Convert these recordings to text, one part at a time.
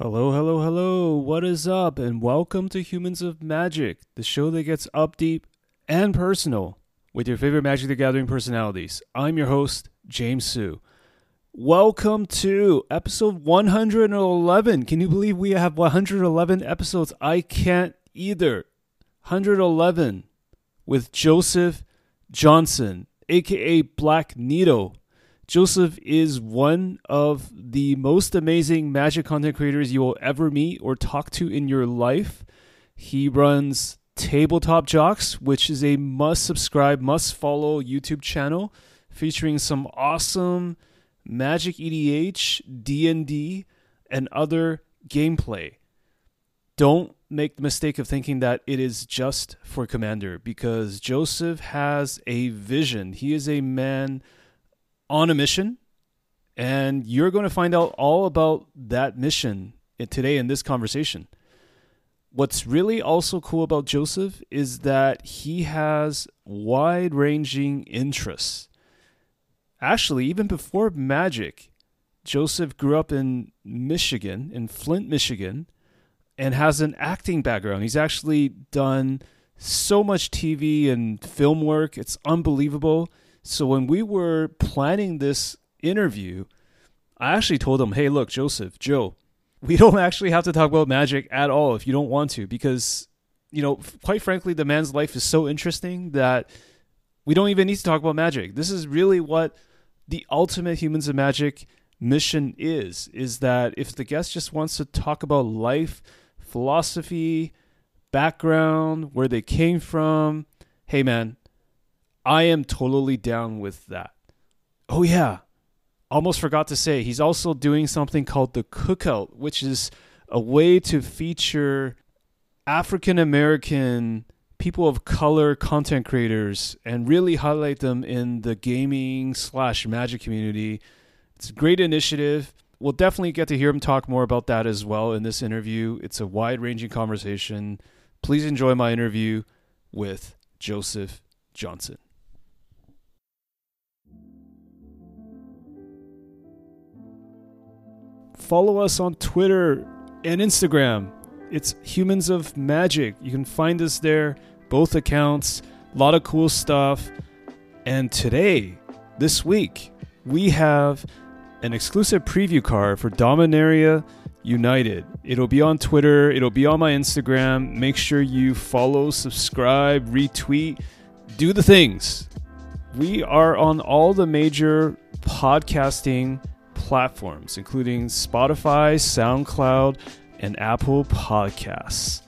Hello, hello, hello. What is up? And welcome to Humans of Magic, the show that gets up deep and personal with your favorite Magic the Gathering personalities. I'm your host, James Hsu. Welcome to episode 111. Can you believe we have 111 episodes? I can't either. 111 with Joseph Johnson, aka Black Nito. Joseph is one of the most amazing magic content creators you will ever meet or talk to in your life. He runs Tabletop Jocks, which is a must subscribe, must follow YouTube channel featuring some awesome Magic EDH, D&D, and other gameplay. Don't make the mistake of thinking that it is just for Commander because Joseph has a vision. He is a man on a mission, and you're going to find out all about that mission today in this conversation. What's really also cool about Joseph is that he has wide ranging interests. Actually, even before magic, Joseph grew up in Michigan, in Flint, Michigan, and has an acting background. He's actually done so much TV and film work, it's unbelievable. So when we were planning this interview, I actually told him, "Hey, look, Joseph, Joe, we don't actually have to talk about magic at all if you don't want to because you know, quite frankly, the man's life is so interesting that we don't even need to talk about magic. This is really what the ultimate humans of magic mission is is that if the guest just wants to talk about life, philosophy, background, where they came from, hey man, I am totally down with that. Oh, yeah. Almost forgot to say, he's also doing something called the Cookout, which is a way to feature African American people of color content creators and really highlight them in the gaming slash magic community. It's a great initiative. We'll definitely get to hear him talk more about that as well in this interview. It's a wide ranging conversation. Please enjoy my interview with Joseph Johnson. Follow us on Twitter and Instagram. It's Humans of Magic. You can find us there, both accounts. A lot of cool stuff. And today, this week, we have an exclusive preview card for Dominaria United. It'll be on Twitter, it'll be on my Instagram. Make sure you follow, subscribe, retweet, do the things. We are on all the major podcasting platforms, including Spotify, SoundCloud, and Apple Podcasts.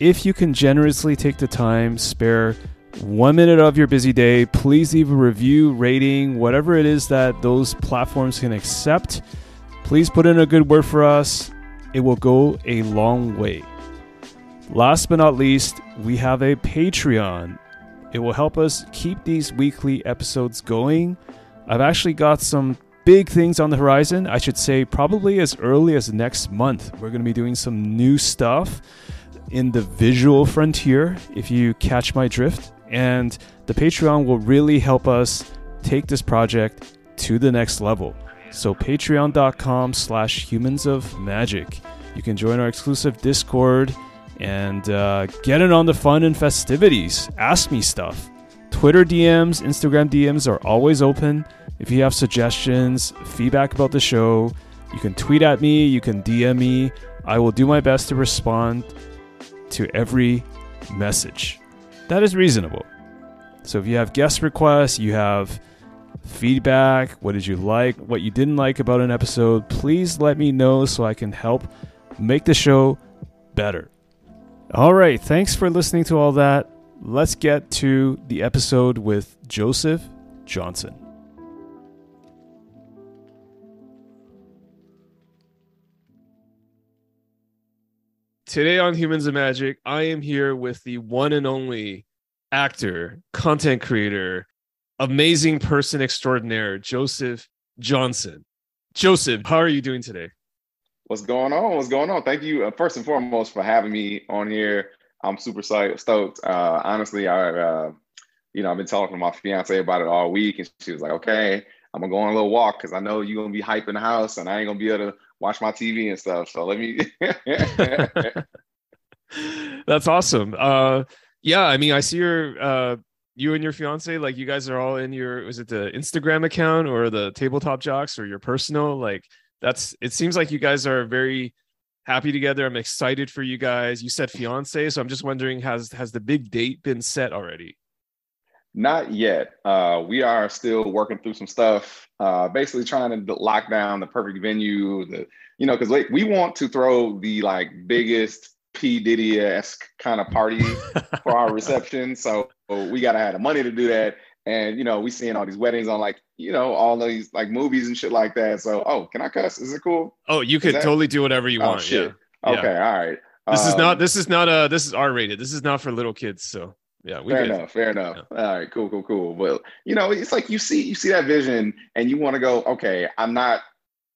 If you can generously take the time, spare one minute of your busy day, please leave a review, rating, whatever it is that those platforms can accept. Please put in a good word for us. It will go a long way. Last but not least, we have a Patreon. It will help us keep these weekly episodes going. I've actually got some big things on the horizon. I should say, probably as early as next month. We're going to be doing some new stuff in the visual frontier, if you catch my drift. And the Patreon will really help us take this project to the next level. So patreon.com slash humans of magic. You can join our exclusive Discord and uh, get in on the fun and festivities. Ask me stuff. Twitter DMs, Instagram DMs are always open. If you have suggestions, feedback about the show, you can tweet at me, you can DM me. I will do my best to respond to every message. That is reasonable. So if you have guest requests, you have feedback, what did you like, what you didn't like about an episode, please let me know so I can help make the show better. All right, thanks for listening to all that. Let's get to the episode with Joseph Johnson. Today on Humans of Magic, I am here with the one and only actor, content creator, amazing person extraordinaire, Joseph Johnson. Joseph, how are you doing today? What's going on? What's going on? Thank you, uh, first and foremost, for having me on here. I'm super stoked. Uh, honestly, I, uh, you know, I've been talking to my fiance about it all week, and she was like, "Okay, I'm gonna go on a little walk because I know you're gonna be hyping the house, and I ain't gonna be able to watch my TV and stuff. So let me. That's awesome. Uh, yeah, I mean, I see your uh, you and your fiance, like you guys are all in your was it the Instagram account or the tabletop jocks or your personal? Like that's it seems like you guys are very happy together. I'm excited for you guys. You said fiance, so I'm just wondering has has the big date been set already? Not yet. Uh, we are still working through some stuff. Uh, basically, trying to lock down the perfect venue. The you know, because like, we want to throw the like biggest P Diddy esque kind of party for our reception. So we gotta have the money to do that. And you know, we seeing all these weddings on like you know all these like movies and shit like that. So oh, can I cuss? Is it cool? Oh, you can totally do whatever you oh, want. Shit. Yeah. Okay. Yeah. All right. This um, is not. This is not a. This is R rated. This is not for little kids. So yeah, fair good. enough. Fair enough. Yeah. All right. Cool. Cool. Cool. Well, you know, it's like you see you see that vision and you want to go. Okay, I'm not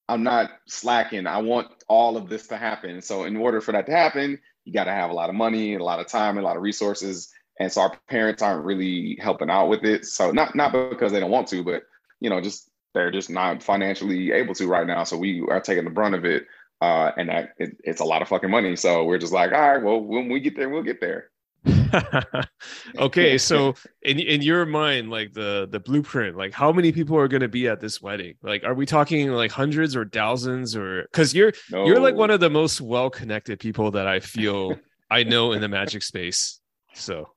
I'm not slacking. I want all of this to happen. So in order for that to happen, you got to have a lot of money and a lot of time and a lot of resources. And so our parents aren't really helping out with it. So not not because they don't want to, but you know, just they're just not financially able to right now. So we are taking the brunt of it. Uh, and that it, it's a lot of fucking money. So we're just like, all right, well, when we get there, we'll get there. okay, so in in your mind, like the the blueprint, like how many people are going to be at this wedding? Like, are we talking like hundreds or thousands, or because you're no. you're like one of the most well connected people that I feel I know in the magic space. So,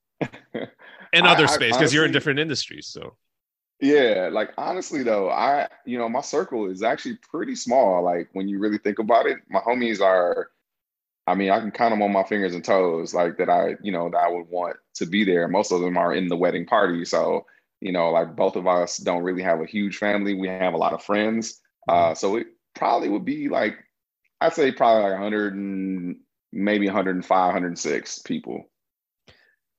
and other I, space because you're in different industries. So, yeah, like honestly though, I you know my circle is actually pretty small. Like when you really think about it, my homies are I mean, I can count them on my fingers and toes, like that I, you know, that I would want to be there. Most of them are in the wedding party. So, you know, like both of us don't really have a huge family. We have a lot of friends. Uh, so it probably would be like, I'd say probably like 100 and maybe 105, 106 people.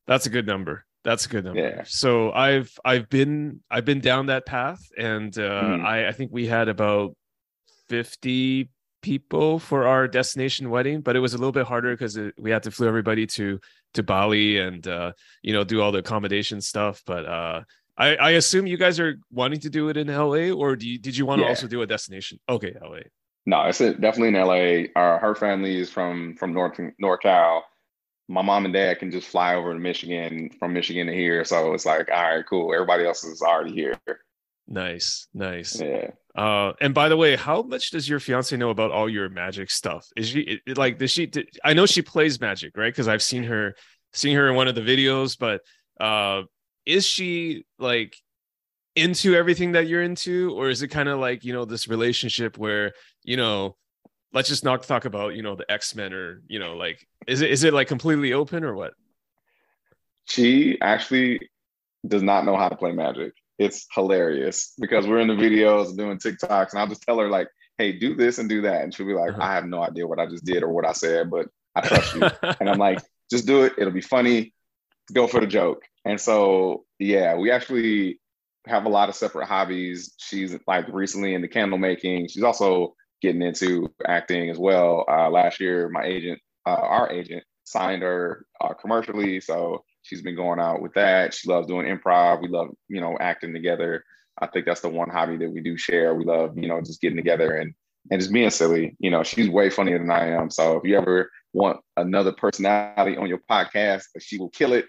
That's a good number. That's a good number. Yeah. So I've I've been I've been down that path, and uh, mm. I I think we had about 50 people for our destination wedding, but it was a little bit harder because we had to fly everybody to to Bali and uh, you know do all the accommodation stuff. But uh, I, I assume you guys are wanting to do it in LA, or do you, did you want yeah. to also do a destination? Okay, LA. No, it's definitely in LA. Our, her family is from from North NorCal. My mom and dad can just fly over to Michigan from Michigan to here, so it's like, all right, cool. Everybody else is already here. Nice, nice. Yeah. Uh, and by the way, how much does your fiance know about all your magic stuff? Is she it, like does she? Did, I know she plays magic, right? Because I've seen her, seen her in one of the videos. But uh, is she like into everything that you're into, or is it kind of like you know this relationship where you know, let's just not talk about you know the X Men or you know like is it is it like completely open or what? She actually does not know how to play magic it's hilarious because we're in the videos doing TikToks, and I'll just tell her like, "Hey, do this and do that," and she'll be like, uh-huh. "I have no idea what I just did or what I said, but I trust you." and I'm like, "Just do it. It'll be funny. Go for the joke." And so, yeah, we actually have a lot of separate hobbies. She's like recently into candle making. She's also getting into acting as well. Uh, last year, my agent, uh, our agent, signed her uh, commercially, so She's been going out with that. She loves doing improv. We love, you know, acting together. I think that's the one hobby that we do share. We love, you know, just getting together and and just being silly. You know, she's way funnier than I am. So if you ever want another personality on your podcast, she will kill it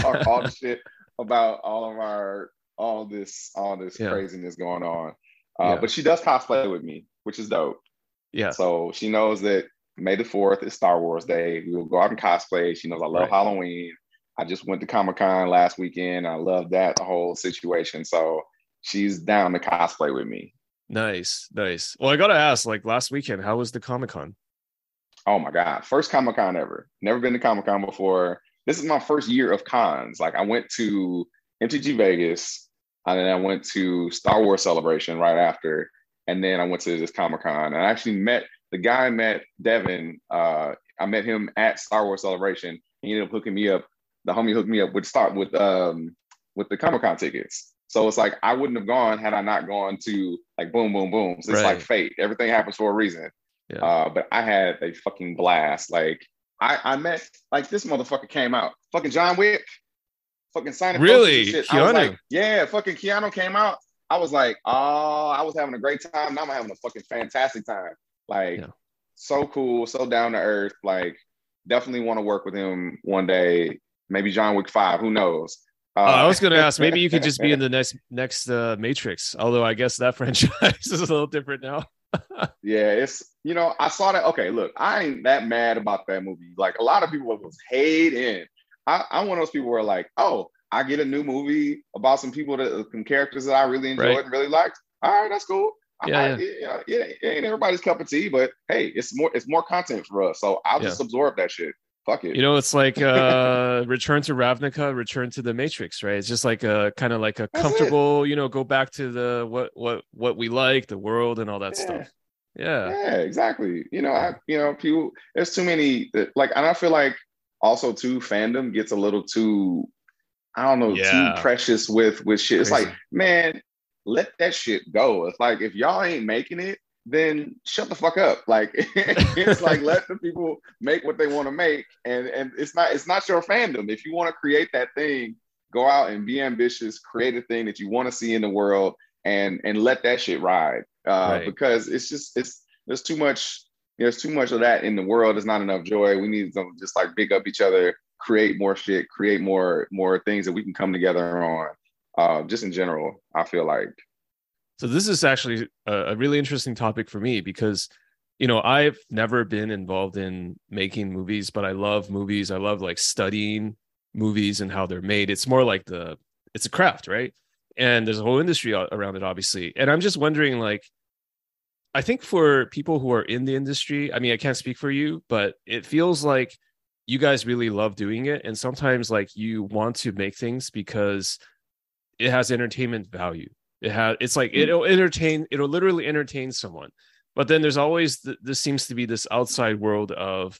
talk all the shit about all of our all this all this yeah. craziness going on. Uh, yeah. But she does cosplay with me, which is dope. Yeah. So she knows that May the 4th is Star Wars Day. We will go out and cosplay. She knows I love right. Halloween. I just went to Comic Con last weekend. I love that the whole situation. So she's down to cosplay with me. Nice, nice. Well, I gotta ask, like last weekend, how was the Comic Con? Oh my god, first Comic Con ever. Never been to Comic Con before. This is my first year of cons. Like I went to MTG Vegas, and then I went to Star Wars Celebration right after, and then I went to this Comic Con. And I actually met the guy I met, Devin, uh, I met him at Star Wars Celebration. He ended up hooking me up. The homie hooked me up with start with um with the Comic Con tickets. So it's like I wouldn't have gone had I not gone to like boom, boom, boom. So it's right. like fate. Everything happens for a reason. Yeah. Uh, but I had a fucking blast. Like I, I met like this motherfucker came out. Fucking John Wick. Fucking signing. Really? Keanu? Like, yeah, fucking Keanu came out. I was like, oh, I was having a great time. Now I'm having a fucking fantastic time. Like, yeah. so cool, so down to earth. Like, definitely want to work with him one day. Maybe John Wick Five. Who knows? Uh, uh, I was going to ask. Maybe you could just be in the next next uh, Matrix. Although I guess that franchise is a little different now. yeah, it's you know I saw that. Okay, look, I ain't that mad about that movie. Like a lot of people was hating. I, I'm one of those people where like, oh, I get a new movie about some people that some characters that I really enjoyed right. and really liked. All right, that's cool. Yeah, I, yeah. It, it, ain't everybody's cup of tea, but hey, it's more it's more content for us. So I'll yeah. just absorb that shit. Fuck it. You know, it's like uh Return to Ravnica, Return to the Matrix, right? It's just like a kind of like a That's comfortable, it. you know, go back to the what what what we like, the world, and all that yeah. stuff. Yeah. Yeah, exactly. You know, I you know, people. There's too many. Like, and I feel like also too fandom gets a little too. I don't know, yeah. too precious with with shit. It's like, man, let that shit go. It's like if y'all ain't making it, then shut the fuck up. Like it's like let the people make what they want to make, and and it's not it's not your fandom. If you want to create that thing, go out and be ambitious, create a thing that you want to see in the world, and and let that shit ride. Uh, right. Because it's just it's there's too much there's too much of that in the world. There's not enough joy. We need to just like big up each other, create more shit, create more more things that we can come together on. Uh, just in general, I feel like so this is actually a, really interesting topic for me because you know I've never been involved in making movies, but I love movies. I love like studying movies and how they're made. It's more like the it's a craft, right? And there's a whole industry around it, obviously. And I'm just wondering, like, I think for people who are in the industry, I mean, I can't speak for you, but it feels like you guys really love doing it. And sometimes, like, you want to make things because it has entertainment value. It has it's like hmm. it'll entertain, it'll literally entertain someone. But then there's always th- this seems to be this outside world of,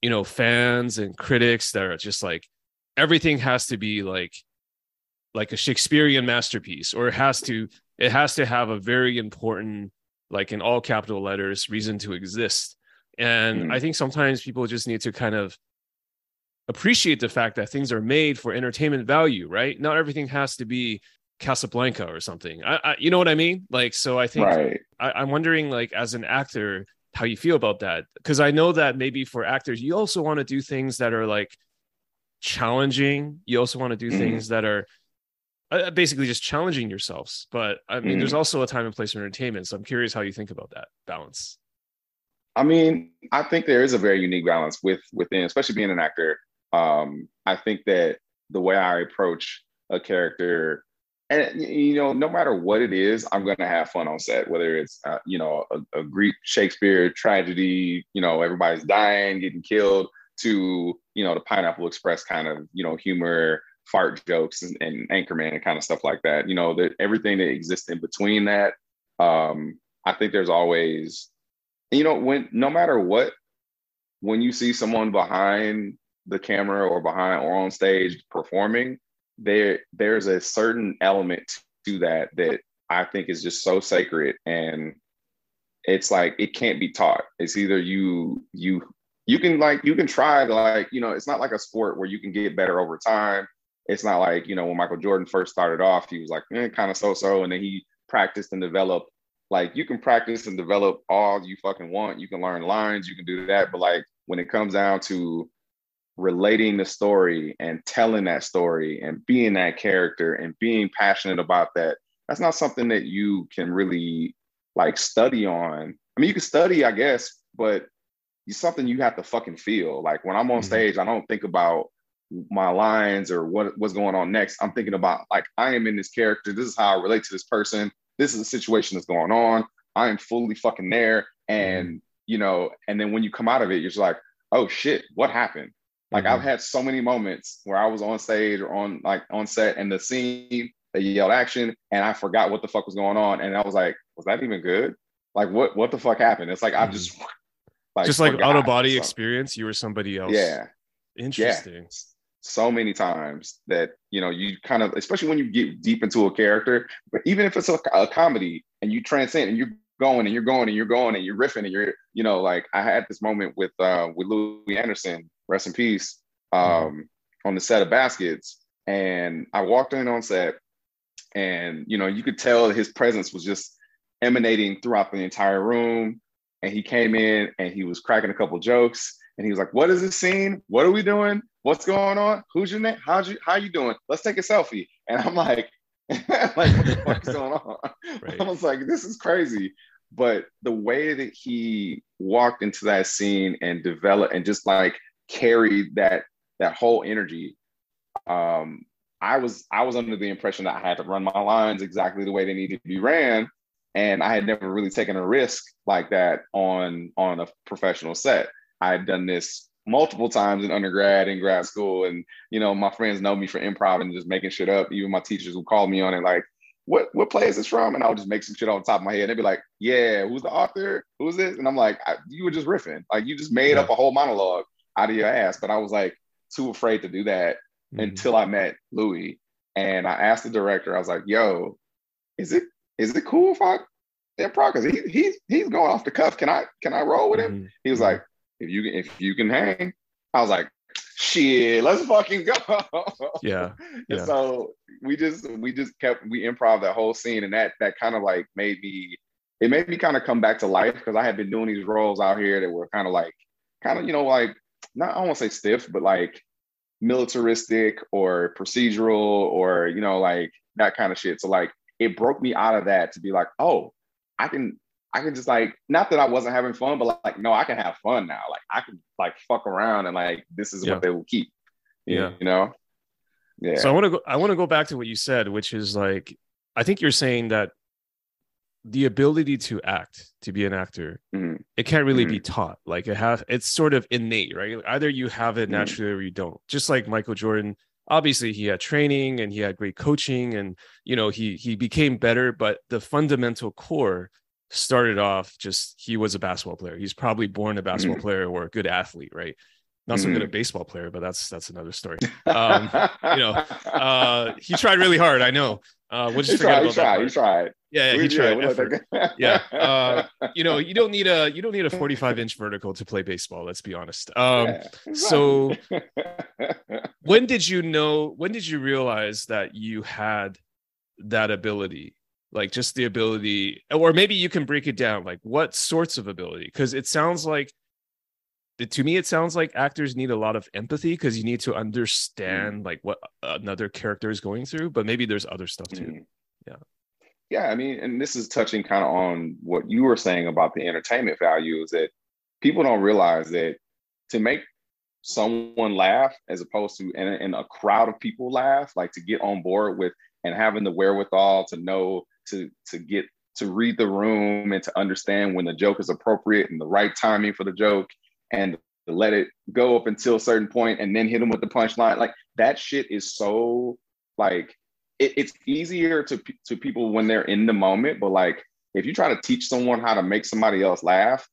you know, fans and critics that are just like everything has to be like like a Shakespearean masterpiece, or it has to it has to have a very important, like in all capital letters, reason to exist. And mm. I think sometimes people just need to kind of appreciate the fact that things are made for entertainment value, right? Not everything has to be Casablanca or something. I, I, you know what I mean? Like, so I think right. I, I'm wondering, like, as an actor, how you feel about that because I know that maybe for actors, you also want to do things that are like challenging. You also want to do mm things that are uh, basically just challenging yourselves. But I mean, mm there's also a time and place for entertainment. So I'm curious how you think about that balance. I mean, I think there is a very unique balance with within, especially being an actor. Um, I think that the way I approach a character and you know, no matter what it is, I'm going to have fun on set. Whether it's uh, you know a, a, Greek Shakespeare tragedy, you know everybody's dying, getting killed, to you know the Pineapple Express kind of you know humor, fart jokes, and, and Anchorman and kind of stuff like that. You know that everything that exists in between that. Um, I think there's always, you know, when no matter what, when you see someone behind the camera or behind or on stage performing, there there's a certain element to that that I think is just so sacred and it's like it can't be taught. It's either you you you can like you can try to like you know it's not like a sport where you can get better over time. It's not like you know when Michael Jordan first started off he was like eh, kind of so so and then he practiced and developed. Like you can practice and develop all you fucking want. You can learn lines. You can do that. But like when it comes down to relating the story and telling that story and being that character and being passionate about that that's not something that you can really like study on i mean you can study i guess but it's something you have to fucking feel like when i'm on mm-hmm. stage i don't think about my lines or what what's going on next i'm thinking about like i am in this character this is how i relate to this person this is the situation that's going on i am fully fucking there and mm-hmm. you know and then when you come out of it you're just like oh shit what happened like mm-hmm. I've had so many moments where I was on stage or on like on set and the scene they yelled action and I forgot what the fuck was going on and I was like, was that even good? Like what what the fuck happened? It's like mm-hmm. I just like just like out of body experience. You were somebody else. Yeah. Interesting. Yeah. So many times that you know you kind of, especially when you get deep into a character, but even if it's a, a comedy and you transcend and you're going and you're going and you're going and you're riffing and you're, you know, like I had this moment with uh with Louie Anderson rest in peace, um, on the set of Baskets. And I walked in on set and you know you could tell his presence was just emanating throughout the entire room. And he came in and he was cracking a couple jokes, and he was like, "What is this scene? What are we doing? What's going on? Who's your name? How's you how you doing? Let's take a selfie." And I'm like, like what the fuck is going on? Right. I was like, this is crazy. But the way that he walked into that scene and developed and just like carried that that whole energy, um, I was I was under the impression that I had to run my lines exactly the way they needed to be ran, and I had never really taken a risk like that on on a professional set. I had done this multiple times in undergrad and grad school. And, you know, my friends know me for improv and just making shit up. Even my teachers would call me on it like, what what play is this from? And I'll just make some shit on top of my head. And they'd be like, yeah, who's the author? Who's this? And I'm like, you were just riffing. Like you just made yeah. up a whole monologue out of your ass. But I was like too afraid to do that mm-hmm. until I met Louie. And I asked the director, I was like, yo, is it is it cool if I improv? Because he, he's he's going off the cuff. Can I can I roll with him? Mm-hmm. He was like, if you if you can hang, I was like, shit, let's fucking go. Yeah. yeah. so we just we just kept we improv that whole scene, and that that kind of like made me it made me kind of come back to life because I had been doing these roles out here that were kind of like kind of you know like not I won't say stiff, but like militaristic or procedural or you know like that kind of shit. So like it broke me out of that to be like, oh, I can I can just like not that I wasn't having fun, but like no, I can have fun now. Like I can like fuck around and like this is yeah. what they will keep. Yeah, you know. Yeah. So I want to go. I want to go back to what you said, which is like I think you're saying that the ability to act, to be an actor, mm-hmm. it can't really mm-hmm. be taught. Like it has, it's sort of innate, right? Either you have it mm-hmm. naturally mm-hmm. or you don't. Just like Michael Jordan, obviously he had training and he had great coaching, and you know he he became better. But the fundamental core started off just he was a basketball player. He's probably born a basketball mm-hmm. player or a good athlete, right? Not so mm-hmm. good a baseball player, but that's that's another story. Um, you know, uh, he tried really hard. I know. Uh, we'll just he tried. He tried. He tried. Yeah, yeah he tried. yeah. Uh, you know, you don't need a you don't need a 45 inch vertical to play baseball. Let's be honest. Um, yeah. so, when did you know? When did you realize that you had that ability like just the ability or maybe you can break it down like what sorts of ability because it sounds like to me it sounds like actors need a lot of empathy because you need to understand mm. like what another character is going through but maybe there's other stuff too mm. yeah yeah i mean and this is touching kind of on what you were saying about the entertainment value is that people don't realize that to make someone laugh as opposed to in in a crowd of people laugh like to get on board with and having the wherewithal to know to to get to read the room and to understand when the joke is appropriate and the right timing for the joke and to let it go up until a certain point and then hit them with the punchline. Like that shit is so like it, it's easier to to people when they're in the moment but like if you try to teach someone how to make somebody else laugh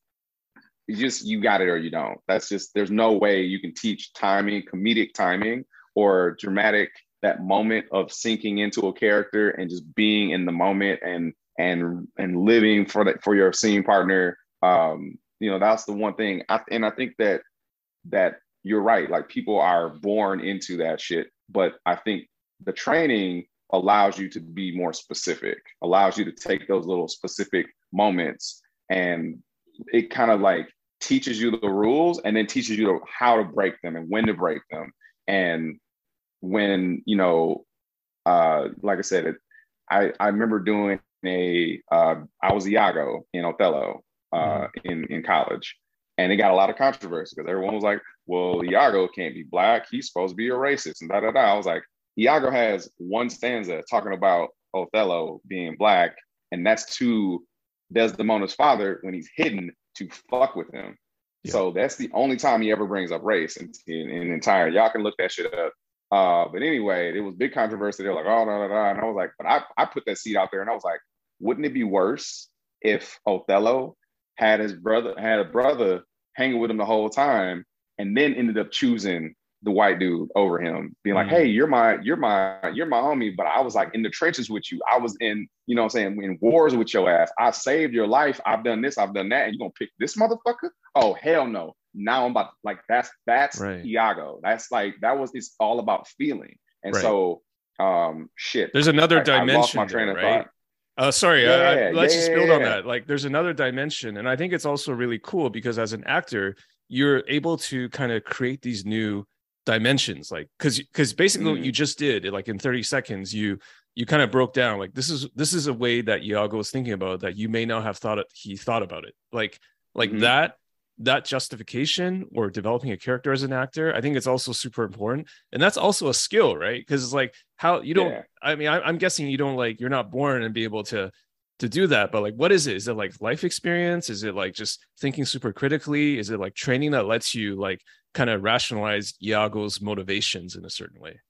you just you got it or you don't. That's just there's no way you can teach timing comedic timing or dramatic that moment of sinking into a character and just being in the moment and and and living for that for your scene partner um you know that's the one thing. I, and i think that that you're right. Like people are born into that shit but i think the training allows you to be more specific allows you to take those little specific moments and it kind of like teaches you the rules and then teaches you how to break them and when to break them. And when you know, uh, like I said, it, I I remember doing a uh, I was Iago in Othello uh, mm-hmm. in in college, and it got a lot of controversy because everyone was like, "Well, Iago can't be black; he's supposed to be a racist," and da da da. I was like, Iago has one stanza talking about Othello being black, and that's to Desdemona's father when he's hidden to fuck with him. Yeah. So that's the only time he ever brings up race in, in, in entire. Y'all can look that shit up. Uh, but anyway, it was big controversy. They're like, oh, no, no, no. And I was like, but I, I put that seed out there and I was like, wouldn't it be worse if Othello had his brother, had a brother hanging with him the whole time and then ended up choosing the white dude over him, being like, mm-hmm. hey, you're my, you're my, you're my homie. But I was like in the trenches with you. I was in, you know I'm saying, in wars with your ass. I saved your life. I've done this, I've done that. And you're gonna pick this motherfucker? Oh, hell no now I'm about like that's that's right. Iago. That's like that was it's all about feeling. And right. so um, shit. There's another I- I dimension, my train there, of right? thought. Uh, sorry, I- I- let's yeah, just yeah, build on that. Like, there's another dimension, and I think it's also really cool because as an actor, you're able to kind of create these new dimensions, like because because basically what Mm. you just did, like in 30 seconds, you you kind of broke down like this is this is a way that Iago was thinking about that you may not have thought it he thought about it like like Mhm. that that justification or developing a character as an actor i think it's also super important and that's also a skill right because it's like how you don't Yeah. i mean I, i'm guessing you don't like you're not born and be able to to do that but like what is it is it like life experience is it like just thinking super critically is it like training that lets you like kind of rationalize iago's motivations in a certain way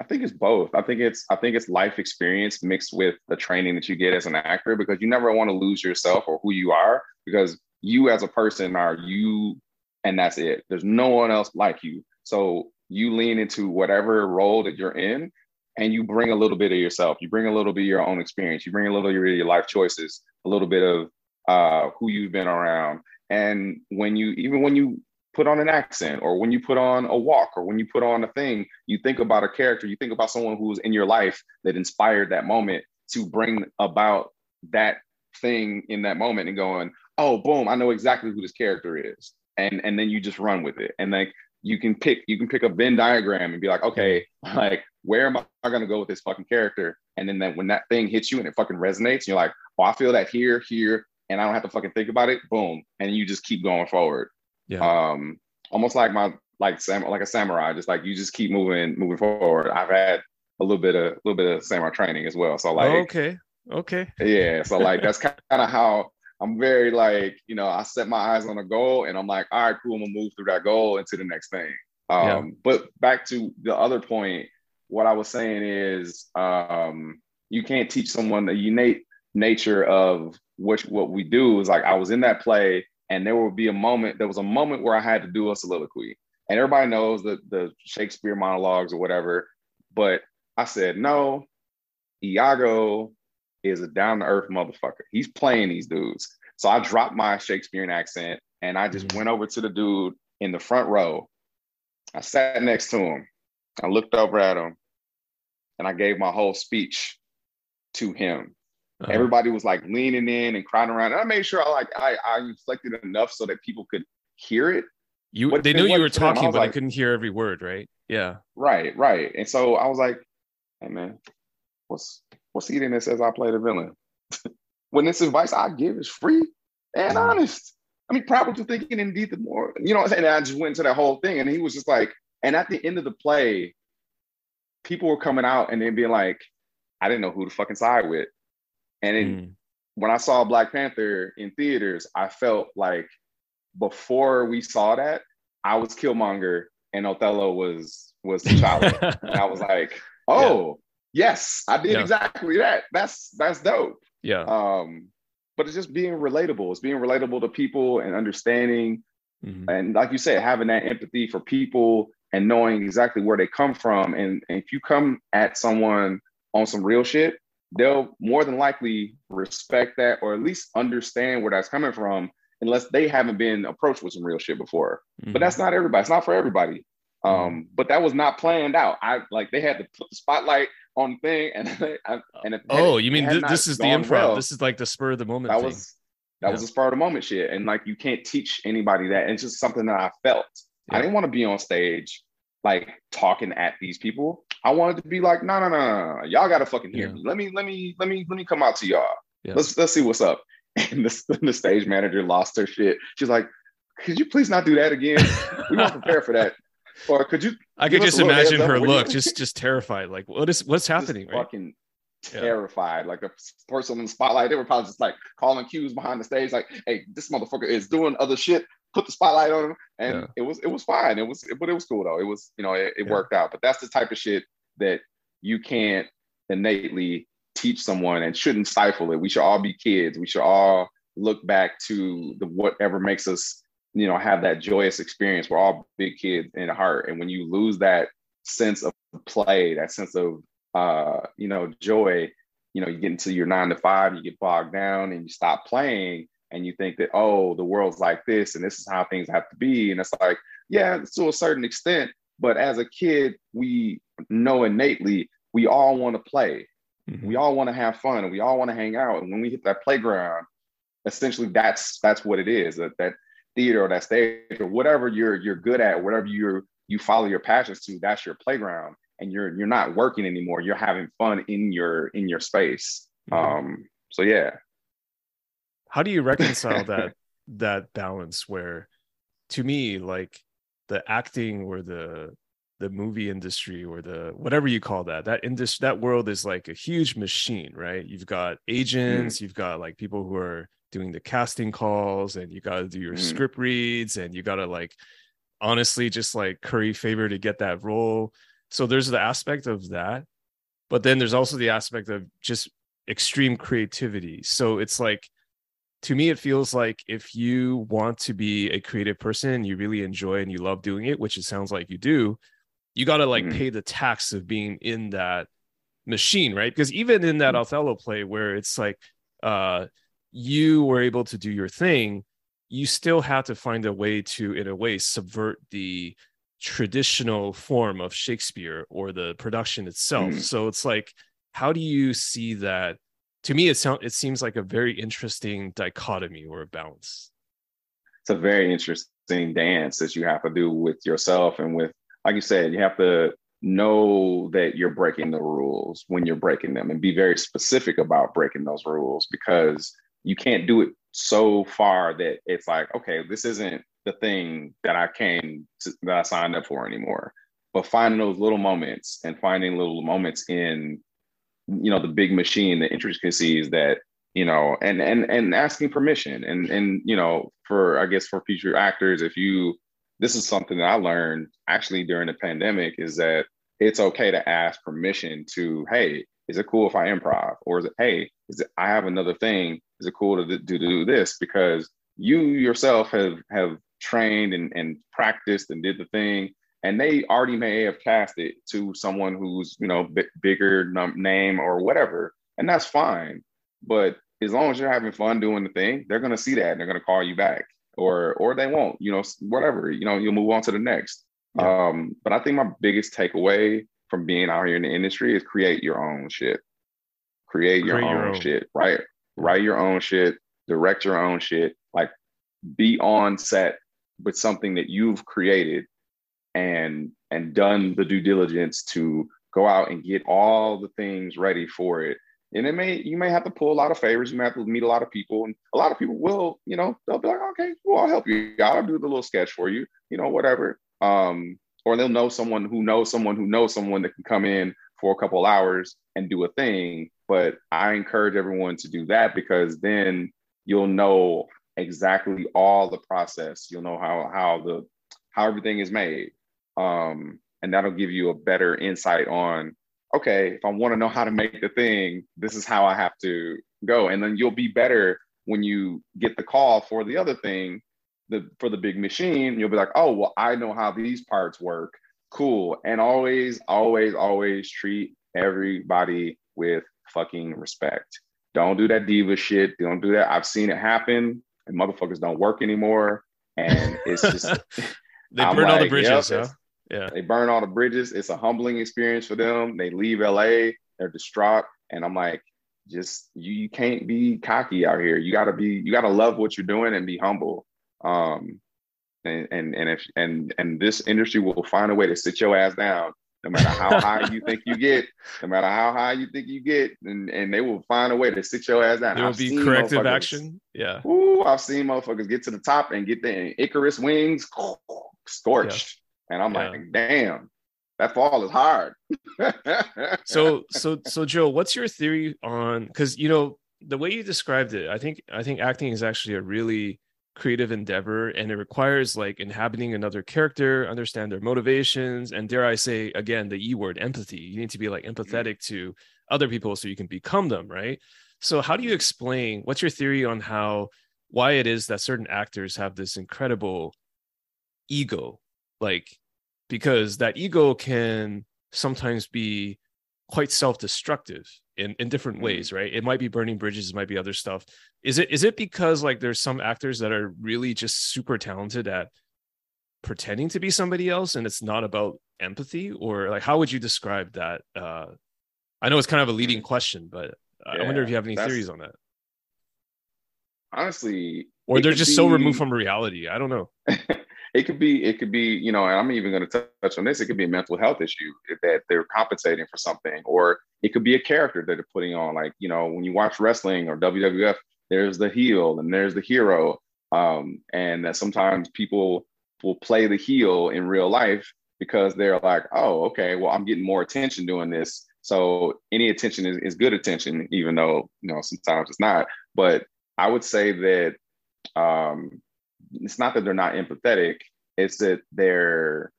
I think it's both. I think it's I think it's life experience mixed with the training that you get as an actor because you never want to lose yourself or who you are because you as a person are you and that's it. There's no one else like you. So you lean into whatever role that you're in and you bring a little bit of yourself. You bring a little bit of your own experience. You bring a little bit of your life choices, a little bit of uh, who you've been around. And when you even when you put on an accent or when you put on a walk or when you put on a thing, you think about a character, you think about someone who's in your life that inspired that moment to bring about that thing in that moment and going, oh, boom, I know exactly who this character is. And and then you just run with it. And like you can pick, you can pick a Venn diagram and be like, okay, like where am I gonna go with this fucking character? And then that when that thing hits you and it fucking resonates, you're like, oh, I feel that here, here, and I don't have to fucking think about it. Boom. And you just keep going forward yeah. Um almost like my like sam like a samurai just like you just keep moving moving forward. I've had a little bit of a little bit of samurai training as well. So like Oh, okay. Okay. yeah so like that's kind of how i'm very like you know i set my eyes on a goal and i'm like all right cool i'm gonna move through that goal into the next thing. Um Yeah. but back to the other point what i was saying is um you can't teach someone the innate nature of what what we do is like i was in that play and there will be a moment there was a moment where i had to do a soliloquy. And everybody knows the the shakespeare monologues or whatever. But i said no iago is a down-to-earth motherfucker. He's playing these dudes. So i dropped my shakespearean accent and i just Mhm. went over to the dude in the front row. I sat next to him. I looked over at him and i gave my whole speech to him Uh-huh. everybody was like leaning in and crying around. And I made sure I like I, I reflected enough so that people could hear it. you what- they knew you were I talking but like- they couldn't hear every word right yeah Right, right. And so I was like, hey man, what's what's eating that says I play the villain? when this advice I give is free and Mhm. honest. I mean, probably to thinking indeed the more, you know what I'm saying? And I just went into that whole thing and he was just like, and at the end of the play, people were coming out and then being like, I didn't know who to fucking side with. And then Mm. when I saw Black Panther in theaters, I felt like before we saw that, I was Killmonger and Othello was was T'Challa. and I was like, oh yes, I did Yeah. exactly that. That's that's dope. yeah Um, but it's just being relatable. It's being relatable to people and understanding, Mhm. and like you said, having that empathy for people and knowing exactly where they come from. And, and if you come at someone on some real shit, they'll more than likely respect that or at least understand where that's coming from, unless they haven't been approached with some real shit before. Mhm. But that's not everybody. It's not for everybody. Um, but that was not planned out. I like they had to put the spotlight on thing, and I, and oh had you mean not this is the improv well, this is like the spur of the moment that thing. was that was Yeah. a spur of the moment shit, and like you can't teach anybody that. And it's just something that I felt. I didn't want to be on stage like talking at these people. I wanted to be like, no, no, no, y'all gotta fucking hear Yeah. me. Let me, let me, let me, let me come out to y'all. Yeah. Let's let's see what's up. And the, the stage manager lost her shit. She's like, could you please not do that again? we weren't prepared for that. Or could you I could just imagine her do you- look, just just terrified. Like, what is what's happening? Right? fucking Yeah. terrified. Like the person in the spotlight, they were probably just like calling cues behind the stage, like, "Hey, this motherfucker is doing other shit. Put the spotlight on him." And Yeah. it was it was fine. It was, but it was cool though. It was you know it, it Yeah. worked out. But that's the type of shit that you can't innately teach someone and shouldn't stifle it. We should all be kids. We should all look back to the whatever makes us you know have that joyous experience. We're all big kids in heart, and when you lose that sense of play, that sense of uh, you know, joy, you know, you get into your nine to five, you get bogged down and you stop playing and you think that, oh, the world's like this and this is how things have to be. And it's like, yeah, to a certain extent, But as a kid, we know innately we all want to play. Mm-hmm. We all want to have fun and we all want to hang out. And when we hit that playground, essentially that's that's what it is. That that theater or that stage or whatever you're you're good at, whatever you're you follow your passions to, that's your playground. And you're you're not working anymore. You're having fun in your in your space. Mm-hmm. Um, so yeah. How do you reconcile that that balance where to me, like the acting or the the movie industry or the whatever you call that that industry that world is like a huge machine right you've got agents mm. you've got like people who are doing the casting calls and you got to do your mm. script reads and you got to like honestly just like curry favor to get that role so there's the aspect of that but then there's also the aspect of just extreme creativity so it's like to me it feels like if you want to be a creative person and you really enjoy and you love doing it which it sounds like you do you got to like mm-hmm. pay the tax of being in that machine right because even in that mm-hmm. othello play where it's like uh you were able to do your thing you still have to find a way to in a way subvert the traditional form of shakespeare or the production itself mm-hmm. so it's like how do you see that to me it sounds it seems like a very interesting dichotomy or a balance. It's a very interesting dance that you have to do with yourself and with like you said you have to know that you're breaking the rules when you're breaking them and be very specific about breaking those rules because you can't do it so far that it's like okay this isn't the thing that i came to, that i signed up for anymore. But finding those little moments and finding little moments in you know the big machine the intricacies that you know and and and asking permission. And and you know for i guess for future actors if you this is something that i learned actually during the pandemic is that it's okay to ask permission to hey is it cool if i improv? Or is it hey is it i have another thing. Is it cool to do, to do this? Because you yourself have have trained and, and practiced and did the thing and they already may have cast it to someone who's you know b- bigger num- name or whatever and that's fine. But as long as you're having fun doing the thing they're going to see that and they're going to call you back or or they won't you know whatever you know you'll move on to the next. Yeah. um but i think my biggest takeaway from being out here in the industry is create your own shit. Create your, create own, your own shit. Right write your own shit. Direct your own shit. Like be on set with something that you've created and and done the due diligence to go out and get all the things ready for it. And it may you may have to pull a lot of favors you may have to meet a lot of people and a lot of people will you know they'll be like okay well i'll help you. I'll do the little sketch for you you know whatever. Um or they'll know someone who knows someone who knows someone that can come in for a couple hours and do a thing. But i encourage everyone to do that because then you'll know exactly all the process. You'll know how how the how everything is made um, and that'll give you a better insight on, okay, if I want to know how to make the thing, this is how I have to go. And then you'll be better when you get the call for the other thing, the for the big machine, you'll be like, oh, well, I know how these parts work. Cool. And always, always, always treat everybody with fucking respect. Don't do that diva shit. Don't do that. I've seen it happen and motherfuckers don't work anymore. And it's just they burn like, all the bridges, yep, huh? Yeah. They burn all the bridges. It's a humbling experience for them. They leave LA, they're distraught. And I'm like, just you, you can't be cocky out here. You gotta be, you gotta love what you're doing and be humble. Um, and and and if and and this industry will find a way to sit your ass down no matter how high you think you get, no matter how high you think you get, and, and they will find a way to sit your ass down. There will be corrective action. Yeah. Ooh, I've seen motherfuckers get to the top and get the Icarus wings scorched. And I'm yeah. like, damn, that fall is hard. so, so, so, Joe, what's your theory on? Because you know the way you described it, I think, I think acting is actually a really creative endeavor, and it requires like inhabiting another character, understand their motivations, and dare I say, again, the E word, empathy. You need to be like mm-hmm. empathetic to other people so you can become them, right? So, how do you explain? What's your theory on how? Why it is that certain actors have this incredible ego like because that ego can sometimes be quite self-destructive in, in different mm-hmm. ways right? It might be burning bridges it might be other stuff. Is it is it because like there's some actors that are really just super talented at pretending to be somebody else and it's not about empathy? Or like how would you describe that uh i know it's kind of a leading question but yeah, i wonder if you have any theories on that. Honestly or they're just be, so removed from reality i don't know it could be it could be you know and i'm even going to touch on this it could be a mental health issue that they're compensating for something or it could be a character that they're putting on like you know when you watch wrestling or wwf there's the heel and there's the hero um, and that sometimes people will play the heel in real life because they're like oh okay well i'm getting more attention doing this. So any attention is, is good attention even though you know sometimes it's not but i would say that um, it's not that they're not empathetic it's that they're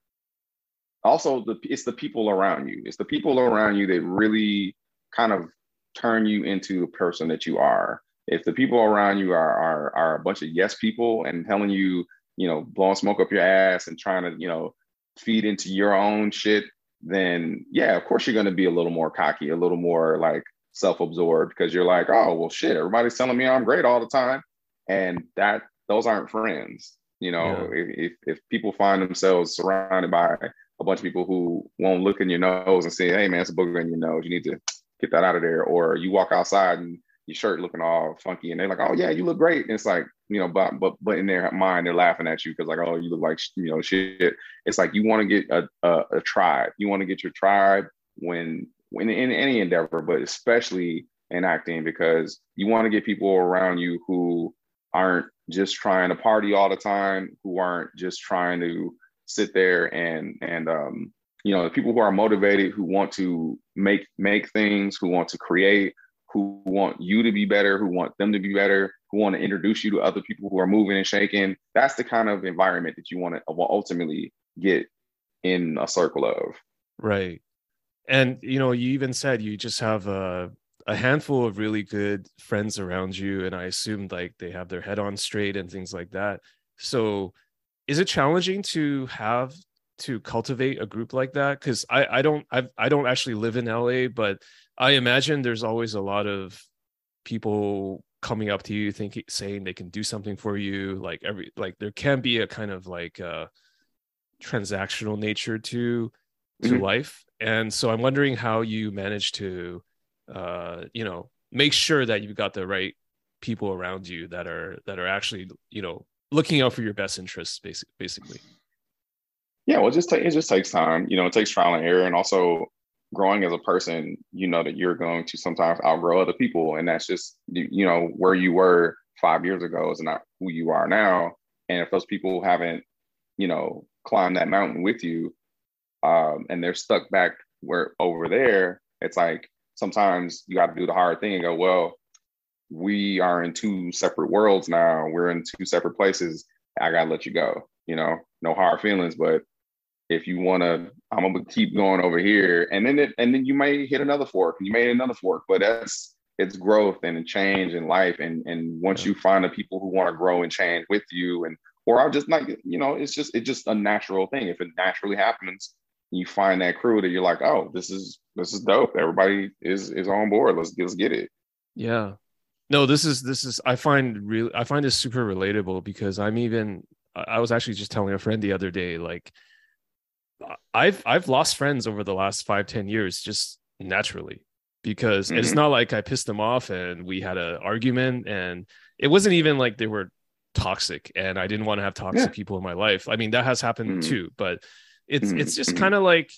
also the it's the people around you. It's the people around you that really kind of turn you into the person that you are. If the people around you are are, are a bunch of yes people and telling you you know blowing smoke up your ass and trying to you know feed into your own shit then yeah of course you're going to be a little more cocky a little more like self-absorbed because you're like oh well shit everybody's telling me i'm great all the time. And that those aren't friends you know yeah. if, if people find themselves surrounded by a bunch of people who won't look in your nose and say hey man it's a booger in your nose. You need to get that out of there. Or you walk outside and your shirt looking all funky and they're like oh yeah you look great. And it's like you know but but but in their mind they're laughing at you because like oh you look like you know shit. It's like you want to get a, a, a tribe. You want to get your tribe when when in any endeavor but especially in acting because you want to get people around you who aren't just trying to party all the time, who aren't just trying to sit there and and um, you know, the people who are motivated, who want to make make things, who want to create, who want you to be better, who want them to be better, who want to introduce you to other people who are moving and shaking. That's the kind of environment that you want to ultimately get in a circle of. Right. And you know, you even said you just have a a handful of really good friends around you and i assumed like they have their head on straight and things like that. So is it challenging to have to cultivate a group like that? Because i i don't I've, i don't actually live in la but i imagine there's always a lot of people coming up to you thinking saying they can do something for you like every like there can be a kind of like uh transactional nature to to mm-hmm. life. And so i'm wondering how you manage to uh, you know, make sure that you've got the right people around you that are that are actually, you know, looking out for your best interests, basic, basically. Yeah, well, just it just takes time. You know, it takes trial and error, and also growing as a person. You know that you're going to sometimes outgrow other people, and that's just you know where you were five years ago is not who you are now. And if those people haven't, you know, climbed that mountain with you, um, and they're stuck back where over there, it's like sometimes you got to do the hard thing and go, well, we are in two separate worlds now. We're in two separate places. I gotta let you go. You know, no hard feelings, but if you want to, I'm gonna keep going over here, and then it, and then you may hit another fork. You may hit another fork, but that's it's growth and change in life. And and once you find the people who want to grow and change with you, and or I'll just like you know, it's just it's just a natural thing. If it naturally happens, you find that crew that you're like, oh, this is this is dope. Everybody is is on board. Let's let's get it. Yeah. No, this is this is I find really I find this super relatable because I'm even I was actually just telling a friend the other day, like I've I've lost friends over the last five, ten years just naturally because mm-hmm. it's not like I pissed them off and we had an argument and it wasn't even like they were toxic and I didn't want to have toxic yeah. people in my life. I mean, that has happened mm-hmm. too, but it's mm-hmm. it's just kind of like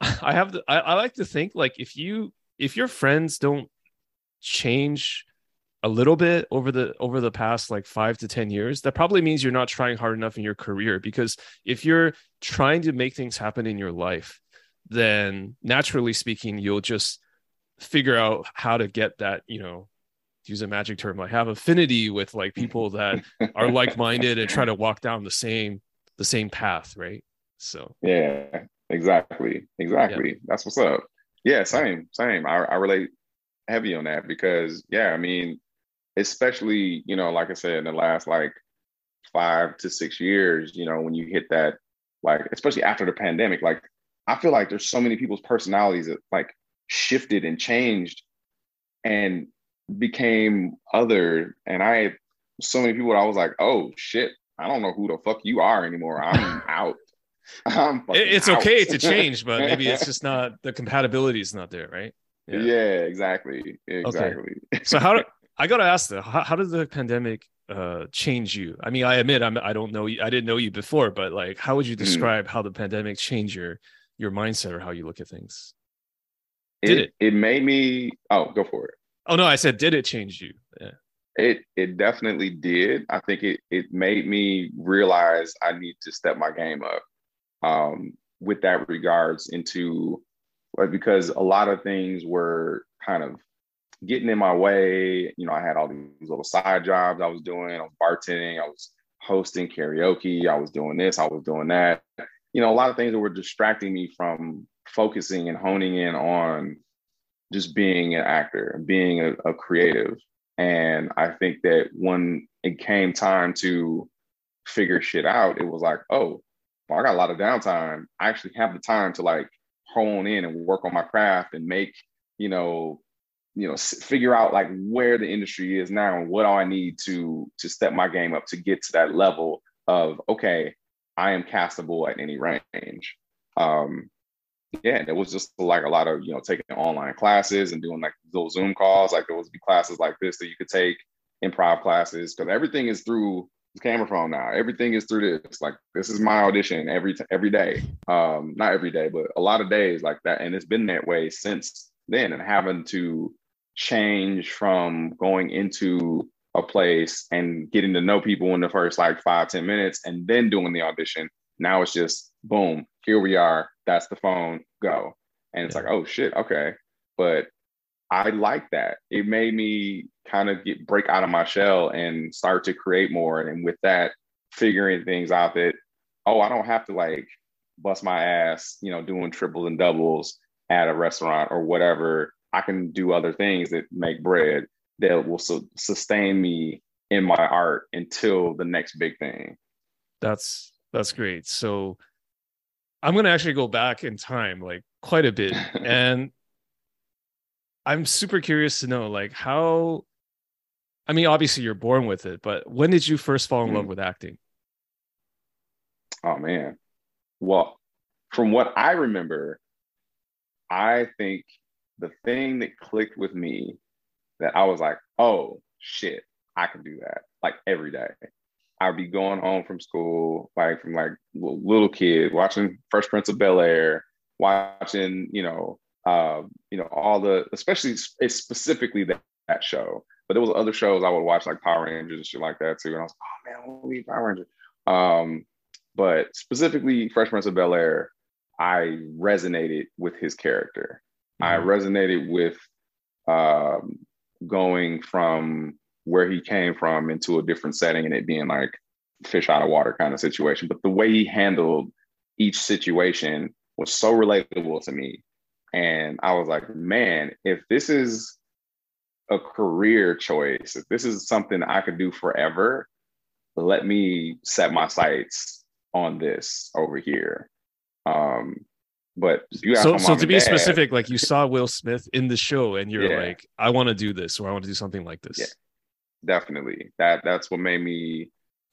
I have the, I, I like to think like if you if your friends don't change a little bit over the over the past like five to ten years that probably means you're not trying hard enough in your career because if you're trying to make things happen in your life then naturally speaking you'll just figure out how to get that you know use a magic term like have affinity with like people that are like-minded and try to walk down the same the same path right so yeah, exactly, exactly. Yeah. That's what's up. Yeah, same, same. I, I relate heavy on that because yeah, I mean, especially you know, like I said, in the last like five to six years, you know, when you hit that, like especially after the pandemic, like I feel like there's so many people's personalities that like shifted and changed and became other. And I so many people I was like, oh shit, I don't know who the fuck you are anymore. I'm out. It's out. okay to change, but maybe it's just not the compatibility is not there, right? Yeah, yeah exactly. Exactly. Okay. so how do I gotta ask though, how, how did the pandemic uh change you? I mean, I admit I'm I don't know you I didn't know you before, but like how would you mm. describe mm. how the pandemic changed your your mindset or how you look at things? Did it, it? It made me oh go for it. Oh no, I said did it change you? Yeah. It it definitely did. I think it it made me realize I need to step my game up. Um, with that regards into like because a lot of things were kind of getting in my way. You know, I had all these little side jobs I was doing. I was bartending. I was hosting karaoke. I was doing this. I was doing that. You know, a lot of things that were distracting me from focusing and honing in on just being an actor, being a, a creative. And I think that when it came time to figure shit out, it was like, oh, well, I got a lot of downtime. I actually have the time to like hone in and work on my craft and make, you know, you know, figure out like where the industry is now and what do I need to to step my game up to get to that level of okay, I am castable at any range. Um, yeah, and it was just like a lot of you know taking online classes and doing like those Zoom calls. Like there was be classes like this that you could take, improv classes, because everything is through camera phone now. Everything is through this. Like this is my audition every t- every day. Um, not every day, but a lot of days like that. And it's been that way since then. And having to change from going into a place and getting to know people in the first like five ten minutes and then doing the audition. Now it's just boom, here we are. That's the phone, go. And it's yeah. like, oh shit, okay. But I like that. It made me kind of get break out of my shell and start to create more. And with that, figuring things out that, oh, I don't have to like bust my ass, you know, doing triples and doubles at a restaurant or whatever. I can do other things that make bread that will su- sustain me in my art until the next big thing. That's that's great. So I'm going to actually go back in time like quite a bit and I'm super curious to know like how I mean obviously you're born with it, but when did you first fall in mm love with acting? Oh man. Well, from what I remember, I think the thing that clicked with me that I was like, "Oh shit, I can do that." Like every day. I'd be going home from school, like from like little kid, watching Fresh Prince of Bel Air, watching, you know, uh, you know, all the, especially specifically that, that show. But there was other shows I would watch like Power Rangers and shit like that too. And I was like, oh man, I want to Power Rangers. Um, but specifically Fresh Prince of Bel Air, I resonated with his character. Mm-hmm. I resonated with um, going from where he came from into a different setting and it being like fish out of water kind of situation. But the way he handled each situation was so relatable to me and I was like, man, if this is a career choice, if this is something I could do forever, let me set my sights on this over here. Um, but so, so to be dad, specific, like you saw Will Smith in the show and you're yeah. like, I want to do this or I want to do something like this. Yeah, definitely. That that's what made me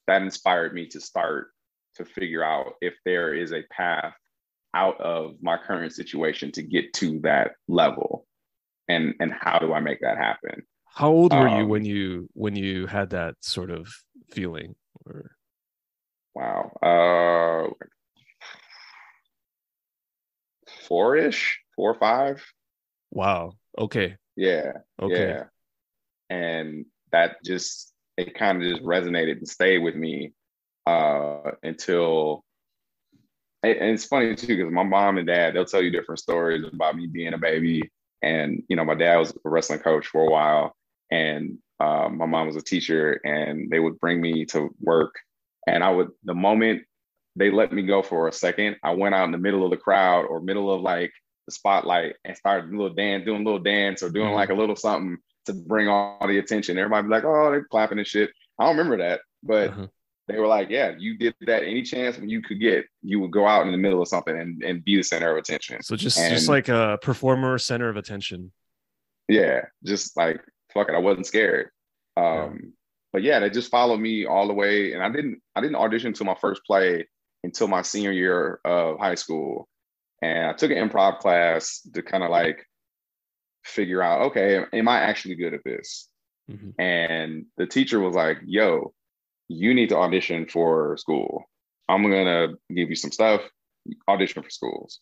that inspired me to start to figure out if there is a path out of my current situation to get to that level? And and how do i make that happen? How old were um, you when you when you had that sort of feeling or? Wow uh four-ish four or five. Wow okay. Yeah okay. yeah. and that just it kind of just resonated and stayed with me uh until and it's funny too because my mom and dad they'll tell you different stories about me being a baby. And you know my dad was a wrestling coach for a while. And uh, my mom was a teacher and they would bring me to work. And i would the moment they let me go for a second i went out in the middle of the crowd or middle of like the spotlight and started a little dance doing a little dance or doing like a little something to bring all the attention. Everybody be like oh they're clapping and shit. I don't remember that but uh-huh they were like, yeah, you did that any chance when you could get, you would go out in the middle of something and, and be the center of attention. So just and, just like a performer center of attention. Yeah, just like fuck it, I wasn't scared. Um, but yeah, they just followed me all the way. And I didn't I didn't audition until my first play until my senior year of high school. And I took an improv class to kind of like figure out, okay, am I actually good at this? Mm-hmm. And the teacher was like, yo, you need to audition for school. I'm gonna give you some stuff, audition for schools.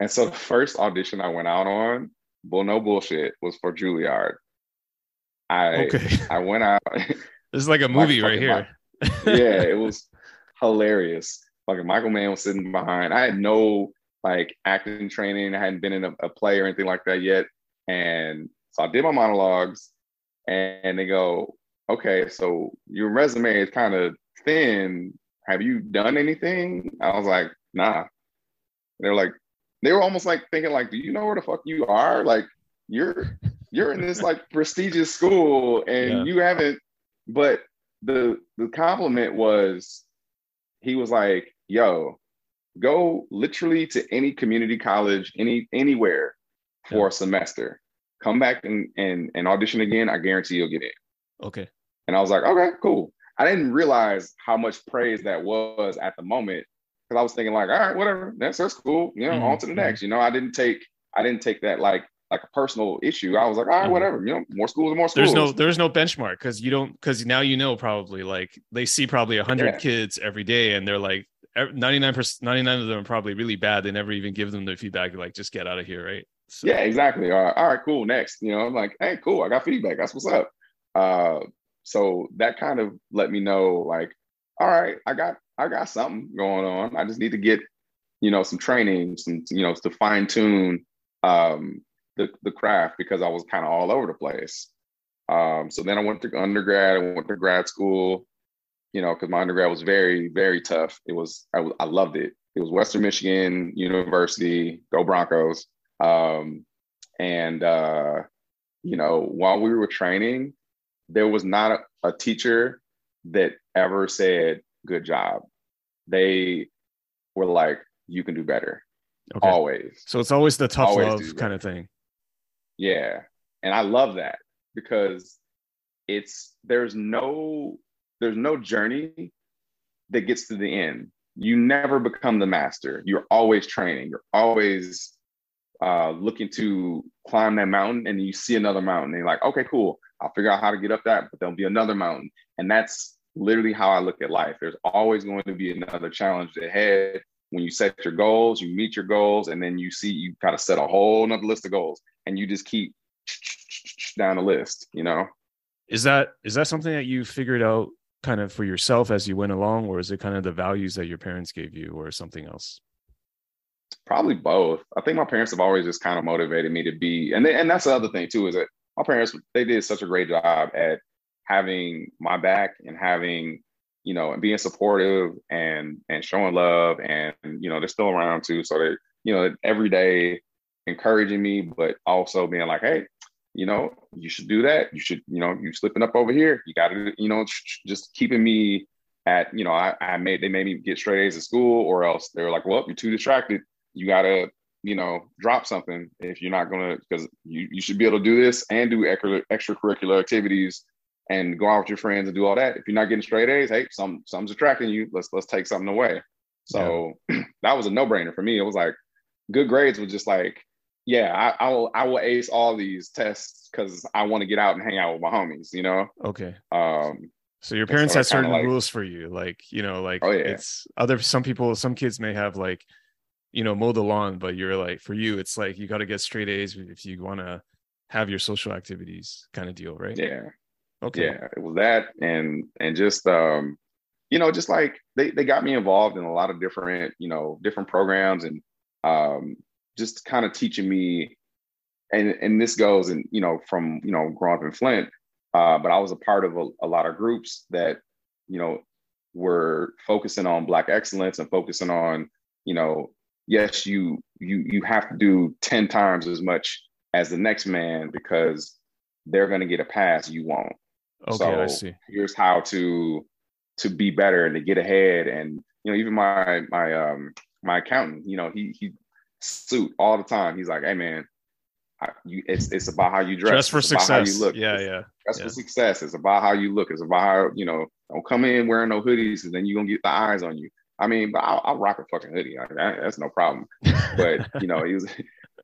And so the first audition I went out on, well, no bullshit, was for Juilliard. I okay. I went out. This is like a movie right here. yeah, it was hilarious. Fucking Michael Mann was sitting behind. I had no like acting training. I hadn't been in a, a play or anything like that yet. And so I did my monologues and they go, okay, so your resume is kind of thin. Have you done anything? I was like, nah. They're like, they were almost like thinking, like, do you know where the fuck you are? Like, you're you're in this like prestigious school and yeah. you haven't. But the the compliment was, he was like, yo, go literally to any community college, any anywhere for yeah. a semester. Come back and, and and audition again. I guarantee you'll get in. Okay. And I was like, okay, cool. I didn't realize how much praise that was at the moment because I was thinking like, all right, whatever, that's that's cool. You know, mm-hmm. on to the mm-hmm. next. You know, I didn't take I didn't take that like like a personal issue. I was like, all right, mm-hmm. whatever. You know, more schools, more schools. There's no there's no benchmark because you don't because now you know probably like they see probably hundred yeah. kids every day and they're like 99 percent 99 of them are probably really bad. They never even give them the feedback like just get out of here, right? So. Yeah, exactly. All right, all right, cool. Next, you know, I'm like, hey, cool. I got feedback. That's what's up. Uh, so that kind of let me know, like, all right, I got I got something going on. I just need to get, you know, some training, some you know, to fine tune um, the the craft because I was kind of all over the place. Um, so then I went to undergrad. I went to grad school. You know, because my undergrad was very very tough. It was I, I loved it. It was Western Michigan University. Go Broncos. Um, and uh, you know, while we were training, there was not a, a teacher that ever said good job. They were like, you can do better. Okay. Always. So it's always the tough always love kind of thing. Yeah. And I love that because it's there's no there's no journey that gets to the end. You never become the master. You're always training. You're always uh, looking to climb that mountain and you see another mountain and you're like, okay, cool. I'll figure out how to get up that, but there'll be another mountain. And that's literally how I look at life. There's always going to be another challenge ahead. When you set your goals, you meet your goals, and then you see you kind of set a whole another list of goals and you just keep down the list, you know? Is that is that something that you figured out kind of for yourself as you went along, or is it kind of the values that your parents gave you or something else? Probably both. I think my parents have always just kind of motivated me to be, and they, and that's the other thing too is that my parents they did such a great job at having my back and having you know and being supportive and and showing love and you know they're still around too. So they you know every day encouraging me but also being like hey you know you should do that. You should you know you slipping up over here. You got to you know just keeping me at you know I, I made they made me get straight A's at school or else they were like well you're too distracted. You gotta you know drop something if you're not gonna because you, you should be able to do this and do extra extracurricular activities and go out with your friends and do all that. If you're not getting straight a's hey some something's attracting you. Let's let's take something away. So yeah. that was a no-brainer for me. It was like good grades was just like yeah i, I will i will ace all these tests because i want to get out and hang out with my homies you know? Okay. Um so your parents so had certain like, rules for you like you know like oh, yeah. it's other some people some kids may have like you know mow the lawn but you're like for you it's like you got to get straight a's if you want to have your social activities kind of deal right? Yeah. Okay. Yeah it was that and and just um you know just like they, they got me involved in a lot of different you know different programs and um just kind of teaching me and and this goes and you know from you know growing up in flint uh but i was a part of a, a lot of groups that you know were focusing on black excellence and focusing on you know yes, you you you have to do 10 times as much as the next man because they're gonna get a pass, you won't. Okay, so I see. Here's how to to be better and to get ahead. And you know, even my my um my accountant, you know, he he suit all the time. He's like, hey man, you, it's it's about how you dress. Dress for it's success. You look. Yeah, it's, yeah. Dress yeah. for success. It's about how you look. It's about how you know. Don't come in wearing no hoodies, and then you're gonna get the eyes on you. I mean, I'll, I'll rock a fucking hoodie. I, that's no problem. But you know, he was,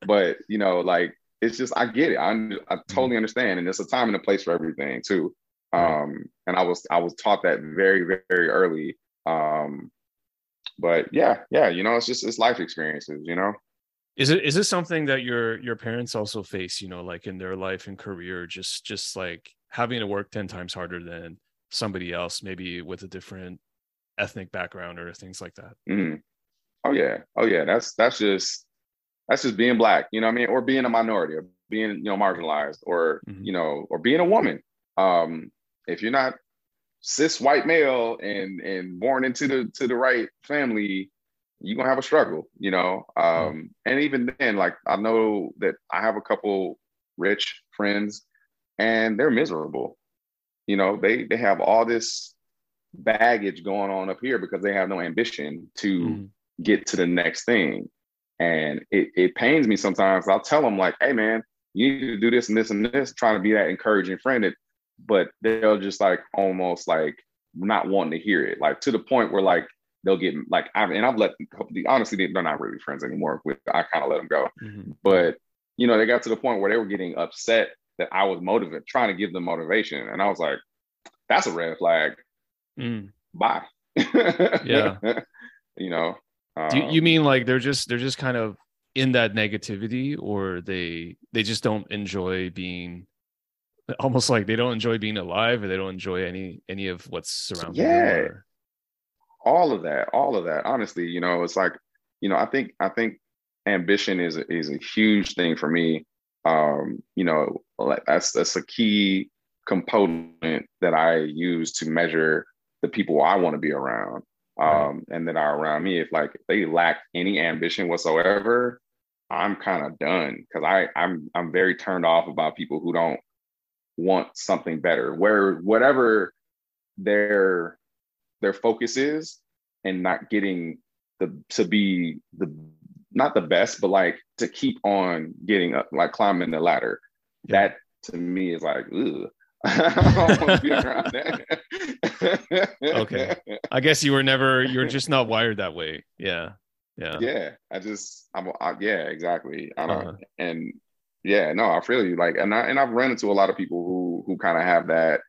but you know, like it's just I get it. I, I Mm-hmm. totally understand, and there's a time and a place for everything too. Um, and I was I was taught that very very early. Um, but yeah, yeah, you know, it's just it's life experiences, you know. Is it is this something that your your parents also face, you know, like in their life and career, just just like having to work 10 times harder than somebody else, maybe with a different ethnic background or things like that? Mm. Oh yeah, oh yeah. That's that's just that's just being black, you know what I mean, or being a minority, or being you know marginalized, or Mhm. you know, or being a woman. Um, if you're not cis white male and and born into the to the right family, you're gonna have a struggle, you know. Um, and even then, like I know that I have a couple rich friends, and they're miserable. You know, they they have all this baggage going on up here because they have no ambition to Mhm. get to the next thing. And it, it pains me sometimes. I'll tell them like, hey man, you need to do this and this and this, trying to be that encouraging friend. But they'll just like almost like not wanting to hear it, like to the point where like they'll get like, I've and I've let the honestly they're not really friends anymore. With I kind of let them go, Mhm. but you know they got to the point where they were getting upset that I was motivated, trying to give them motivation, and I was like, that's a red flag. Mm. Bye. Yeah. you know. Do you, um, mean like they're just they're just kind of in that negativity or they they just don't enjoy being almost like they don't enjoy being alive or they don't enjoy any any of what's surrounding Yeah. them or- all of that all of that honestly you know it's like you know i think i think ambition is is a huge thing for me um you know like that's that's a key component that i use to measure the people i want to be around um and that are around me if like if they lack any ambition whatsoever i'm kind of done because i i'm i'm very turned off about people who don't want something better where whatever their their focus is and not getting the to be the not the best but like to keep on getting up like climbing the ladder Yeah. that to me is like ugh. I don't want to be around that. Okay. I guess you were never you're just not wired that way. Yeah. Yeah. yeah i just i'm I, yeah exactly i don't Uh-huh. and yeah no i feel you like and i and i've run into a lot of people who who kind of have that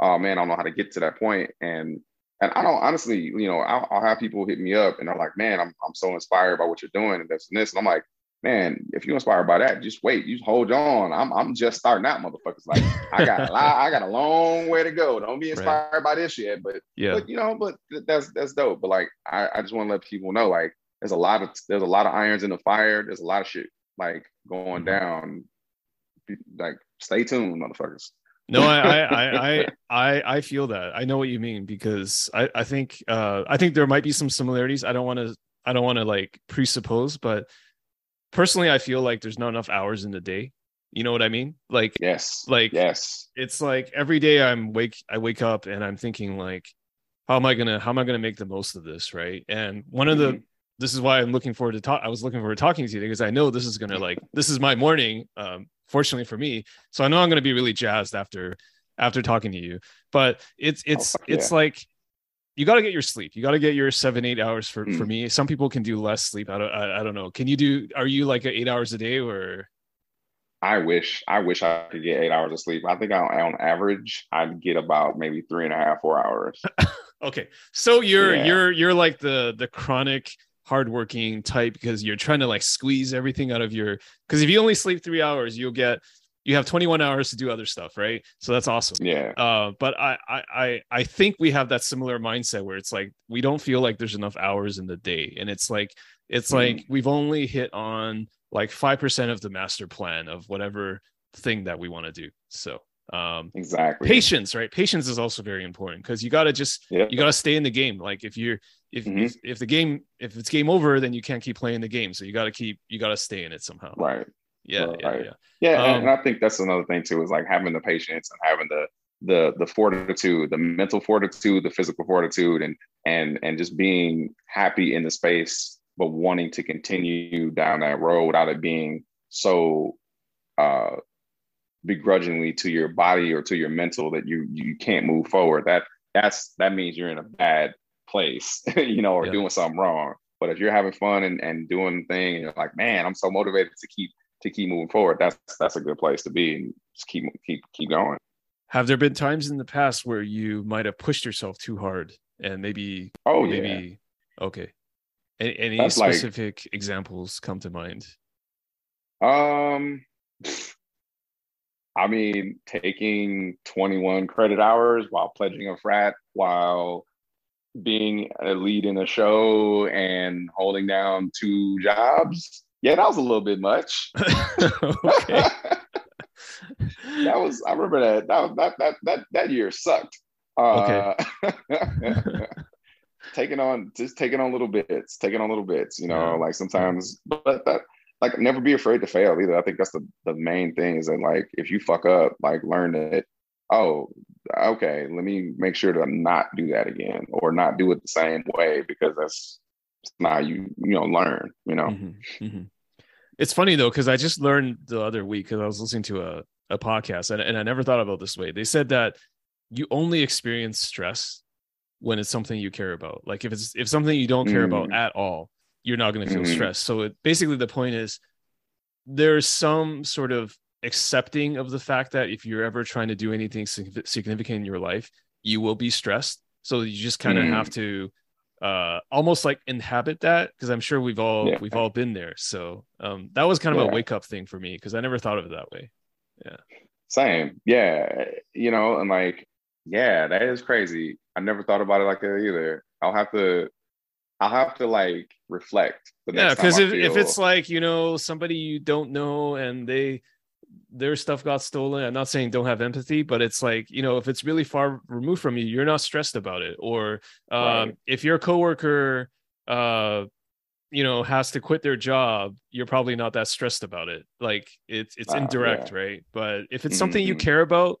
oh man i don't know how to get to that point and and i don't honestly you know i'll, I'll have people hit me up and they're like man i'm, I'm so inspired by what you're doing and this and this and i'm like man if you're inspired by that just wait you hold on i'm, I'm just starting out motherfuckers like i got a lot, i got a long way to go don't be Right. inspired by this yet but Yeah. but you know, but that's that's dope. But like, I, I just want to let people know, like, there's a lot of there's a lot of irons in the fire. There's a lot of shit like going Mhm. down. Like, stay tuned, motherfuckers. No, I, I, I, I, I, I feel that. I know what you mean because I, I think, uh, I think there might be some similarities. I don't want to, I don't want to like presuppose, but personally, I feel like there's not enough hours in the day. You know what I mean? Like, Yes, Like- yes, it's like every day I'm wake, I wake up and I'm thinking like, how am I gonna, how am I gonna make the most of this, right? And one of the, Mhm. this is why I'm looking forward to talk. I was looking forward to talking to you because I know this is gonna like, this is my morning. Um, fortunately for me, so I know I'm gonna be really jazzed after after talking to you. But it's it's fuck it's yeah. like you got to get your sleep. You got to get your seven eight hours for for Mm. me. Some people can do less sleep. I don't I, I don't know. Can you do? Are you like eight hours a day or? I wish I wish I could get eight hours of sleep. I think on, on average I'd get about maybe three and a half, four hours. Okay, so you're Yeah. you're you're like the the chronic hardworking type because you're trying to like squeeze everything out of your because if you only sleep three hours, you'll get you have 21 hours to do other stuff, right? So that's awesome. Yeah, Uh, but I, I I I think we have that similar mindset where it's like we don't feel like there's enough hours in the day, and it's like it's Mhm. like we've only hit on like five percent of the master plan of whatever thing that we want to do. So um exactly. patience right patience is also very important because you got to just Yeah. you got to stay in the game like if you're if, Mhm. if if the game if it's game over then you can't keep playing the game so you got to keep you got to stay in it somehow Right. Yeah yeah right. yeah Yeah, and- Um, and I think that's another thing too is like having the patience and having the the the fortitude, the mental fortitude, the physical fortitude, and and and just being happy in the space, but wanting to continue down that road without it being so uh, begrudgingly to your body or to your mental that you you can't move forward, that that's that means you're in a bad place, you know, or yeah. doing something wrong. But if you're having fun and, and doing the thing, and you're like, man, I'm so motivated to keep to keep moving forward. That's that's a good place to be, and just keep keep keep going. Have there been times in the past where you might have pushed yourself too hard and maybe oh maybe yeah. okay any, any That's specific like, examples come to mind um i mean taking 21 credit hours while pledging a frat while being a lead in a show and holding down two jobs yeah that was a little bit much that was I remember that that that that that, that year sucked. Uh, okay. taking on just taking on little bits, taking on little bits, you know, like sometimes but that like never be afraid to fail either. I think that's the the main thing is that like if you fuck up, like learn that oh, okay, let me make sure to not do that again or not do it the same way because that's not you you know learn, you know. Mm-hmm. Mm-hmm. It's funny though because I just learned the other week because I was listening to a a podcast and, and I never thought about this way. They said that you only experience stress when it's something you care about. Like if it's if something you don't care mm. about at all, you're not going to feel mm. stressed. So it, basically the point is there's some sort of accepting of the fact that if you're ever trying to do anything significant in your life, you will be stressed. So you just kind of mm. have to uh almost like inhabit that because I'm sure we've all yeah. we've all been there. So um that was kind of yeah. a wake up thing for me because I never thought of it that way. Yeah. Same. Yeah. You know, and like, yeah, that is crazy. I never thought about it like that either. I'll have to I'll have to like reflect. yeah, because if, feel... if it's like, you know, somebody you don't know and they their stuff got stolen. I'm not saying don't have empathy, but it's like, you know, if it's really far removed from you, you're not stressed about it. Or um, right. if your coworker uh you know has to quit their job you're probably not that stressed about it like it's it's indirect yeah. right but if it's something mm-hmm. you care about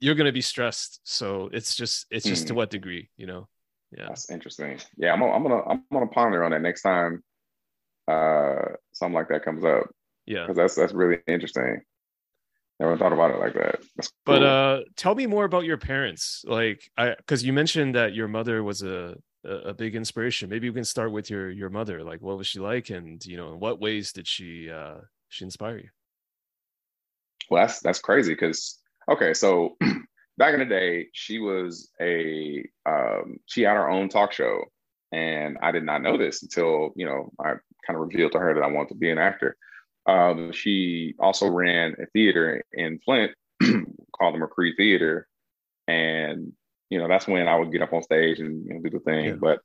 you're going to be stressed so it's just it's just mm-hmm. to what degree you know yeah that's interesting yeah i'm gonna i'm gonna i'm gonna ponder on that next time uh something like that comes up yeah because that's that's really interesting never thought about it like that cool. but uh tell me more about your parents like i because you mentioned that your mother was a a, big inspiration. Maybe we can start with your your mother. Like, what was she like, and you know, in what ways did she uh, she inspire you? Well, that's that's crazy because okay, so back in the day, she was a um, she had her own talk show, and I did not know this until you know I kind of revealed to her that I wanted to be an actor. Um, she also ran a theater in Flint called the McCree Theater, and you know, that's when I would get up on stage and you know, do the thing. Yeah. But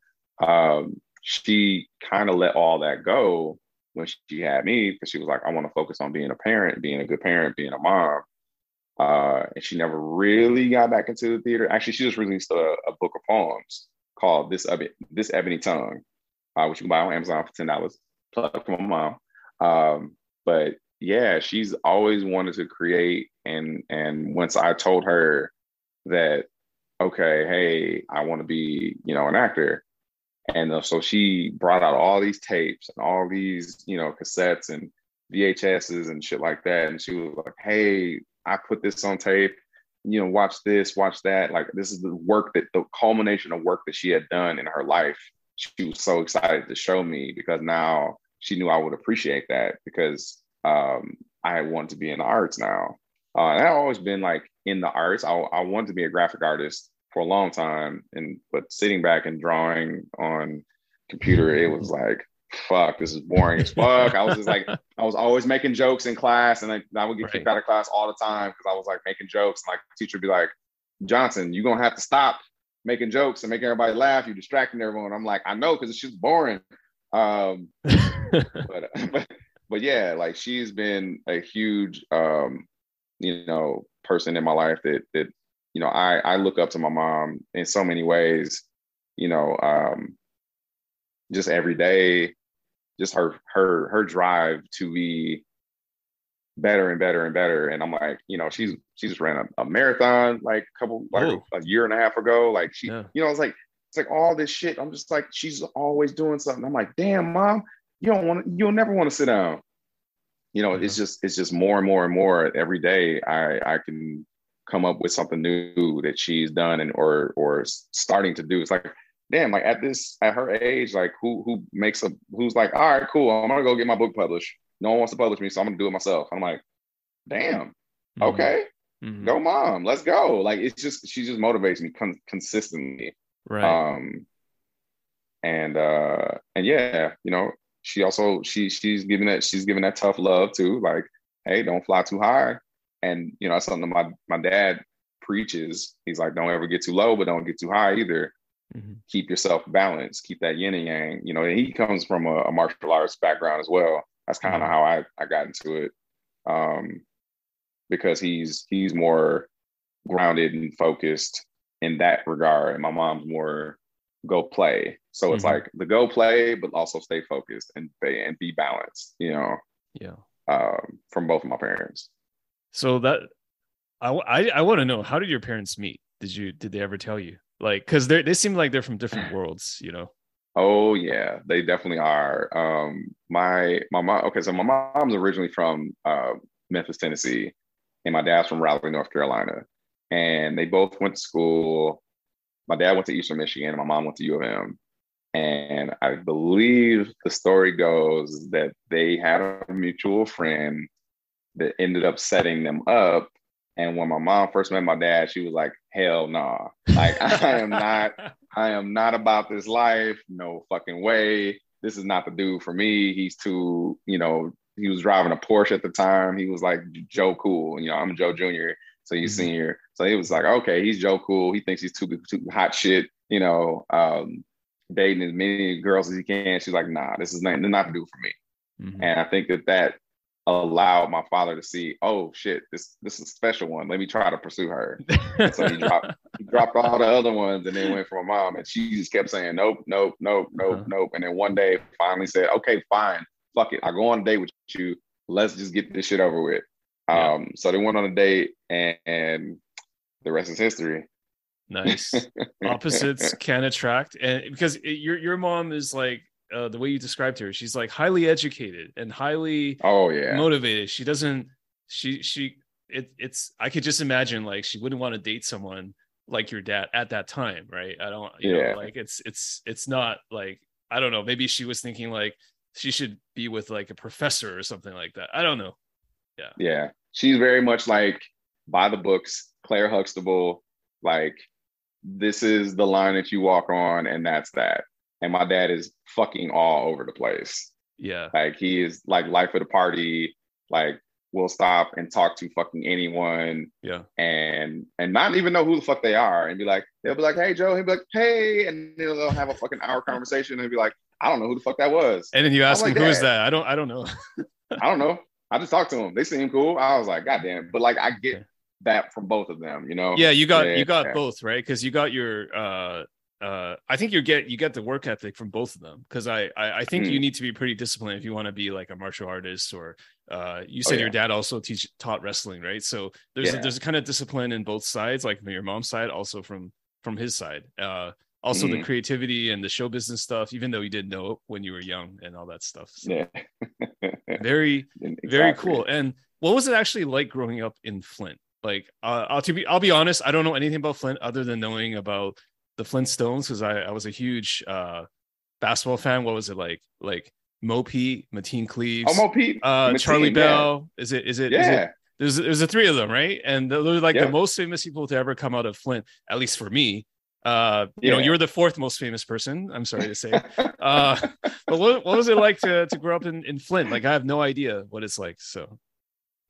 um, she kind of let all that go when she had me because she was like, I want to focus on being a parent, being a good parent, being a mom. Uh, and she never really got back into the theater. Actually, she just released a, a book of poems called "This This Ebony Tongue," uh, which you can buy on Amazon for ten dollars. Plug for my mom. Um, but yeah, she's always wanted to create, and and once I told her that okay, hey, I want to be, you know, an actor. And uh, so she brought out all these tapes and all these, you know, cassettes and VHSs and shit like that. And she was like, hey, I put this on tape, you know, watch this, watch that. Like, this is the work that the culmination of work that she had done in her life. She was so excited to show me because now she knew I would appreciate that because um, I wanted to be in the arts now. Uh, and I've always been like in the arts. I, I wanted to be a graphic artist for a long time, and but sitting back and drawing on computer, it was like, fuck, this is boring as fuck. I was just like, I was always making jokes in class, and I, I would get right. kicked out of class all the time because I was like making jokes. And like the teacher would be like, Johnson, you're gonna have to stop making jokes and making everybody laugh. You're distracting everyone. I'm like, I know because it's just boring. Um, but, but but yeah, like she's been a huge um, you know, person in my life that that you know I I look up to my mom in so many ways. You know, um, just every day, just her her her drive to be better and better and better. And I'm like, you know, she's she just ran a, a marathon like a couple like Ooh. a year and a half ago. Like she, yeah. you know, it's like it's like all this shit. I'm just like, she's always doing something. I'm like, damn, mom, you don't want to, you'll never want to sit down. you know, it's just it's just more and more and more every day. I I can come up with something new that she's done and or or starting to do. It's like, damn, like at this at her age, like who who makes a who's like, all right, cool, I'm gonna go get my book published. No one wants to publish me, so I'm gonna do it myself. I'm like, damn, mm-hmm. okay, mm-hmm. go mom, let's go. Like it's just she just motivates me con- consistently. Right. Um and uh and yeah, you know, she also she she's giving that she's giving that tough love too. Like, hey, don't fly too high. And you know, that's something my my dad preaches. He's like, don't ever get too low, but don't get too high either. Mm-hmm. Keep yourself balanced. Keep that yin and yang. You know, and he comes from a, a martial arts background as well. That's kind of mm-hmm. how I I got into it. Um, because he's he's more grounded and focused in that regard, and my mom's more go play. So it's mm-hmm. like the go play, but also stay focused and be, and be balanced. You know. Yeah. Um, from both of my parents. So that I I, I want to know how did your parents meet? Did you did they ever tell you? Like, because they they seem like they're from different worlds. You know. Oh yeah, they definitely are. Um, my my mom. Okay, so my mom's originally from uh, Memphis, Tennessee, and my dad's from Raleigh, North Carolina, and they both went to school my dad went to Eastern Michigan and my mom went to U of M. And I believe the story goes that they had a mutual friend that ended up setting them up. And when my mom first met my dad, she was like, hell nah. Like I am not, I am not about this life. No fucking way. This is not the dude for me. He's too, you know, he was driving a Porsche at the time. He was like Joe Cool. You know, I'm Joe Jr. So he's mm-hmm. senior. So he was like, okay, he's Joe Cool. He thinks he's too, too hot shit, you know, um, dating as many girls as he can. She's like, nah, this is not, not to do for me. Mm-hmm. And I think that that allowed my father to see, oh shit, this this is a special one. Let me try to pursue her. so he dropped he dropped all the other ones and then went for my mom. And she just kept saying, nope, nope, nope, nope, uh-huh. nope. And then one day finally said, okay, fine, fuck it. I'll go on a date with you. Let's just get this shit over with. Yeah. Um, so they went on a date and, and the rest is history. Nice. Opposites can attract, and because it, your your mom is like uh, the way you described her, she's like highly educated and highly oh yeah motivated. She doesn't she she it, it's I could just imagine like she wouldn't want to date someone like your dad at that time, right? I don't you yeah. know like it's it's it's not like I don't know. Maybe she was thinking like she should be with like a professor or something like that. I don't know. Yeah. Yeah. She's very much like by the books, Claire Huxtable, like this is the line that you walk on, and that's that. And my dad is fucking all over the place. Yeah. Like he is like life of the party, like will stop and talk to fucking anyone. Yeah. And and not even know who the fuck they are and be like, they'll be like, hey Joe, he'll be like, hey, and they'll have a fucking hour conversation and be like, I don't know who the fuck that was. And then you ask him, like, who is that? I don't I don't know. I don't know. I just talked to them. They seem cool. I was like, God damn. But like I get that from both of them, you know? Yeah, you got yeah, you got yeah. both, right? Because you got your uh uh I think you get you get the work ethic from both of them. Because I, I, I think mm. you need to be pretty disciplined if you want to be like a martial artist or uh you said oh, yeah. your dad also teach taught wrestling, right? So there's a, there's a kind of discipline in both sides, like from your mom's side, also from from his side. Uh also mm. the creativity and the show business stuff, even though you didn't know it when you were young and all that stuff. So yeah. very, exactly. very cool. And what was it actually like growing up in Flint? Like, uh, I'll to be, I'll be honest, I don't know anything about Flint other than knowing about the Flintstones because I, I was a huge uh, basketball fan. What was it like? Like Mo Pete, Mateen Cleaves, oh, Mo Pete, uh, Mateen, Charlie Bell. Is it? Is it? Yeah. Is it, there's there's the three of them, right? And they're like yeah. the most famous people to ever come out of Flint, at least for me. Uh, you yeah. know, you're the fourth most famous person. I'm sorry to say. uh, but what, what was it like to to grow up in in Flint? Like, I have no idea what it's like. So,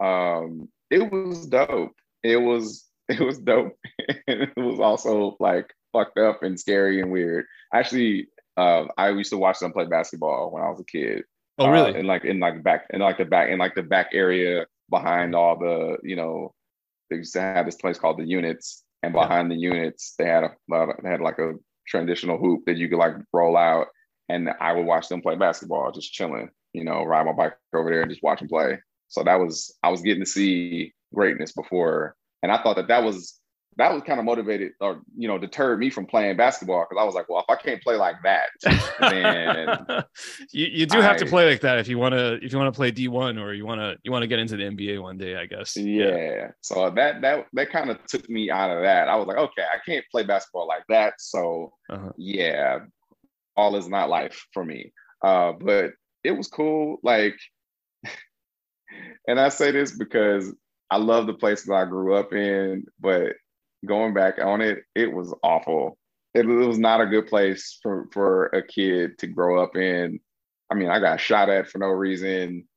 um, it was dope. It was it was dope. it was also like fucked up and scary and weird. Actually, uh, I used to watch them play basketball when I was a kid. Oh, really? Uh, and like in like back in like the back in like the back area behind all the you know they used to have this place called the units and behind yeah. the units they had a they had like a traditional hoop that you could like roll out. And I would watch them play basketball just chilling you know ride my bike over there and just watch them play. So that was I was getting to see greatness before. And I thought that that was that was kind of motivated or you know deterred me from playing basketball because I was like, well, if I can't play like that, then you, you do have to play like that if you want to if you want to play D one or you want to you want to get into the NBA one day, I guess. Yeah. yeah. So that that that kind of took me out of that. I was like, okay, I can't play basketball like that. So uh-huh. yeah, all is not life for me. Uh, but it was cool. Like, and I say this because I love the place that I grew up in, but going back on it, it was awful. It, it, was not a good place for for a kid to grow up in. I mean, I got shot at for no reason.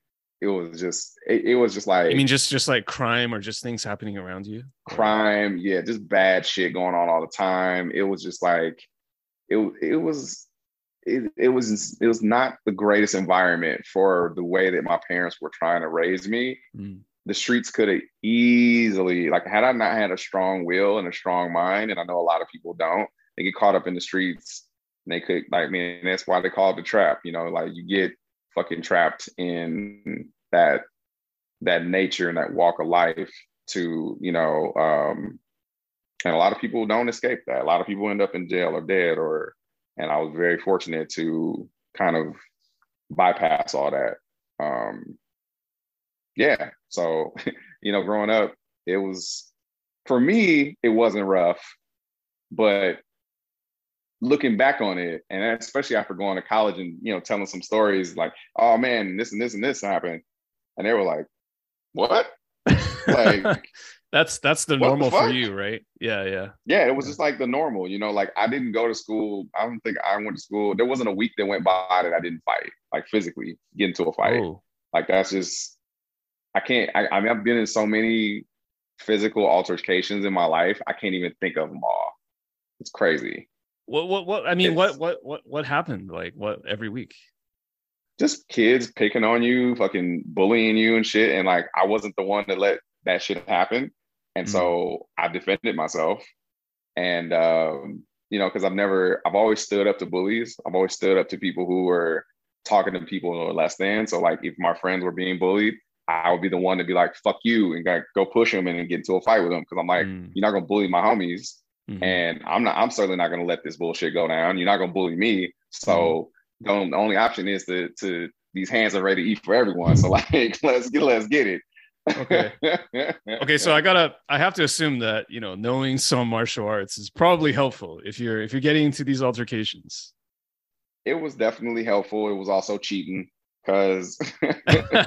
It was just it, it was just like I mean just just like crime or just things happening around you? Crime, yeah, just bad shit going on all the time. It was just like it it was it, it was it was not the greatest environment for the way that my parents were trying to raise me. Mm the streets could have easily like had I not had a strong will and a strong mind, and I know a lot of people don't, they get caught up in the streets and they could like I mean that's why they call it the trap, you know, like you get fucking trapped in that that nature and that walk of life to, you know, um and a lot of people don't escape that. A lot of people end up in jail or dead or and I was very fortunate to kind of bypass all that. Um yeah. So, you know, growing up, it was for me, it wasn't rough, but looking back on it, and especially after going to college and you know telling some stories like, oh man, this and this and this happened, and they were like, what? like that's that's the normal the for you, right? Yeah, yeah. Yeah, it was yeah. just like the normal, you know. Like I didn't go to school. I don't think I went to school. There wasn't a week that went by that I didn't fight, like physically get into a fight. Oh. Like that's just I can't. I, I mean, I've been in so many physical altercations in my life. I can't even think of them all. It's crazy. What? What? What? I mean, it's, what? What? What? What happened? Like what? Every week? Just kids picking on you, fucking bullying you and shit. And like, I wasn't the one to let that shit happen. And mm-hmm. so I defended myself. And um, you know, because I've never, I've always stood up to bullies. I've always stood up to people who were talking to people who are less than. So like, if my friends were being bullied, I would be the one to be like, fuck you, and go push him and get into a fight with him. Cause I'm like, mm. you're not gonna bully my homies. Mm-hmm. And I'm not, I'm certainly not gonna let this bullshit go down. You're not gonna bully me. So mm. the, only option is to to these hands are ready to eat for everyone. So like let's get let's get it. okay. Okay. So I gotta I have to assume that, you know, knowing some martial arts is probably helpful if you're if you're getting into these altercations. It was definitely helpful. It was also cheating because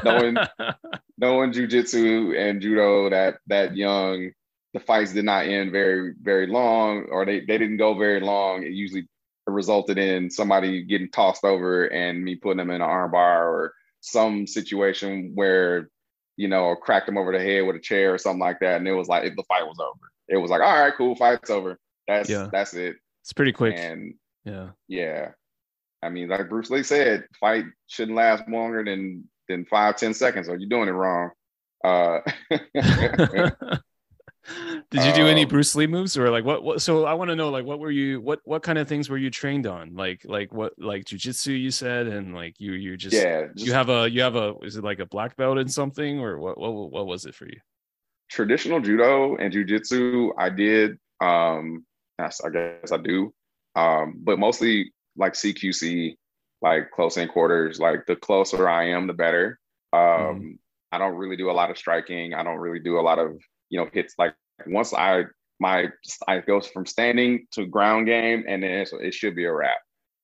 knowing knowing jujitsu and judo that that young, the fights did not end very very long, or they they didn't go very long. It usually resulted in somebody getting tossed over and me putting them in an armbar or some situation where you know cracked them over the head with a chair or something like that, and it was like the fight was over. It was like all right, cool, fight's over. That's yeah. that's it. It's pretty quick. And yeah, yeah. I mean, like Bruce Lee said, fight shouldn't last longer than than five ten seconds, or you're doing it wrong. Uh, Did you do any um, Bruce Lee moves or like what, what so I want to know like what were you what what kind of things were you trained on? Like like what like jujitsu you said and like you you just yeah just, you have a you have a is it like a black belt in something or what what what was it for you? Traditional judo and jujitsu I did um I guess I do um but mostly like CQC, like close in quarters. Like the closer I am, the better. Um, mm. I don't really do a lot of striking. I don't really do a lot of you know hits. Like once I my I goes from standing to ground game, and then it should be a wrap.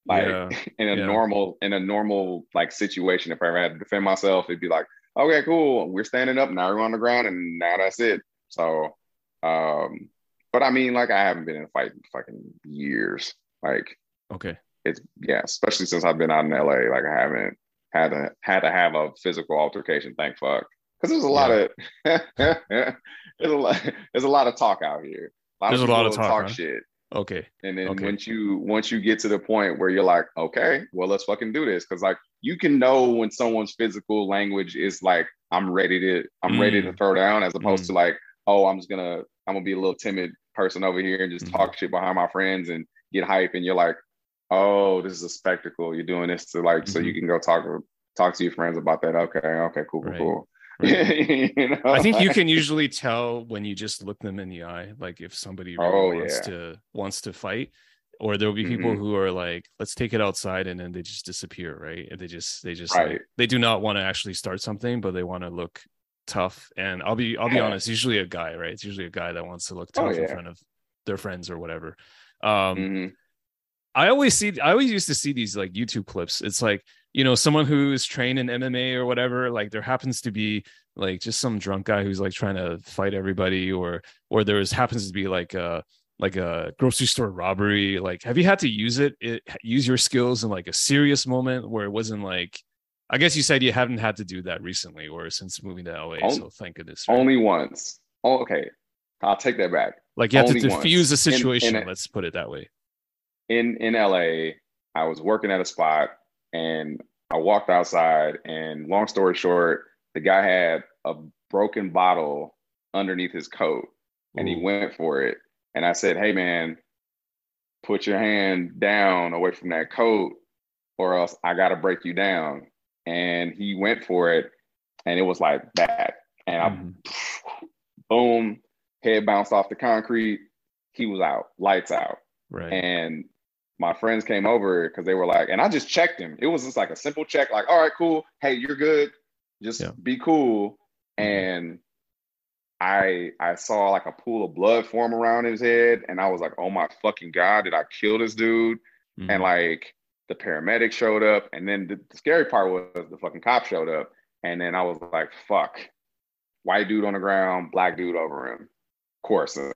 Like yeah. in a yeah. normal in a normal like situation, if I ever had to defend myself, it'd be like, okay, cool, we're standing up now, we're on the ground, and now that's it. So, um, but I mean, like I haven't been in a fight in fucking years. Like, okay, it's yeah, especially since I've been out in LA, like I haven't had to had to have a physical altercation. Thank fuck, because there's a lot of there's a lot there's a lot of talk out here. A there's a lot of talk, talk shit. Okay. And then okay. once you once you get to the point where you're like, okay, well let's fucking do this, because like you can know when someone's physical language is like, I'm ready to I'm mm. ready to mm. throw down, as opposed mm. to like, oh, I'm just gonna I'm gonna be a little timid person over here and just mm. talk shit behind my friends and get hype, and you're like, oh, this is a spectacle. You're doing this to like mm-hmm. so you mm-hmm. can go talk talk to your friends about that. Okay, okay, cool, cool, right. cool. Right. you know? I think you can usually tell when you just look them in the eye, like if somebody really oh, wants yeah. to wants to fight, or there will be people mm-hmm. who are like, let's take it outside, and then they just disappear, right? And they just they just right. like, they do not want to actually start something, but they want to look tough. And I'll be I'll be yeah. honest, usually a guy, right? It's usually a guy that wants to look oh, tough oh, yeah. in front of their friends or whatever. Um, mm-hmm. I always see I always used to see these like YouTube clips. It's like, you know, someone who's trained in MMA or whatever, like there happens to be like just some drunk guy who's like trying to fight everybody or or there's happens to be like a like a grocery store robbery. Like have you had to use it, it use your skills in like a serious moment where it wasn't like I guess you said you haven't had to do that recently or since moving to LA. Only, so thank goodness. Only once. Oh, okay. I'll take that back. Like you have only to diffuse once. a situation. In, in let's put it that way in in LA, I was working at a spot and I walked outside and long story short, the guy had a broken bottle underneath his coat and he went for it. And I said, Hey man, put your hand down away from that coat or else I gotta break you down. And he went for it and it was like that. And I mm-hmm. boom, head bounced off the concrete. He was out, lights out. Right. And my friends came over because they were like, and I just checked him. It was just like a simple check, like, all right, cool. Hey, you're good. Just yeah. be cool. And I I saw like a pool of blood form around his head, and I was like, oh my fucking god, did I kill this dude? Mm-hmm. And like the paramedic showed up, and then the, the scary part was the fucking cop showed up, and then I was like, fuck, white dude on the ground, black dude over him. Of course, uh,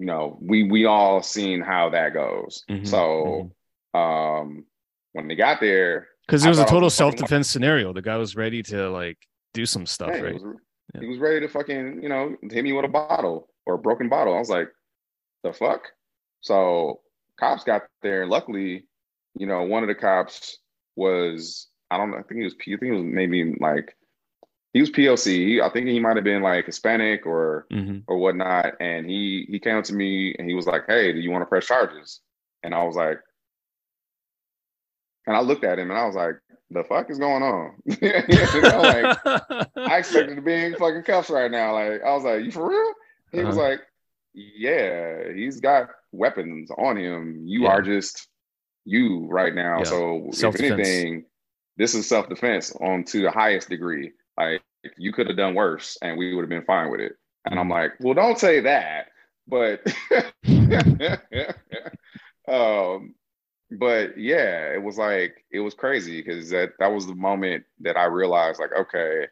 you know, we we all seen how that goes. Mm-hmm, so mm-hmm. um when they got there, because it was a total self defense scenario. The guy was ready to like do some stuff, right? He was, yeah. he was ready to fucking, you know, hit me with a bottle or a broken bottle. I was like, the fuck? So cops got there. Luckily, you know, one of the cops was I don't know, I think he was I think it was maybe like he was POC. I think he might have been like Hispanic or mm-hmm. or whatnot. And he he came to me and he was like, "Hey, do you want to press charges?" And I was like, and I looked at him and I was like, "The fuck is going on?" like I expected to be in fucking cuffs right now. Like I was like, "You for real?" He uh-huh. was like, "Yeah, he's got weapons on him. You yeah. are just you right now. Yeah. So if anything." This is self defense on to the highest degree like you could have done worse and we would have been fine with it. And I'm mm-hmm. like, well, don't say that. But um, but yeah, it was like it was crazy because that that was the moment that I realized like, okay,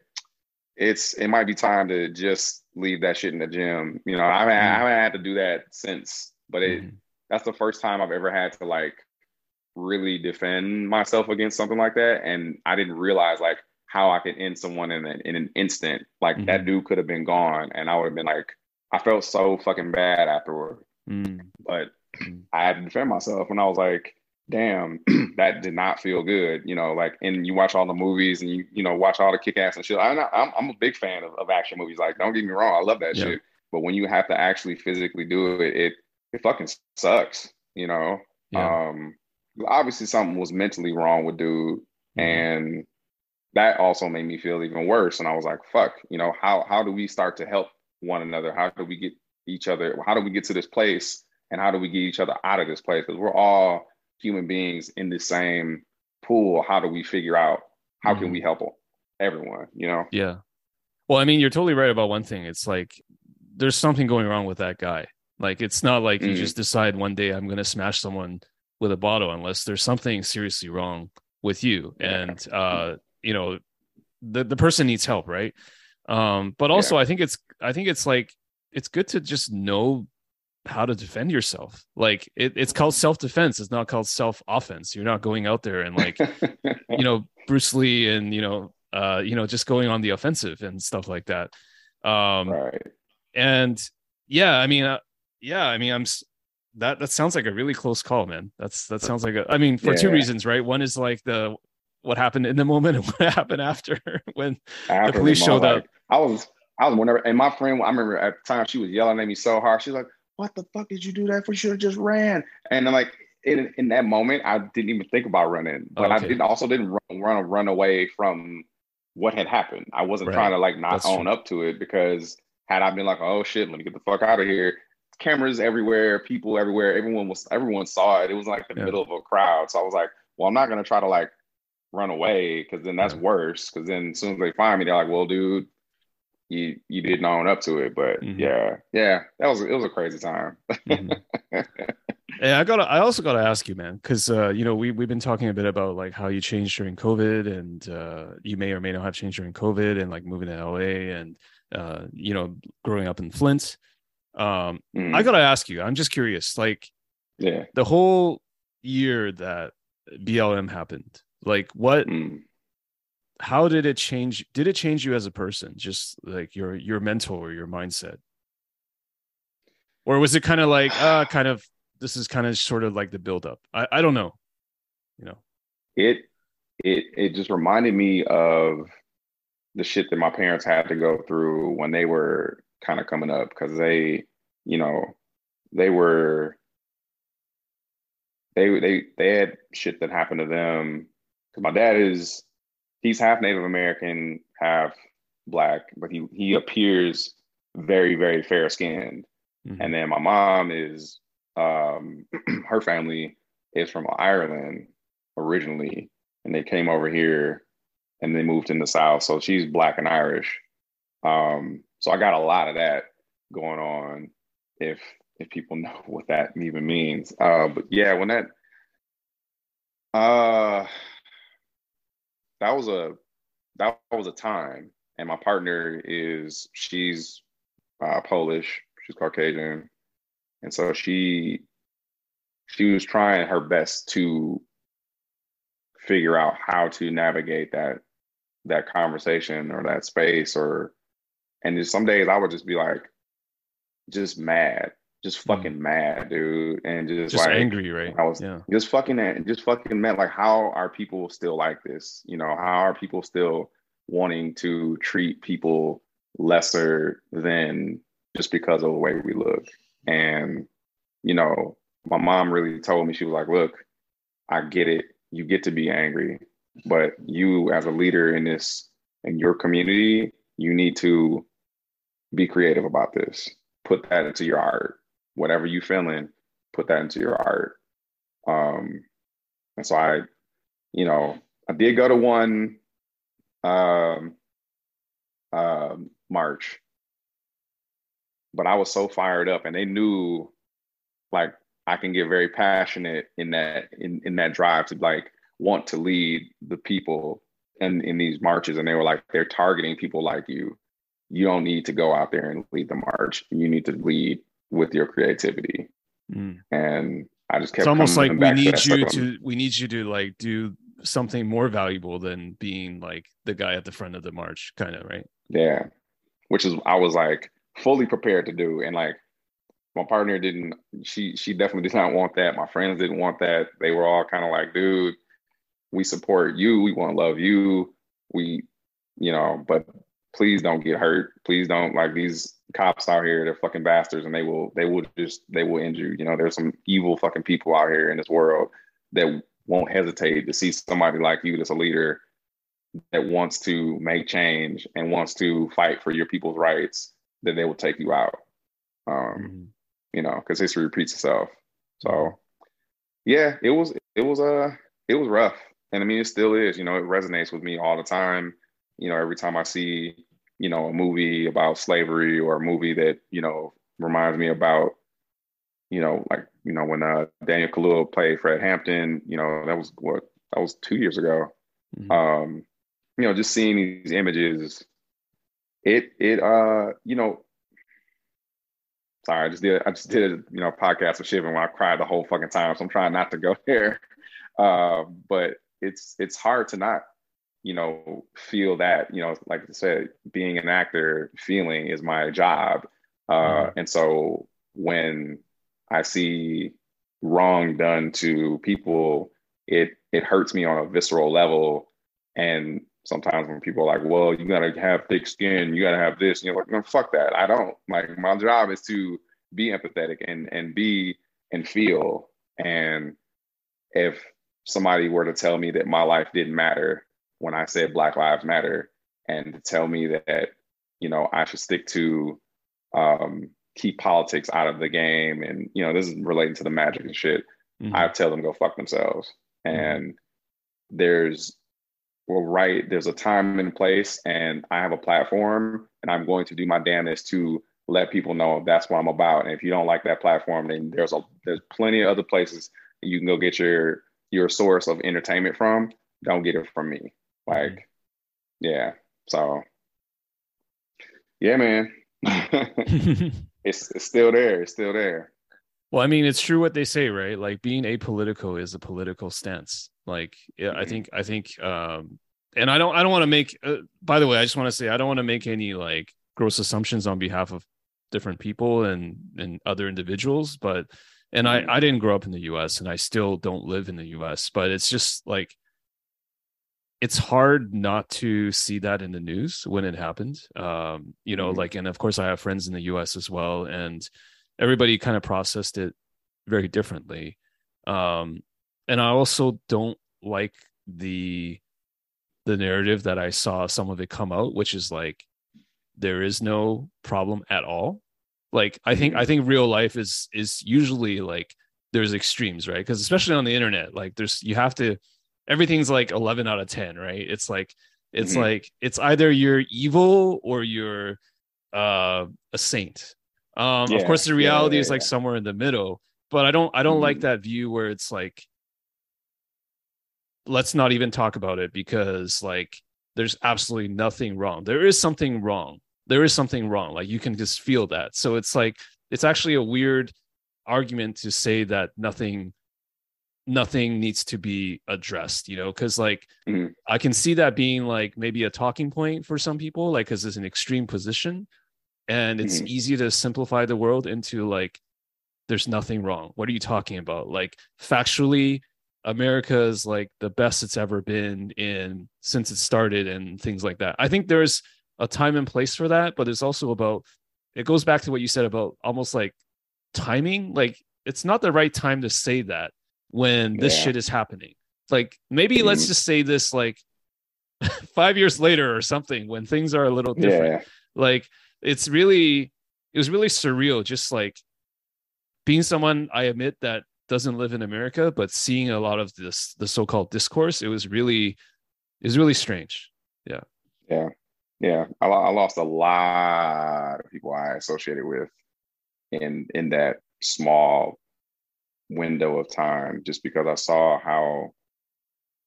it's it might be time to just leave that shit in the gym. You know, I haven't, mm. I haven't had to do that since, but it mm. that's the first time I've ever had to like really defend myself against something like that. And I didn't realize like how I could end someone in an, in an instant. Like mm-hmm. that dude could have been gone, and I would have been like, I felt so fucking bad afterward. Mm-hmm. But mm. I had to defend myself, and I was like, damn, that did not feel good. You know, like, and you watch all the movies, and you you know watch all the kick ass and shit. I'm not, I'm, I'm a big fan of, of action movies. Like, don't get me wrong, I love that yeah. shit. But when you have to actually physically do it, it it fucking sucks. You know. Yeah. Um, obviously something was mentally wrong with dude, mm-hmm. and that also made me feel even worse. And I was like, fuck, you know, how how do we start to help one another? How do we get each other? How do we get to this place? And how do we get each other out of this place? Because we're all human beings in the same pool. How do we figure out how mm-hmm. can we help everyone? You know? Yeah. Well, I mean, you're totally right about one thing. It's like there's something going wrong with that guy. Like it's not like mm-hmm. you just decide one day I'm gonna smash someone with a bottle unless there's something seriously wrong with you. And uh you know the the person needs help right? Um but also yeah. i think it's i think it's like it's good to just know how to defend yourself. Like it, it's called self-defense. It's not called self-offense. You're not going out there and like you know bruce lee and you know uh you know just going on the offensive and stuff like that. Um right. and yeah i mean uh, yeah i mean i'm that that sounds like a really close call man. That's that sounds like a i mean for yeah. two reasons right? One is like the what happened in the moment and what happened after when after the police showed up. I was I was whenever and my friend I remember at the time she was yelling at me so hard. She was like, "What the fuck did you do that for? You should have just ran." And I'm like, in in that moment, I didn't even think about running, but okay. I didn't also didn't run run run away from what had happened. I wasn't Right. trying to like not That's own true. up to it because had I been like, oh shit, let me get the fuck out of here. Cameras everywhere, people everywhere. Everyone was everyone saw it. It was like the Yeah. middle of a crowd. So I was like, well, I'm not gonna try to like run away because then that's Yeah. worse. Because then as soon as they find me, they're like, well, dude, you you didn't own up to it. But Mhm. yeah, yeah, that was it was a crazy time. Mhm. And I gotta, I also gotta ask you, man, because uh, you know we we've been talking a bit about like how you changed during COVID, and uh, you may or may not have changed during COVID, and like moving to LA, and uh, you know growing up in Flint. Um, Mm, I gotta ask you, I'm just curious, like yeah. the whole year that BLM happened, like what, Mm. how did it change? Did it change you as a person? Just like your your mental or your mindset, or was it kind of like uh, kind of this is kind of sort of like the buildup? I I don't know, you know. it it it just reminded me of the shit that my parents had to go through when they were kind of coming up because they you know they were they they they had shit that happened to them because my dad is he's half Native American half black but he he appears very very fair skinned Mhm. and then my mom is um her family is from Ireland originally and they came over here and they moved in the south so she's black and irish. Um so i got a lot of that going on if if people know what that even means. Uh but yeah when that uh that was a that was a time. And my partner is she's uh polish she's caucasian. And so she she was trying her best to figure out how to navigate that that conversation or that space or and just some days I would just be like just mad, just mm-hmm. fucking mad, dude. And just, just like angry, right? I was yeah. just fucking just fucking mad. Like how are people still like this? You know, how are people still wanting to treat people lesser than just because of the way we look? And, you know, my mom really told me, she was like, look, I get it. You get to be angry, but you as a leader in this in your community, you need to be creative about this. Put that into your art. Whatever you feeling, put that into your art. Um, and so I, you know, I did go to one um, uh, march, but I was so fired up, and they knew, like, I can get very passionate in that in in that drive to like want to lead the people in in these marches, and they were like, they're targeting people like you. You don't need to go out there and lead the march. You need to lead with your creativity. Mm. And I just kept. It's almost like we need you circle. to we need you to like do something more valuable than being like the guy at the front of the march, kind of right. Yeah. Which is I was like fully prepared to do. And like my partner didn't she she definitely did not want that. My friends didn't want that. They were all kind of like, dude, we support you. We want to love you. We, you know, but please don't get hurt. Please don't like these cops out here, they're fucking bastards and they will they will just they will end you. You know, there's some evil fucking people out here in this world that won't hesitate to see somebody like you that's a leader that wants to make change and wants to fight for your people's rights, that they will take you out. Um, Mhm. you know, because history repeats itself. So yeah, it was it was uh it was rough. And I mean it still is, you know, it resonates with me all the time. You know, every time I see, you know, a movie about slavery or a movie that, you know, reminds me about, you know, like, you know, when uh Daniel Kaluuya played Fred Hampton, you know, that was what that was two years ago Mhm. um you know just seeing these images it it uh you know sorry i just did i just did a you know podcast of shivan when i cried the whole fucking time so i'm trying not to go there uh, but it's it's hard to not you know feel that you know like i said being an actor feeling is my job uh Mhm. and so when i see wrong done to people it it hurts me on a visceral level and sometimes when people are like, well, you gotta have thick skin, you gotta have this, and you're like, no, fuck that. I don't. Like my job is to be empathetic and and be and feel. And if somebody were to tell me that my life didn't matter when I said Black Lives Matter, and to tell me that you know I should stick to um, keep politics out of the game, and you know this is relating to the magic and shit. Mm-hmm. I tell them go fuck themselves, mm-hmm. and there's well, right, there's a time and place, and I have a platform, and I'm going to do my damnedest to let people know that's what I'm about. And if you don't like that platform, then there's a there's plenty of other places you can go get your your source of entertainment from. Don't get it from me. Like, yeah. So, yeah, man. it's it's still there. It's still there. Well, I mean, it's true what they say, right? Like being apolitical is a political stance. Like, yeah, I mm-hmm. think, I think, um, and I don't, I don't want to make. Uh, by the way, I just want to say I don't want to make any like gross assumptions on behalf of different people and and other individuals, but and I mm-hmm. I didn't grow up in the U.S. and I still don't live in the U.S. But it's just like it's hard not to see that in the news when it happened. Um, you know, mm-hmm. like, and of course, I have friends in the U.S. as well, and everybody kind of processed it very differently. Um, and I also don't like the the narrative that I saw some of it come out, which is like there is no problem at all. Like I think I mm-hmm. think real life is is usually like there's extremes, right? Because especially on the internet, like there's you have to everything's like 11 out of 10, right? It's like it's mm-hmm. like it's either you're evil or you're uh, a saint um, yeah, of course, the reality yeah, yeah, is like somewhere in the middle, but I don't I don't mm-hmm. like that view where it's like let's not even talk about it because like there's absolutely nothing wrong. There is something wrong. There is something wrong. Like you can just feel that. So it's like it's actually a weird argument to say that nothing nothing needs to be addressed you know because like mm-hmm. i can see that being like maybe a talking point for some people like because it's an extreme position and it's mm-hmm. easy to simplify the world into like there's nothing wrong. What are you talking about? Like factually america is like the best it's ever been in since it started and things like that. I think there's a time and place for that but it's also about it goes back to what you said about almost like timing. Like it's not the right time to say that when this yeah. shit is happening like maybe mm-hmm. let's just say this like five years later or something when things are a little different yeah. like it's really it was really surreal just like being someone i admit that doesn't live in america but seeing a lot of this the so-called discourse it was really it was really strange yeah yeah yeah I, I lost a lot of people i associated with in in that small window of time just because i saw how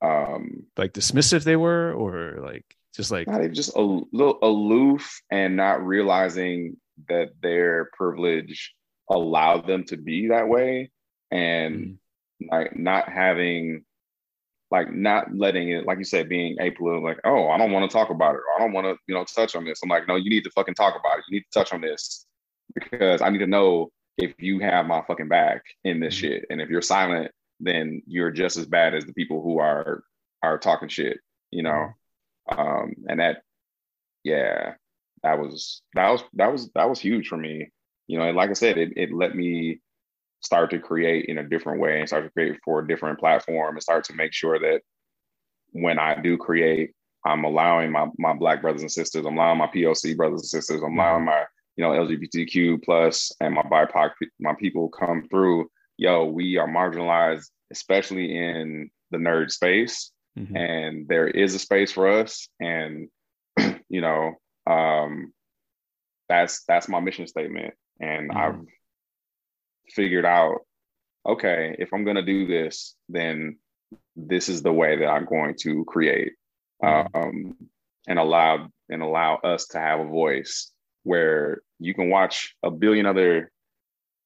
um like dismissive they were or like just like not even just a little aloof and not realizing that their privilege allowed them to be that way and mm-hmm. like not having like not letting it like you said being apolitical like oh i don't want to talk about it or i don't want to you know touch on this i'm like no you need to fucking talk about it you need to touch on this because i need to know if you have my fucking back in this mm-hmm. shit and if you're silent then you're just as bad as the people who are are talking shit you know mm-hmm. Um, and that, yeah, that was that was that was that was huge for me. You know, and like I said, it it let me start to create in a different way and start to create for a different platform and start to make sure that when I do create, I'm allowing my my black brothers and sisters, I'm allowing my POC brothers and sisters, I'm allowing my you know LGBTQ plus and my BIPOC my people come through. Yo, we are marginalized, especially in the nerd space mm-hmm. and there is a space for us and you know um that's that's my mission statement and mm-hmm. i've figured out okay if i'm going to do this then this is the way that i'm going to create mm-hmm. um and allow and allow us to have a voice where you can watch a billion other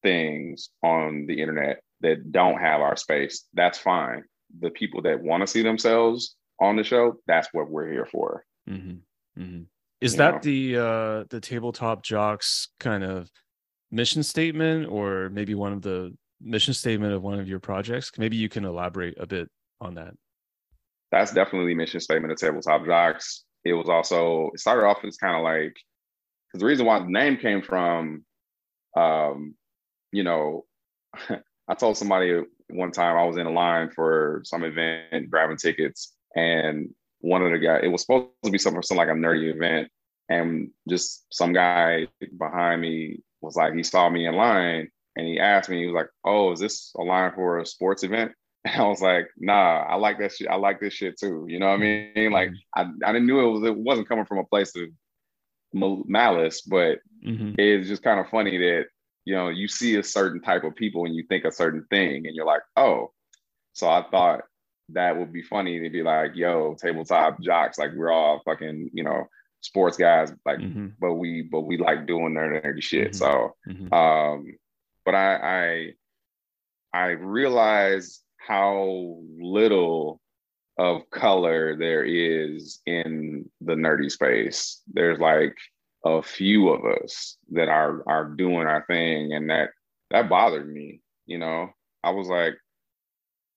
things on the internet that don't have our space that's fine the people that want to see themselves on the show, that's what we're here for. Mm-hmm. Mm-hmm. Is you that know? the uh, the tabletop jocks kind of mission statement, or maybe one of the mission statement of one of your projects? Maybe you can elaborate a bit on that. That's definitely mission statement of tabletop jocks. It was also it started off as kind of like because the reason why the name came from, um, you know, I told somebody one time I was in a line for some event grabbing tickets and one of the guys. It was supposed to be something, some like a nerdy event, and just some guy behind me was like, he saw me in line and he asked me, he was like, "Oh, is this a line for a sports event?" And I was like, "Nah, I like that shit. I like this shit too." You know what I mean? Like, I, I didn't knew it was it wasn't coming from a place of malice, but mm-hmm. it's just kind of funny that you know you see a certain type of people and you think a certain thing, and you're like, "Oh." So I thought that would be funny to be like, "Yo, tabletop jocks, like we're all fucking, you know." sports guys like mm-hmm. but we but we like doing nerdy, nerdy shit mm-hmm. so mm-hmm. um but I, I I realize how little of color there is in the nerdy space. There's like a few of us that are are doing our thing, and that that bothered me. You know, I was like,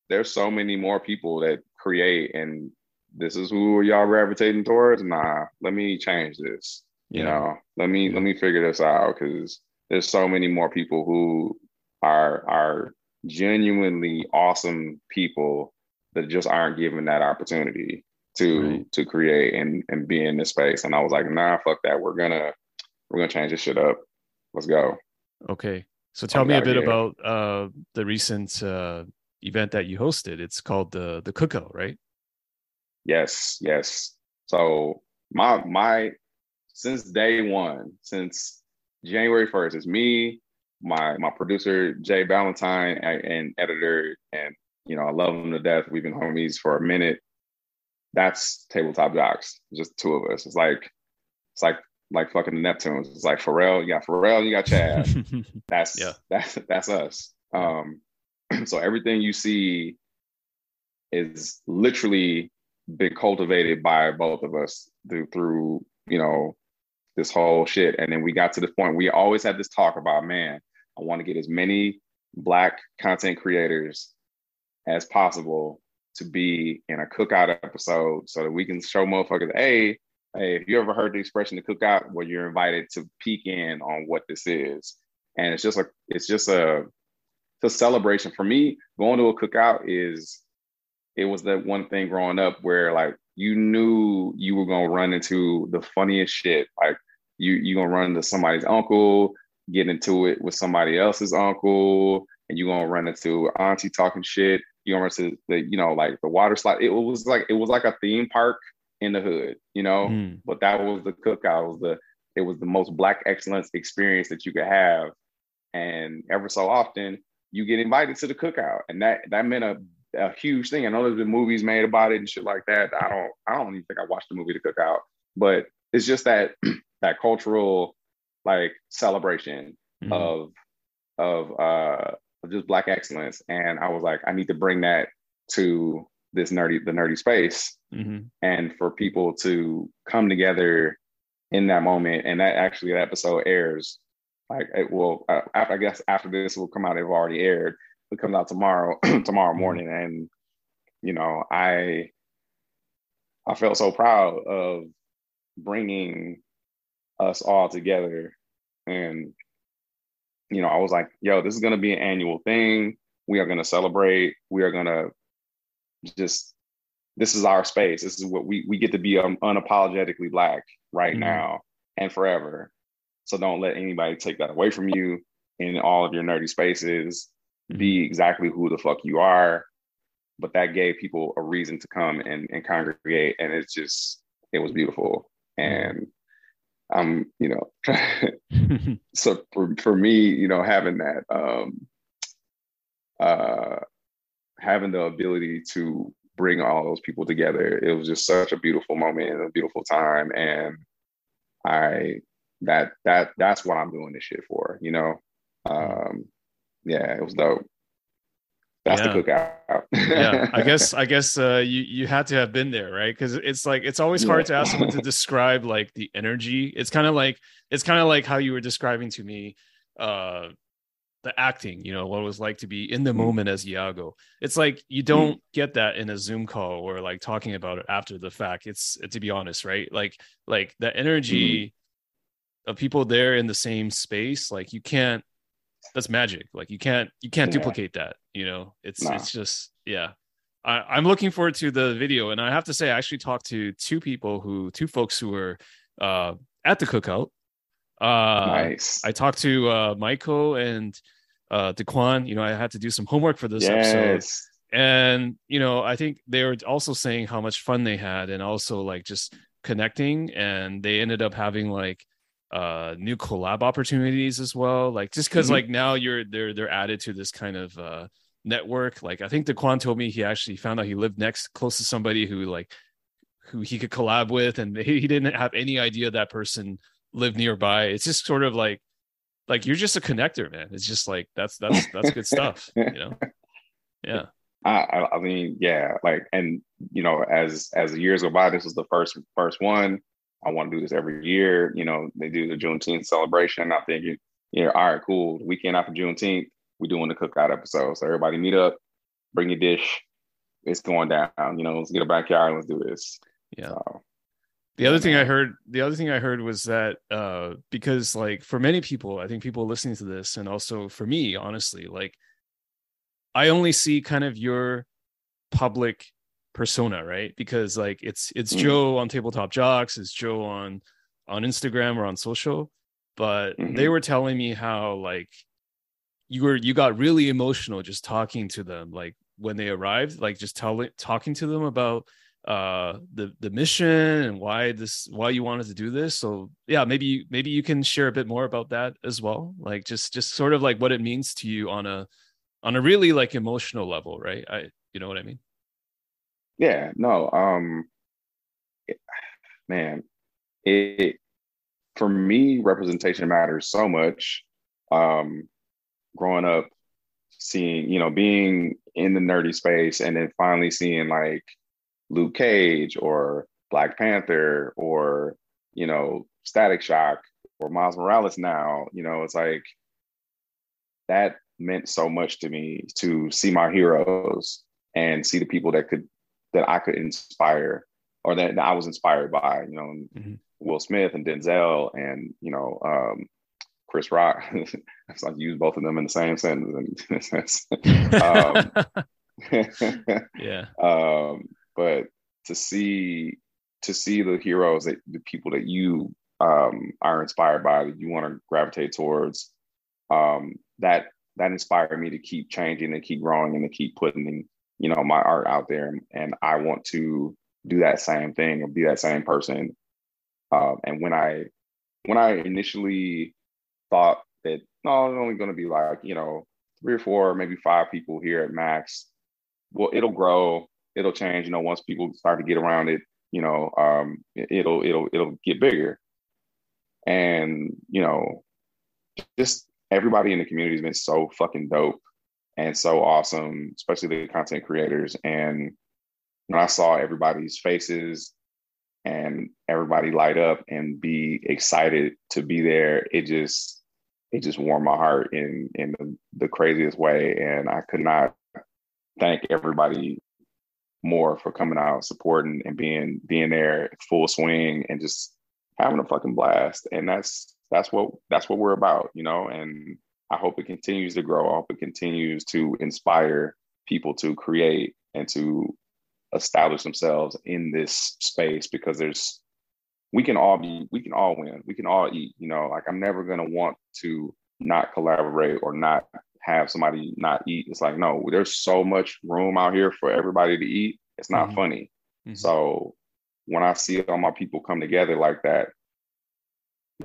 there's so many more people that create, and this is who y'all gravitating towards. Nah, let me change this. You know, let me let me figure this out because there's so many more people who are are genuinely awesome people that just aren't given that opportunity to right. to create and and be in this space. And I was like, nah, fuck that. We're gonna we're gonna change this shit up. Let's go. Okay. So tell me a bit about uh, the recent uh, event that you hosted. It's called the the cookout, right? Yes, yes. So my my since day one, since January 1st. It's me, my my producer Jay Valentine, and, and, editor, and you know I love him to death. We've been homies for a minute. That's tabletop jocks. Just two of us. It's like it's like like fucking the Neptunes. It's like Pharrell, you got Pharrell, you got Chad. that's yeah. that's that's us. Um, so everything you see is literally been cultivated by both of us through through you know this whole shit. And then we got to the point we always had this talk about, man, I want to get as many black content creators as possible to be in a cookout episode so that we can show motherfuckers, hey, hey, if you ever heard the expression the cookout, well, you're invited to peek in on what this is. And it's just like it's just a it's a celebration. For me, going to a cookout is it was that one thing growing up where like you knew you were gonna run into the funniest shit. Like you you gonna run into somebody's uncle, get into it with somebody else's uncle, and you gonna run into auntie talking shit. You gonna run into the you know like the water slide. It was like it was like a theme park in the hood, you know. Mm. But that was the cookout. It was the it was the most black excellence experience that you could have, and ever so often you get invited to the cookout, and that that meant a a huge thing. I know there's been movies made about it and shit like that. I don't I don't even think I watched the movie The Cookout, but it's just that that cultural like celebration mm-hmm. of of uh of just black excellence and i was like i need to bring that to this nerdy the nerdy space mm-hmm. and for people to come together in that moment and that actually that episode airs like it will uh, i guess after this will come out it already aired it comes out tomorrow tomorrow mm-hmm. morning and you know i i felt so proud of bringing us all together. And, you know, I was like, yo, this is going to be an annual thing. We are going to celebrate. We are going to just, this is our space. This is what we, we get to be un- unapologetically Black right mm-hmm. now and forever. So don't let anybody take that away from you in all of your nerdy spaces. Mm-hmm. Be exactly who the fuck you are. But that gave people a reason to come and, and congregate. And it's just, it was beautiful. Mm-hmm. And I'm, you know, so for, for me, you know, having that, um, uh, having the ability to bring all those people together, it was just such a beautiful moment and a beautiful time. And I, that, that, that's what I'm doing this shit for, you know? Um, yeah, it was dope. That's yeah. the cookout. yeah, I guess I guess uh, you you had to have been there, right? Because it's like it's always hard to ask someone to describe like the energy. It's kind of like it's kind of like how you were describing to me uh, the acting. You know what it was like to be in the mm moment as Iago. It's like you don't mm get that in a Zoom call or like talking about it after the fact. It's to be honest, right? Like like the energy mm of people there in the same space. Like you can't that's magic. Like you can't you can't yeah. duplicate that. You know, it's nah. it's just yeah. I, I'm looking forward to the video, and I have to say, I actually talked to two people who, two folks who were uh, at the cookout. Uh, nice. I talked to uh, Michael and uh, Daquan. You know, I had to do some homework for this yes. episode, and you know, I think they were also saying how much fun they had, and also like just connecting, and they ended up having like uh new collab opportunities as well like just because mm-hmm. like now you're they're they're added to this kind of uh network. Like I think Daquan told me he actually found out he lived next close to somebody who like who he could collab with, and he, he didn't have any idea that person lived nearby. It's just sort of like like you're just a connector, man. It's just like that's that's that's good stuff, you know. Yeah. I, I mean, yeah, like, and you know, as as the years go by, this was the first first one. I want to do this every year. You know, they do the Juneteenth celebration. I think, you know, all right, cool. weekend after Juneteenth, we're doing the cookout episode. So everybody meet up, bring your dish. It's going down. You know, let's get a backyard. Let's do this. Yeah. So, the other thing I heard, the other thing I heard was that uh, because like for many people, I think people listening to this, and also for me, honestly, like I only see kind of your public persona, right? Because like it's it's mm Joe on Tabletop Jocks, it's Joe on on Instagram or on social, but mm-hmm. they were telling me how like you were you got really emotional just talking to them like when they arrived like just telling talking to them about uh the the mission and why this why you wanted to do this. So yeah maybe maybe you can share a bit more about that as well. Like just just sort of like what it means to you on a on a really like emotional level right? I you know what i mean yeah no um man it for me representation matters so much um growing up seeing, you know, being in the nerdy space and then finally seeing like Luke Cage or Black Panther or, you know, Static Shock or Miles Morales now, you know, it's like that meant so much to me to see my heroes and see the people that could that I could inspire or that, that I was inspired by, you know, mm-hmm. Will Smith and Denzel and, you know, um, Chris Rock. it's like use both of them in the same sentence. um, yeah. Um, but to see to see the heroes that the people that you um, are inspired by that you want to gravitate towards um, that that inspired me to keep changing and keep growing and to keep putting you know my art out there and I want to do that same thing and be that same person um, and when I when I initially thought that no, it's only going to be like you know three or four, maybe five people here at max. Well, it'll grow, it'll change. You know, once people start to get around it, you know, um, it'll it'll it'll get bigger. And you know, just everybody in the community has been so fucking dope and so awesome, especially the content creators. And when I saw everybody's faces and everybody light up and be excited to be there, it just it just warmed my heart in in the, the craziest way. And I could not thank everybody more for coming out, supporting, and being being there full swing and just having a fucking blast. And that's that's what that's what we're about, you know. And I hope it continues to grow. I hope it continues to inspire people to create and to establish themselves in this space because there's we can all be we can all win we can all eat you know like i'm never going to want to not collaborate or not have somebody not eat it's like no there's so much room out here for everybody to eat it's not mm-hmm. funny mm-hmm. so when i see all my people come together like that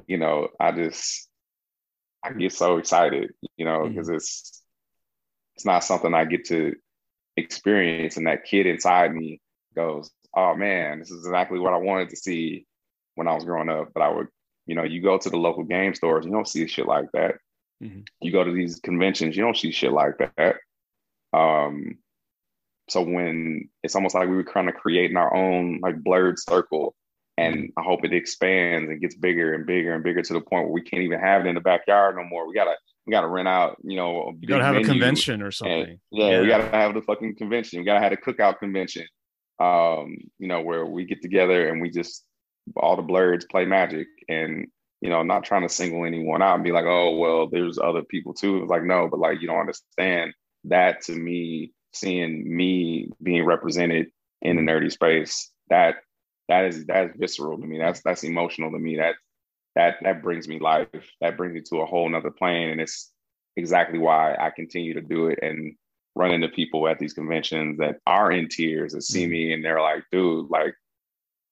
you know i just i get so excited you know because mm-hmm. it's it's not something i get to experience and that kid inside me goes oh man this is exactly what i wanted to see when I was growing up, but I would, you know, you go to the local game stores, you don't see shit like that. Mm-hmm. You go to these conventions, you don't see shit like that. Um, so when it's almost like we were kind of creating our own like blerd circle, and. I hope it expands and gets bigger and bigger and bigger to the point where we can't even have it in the backyard no more. We gotta we gotta rent out, you know, you gotta have a convention or something. Yeah, yeah, we gotta have the fucking convention. We gotta have a cookout convention. Um, you know, where we get together and we just all the blurs play magic and you know not trying to single anyone out and be like oh well there's other people too it's like no but like you don't understand that to me seeing me being represented in the nerdy space, that that is that is visceral to me. That's that's emotional to me. That that that brings me life. That brings me to a whole nother plane. And it's exactly why I continue to do it and run into people at these conventions that are in tears that see mm-hmm. me and they're like, dude, like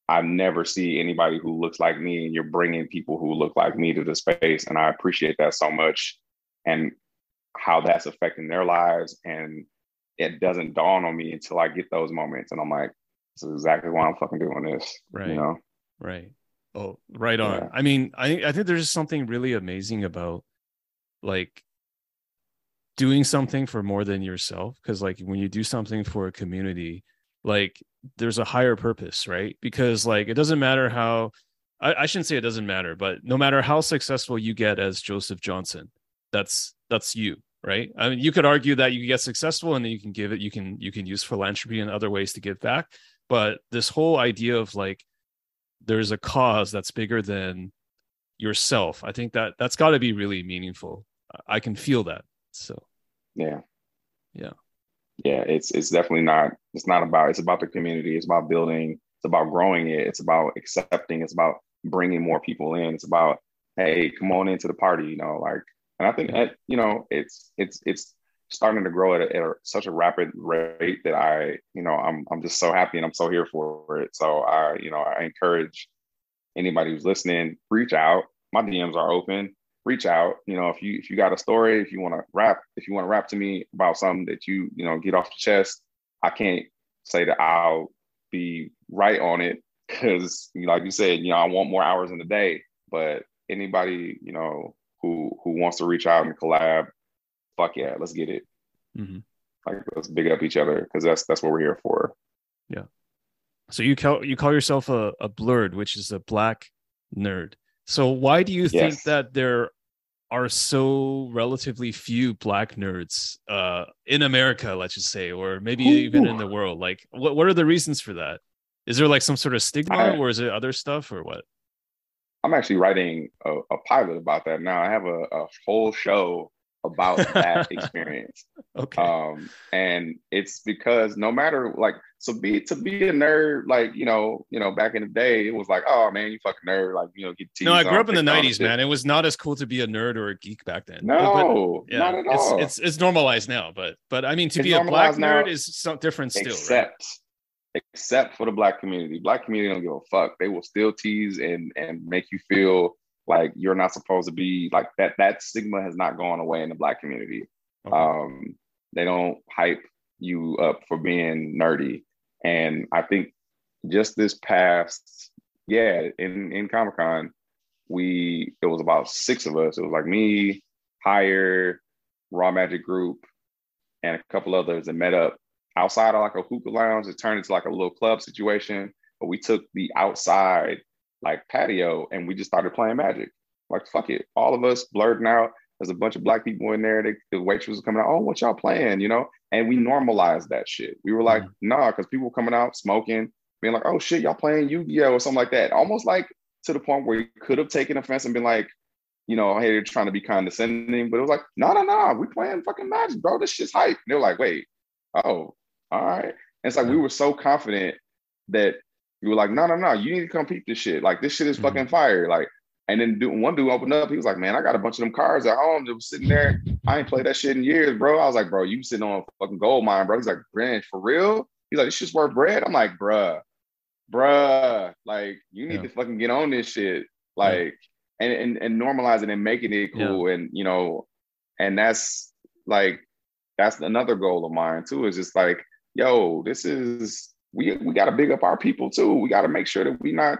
I never see anybody who looks like me, and you're bringing people who look like me to the space, and I appreciate that so much, and how that's affecting their lives, and it doesn't dawn on me until I get those moments, and I'm like, this is exactly why I'm fucking doing this, right? You know, right? Oh, right on. Yeah. I mean, I I think there's something really amazing about like doing something for more than yourself because like when you do something for a community like there's a higher purpose, right? Because like it doesn't matter how I, I shouldn't say it doesn't matter, but no matter how successful you get as Joseph Johnson, that's that's you, right? I mean, you could argue that you get successful and then you can give it, you can you can use philanthropy and other ways to give back. But this whole idea of like there's a cause that's bigger than yourself, I think that that's got to be really meaningful. I can feel that. So yeah, yeah yeah, it's it's definitely not. It's not about. It's about the community. It's about building. It's about growing it. It's about accepting. It's about bringing more people in. It's about hey, come on into the party. You know, like, and I think that you know, it's it's it's starting to grow at, a, at a, such a rapid rate that I, you know, I'm I'm just so happy and I'm so here for it. So I, you know, I encourage anybody who's listening, reach out. My DMs are open reach out. You know, if you if you got a story, if you want to rap, if you want to rap to me about something that you you know get off the chest, I can't say that I'll be right on it because like you said, you know, I want more hours in the day. But anybody you know who who wants to reach out and collab, fuck yeah, let's get it. Mm-hmm. Like let's big up each other because that's that's what we're here for. Yeah. So you call you call yourself a, a blerd, which is a black nerd. So why do you yes. think that there are so relatively few black nerds uh, in America, let's just say, or maybe Ooh. even in the world? Like, what what are the reasons for that? Is there like some sort of stigma, I, or is it other stuff, or what? I'm actually writing a, a pilot about that now. I have a, a whole show about that experience. Okay. Um, and it's because no matter like so be to be a nerd, like you know, you know, back in the day, it was like, oh man, you fucking nerd, like you know, get teased. No, I grew up in the '90s, man. It was not as cool to be a nerd or a geek back then. No, but, yeah, not at all. It's, it's, it's normalized now, but but I mean, to it's be a black nerd is something different still, except, right? Except for the black community, black community don't give a fuck. They will still tease and and make you feel like you're not supposed to be like that. That stigma has not gone away in the black community. Okay. Um, they don't hype you up for being nerdy. And I think just this past, yeah, in in Comic Con, we it was about six of us. It was like me, Higher, Raw Magic Group, and a couple others that met up outside of like a hookah lounge. It turned into like a little club situation. But we took the outside like patio and we just started playing magic. Like fuck it, all of us blerding out. There's a bunch of black people in there. They, the waitress was coming out. Oh, what y'all playing? You know, and we normalized that shit. We were like, mm-hmm. nah, because people were coming out smoking, being like, oh shit, y'all playing Yu-Gi-Oh or something like that. Almost like to the point where you could have taken offense and been like, you know, hey, they're trying to be condescending, but it was like, no, no, no, we playing fucking magic, bro. This shit's hype. And they were like, wait, oh, all right. And it's like we were so confident that we were like, no, no, no, you need to compete this shit. Like this shit is mm-hmm. fucking fire. Like, and then dude, one dude opened up. He was like, man, I got a bunch of them cars at home that was sitting there. I ain't played that shit in years, bro. I was like, bro, you sitting on a fucking gold mine, bro. He's like, Brand, for real? He's like, this shit's worth bread. I'm like, bruh, bruh, like you need yeah. to fucking get on this shit. Like, yeah. and, and and normalizing and making it cool. Yeah. And you know, and that's like that's another goal of mine too, is just like, yo, this is we we got to big up our people too. We got to make sure that we're not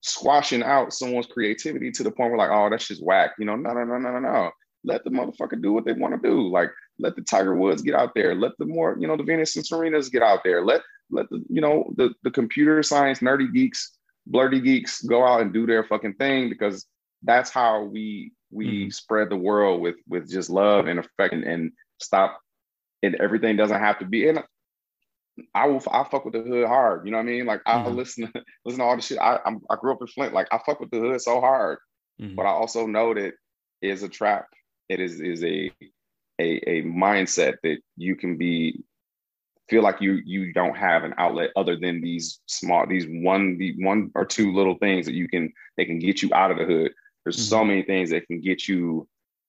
squashing out someone's creativity to the point where like, oh, that's just whack. You know, no, no, no, no, no, no. Let the motherfucker do what they want to do. Like, let the Tiger Woods get out there. Let the more, you know, the Venus and Serenas get out there. Let let the, you know, the the computer science nerdy geeks, blerdy geeks go out and do their fucking thing because that's how we we mm-hmm. spread the world with with just love and affection and, and stop and everything doesn't have to be and I will I fuck with the hood hard. You know what I mean? Like I mm-hmm. listen to, listen to all the shit. I I'm, i grew up in Flint. Like I fuck with the hood so hard, mm-hmm. but I also know that it is a trap. It is is a a a mindset that you can be feel like you you don't have an outlet other than these small these one the one or two little things that you can they can get you out of the hood there's mm-hmm. so many things that can get you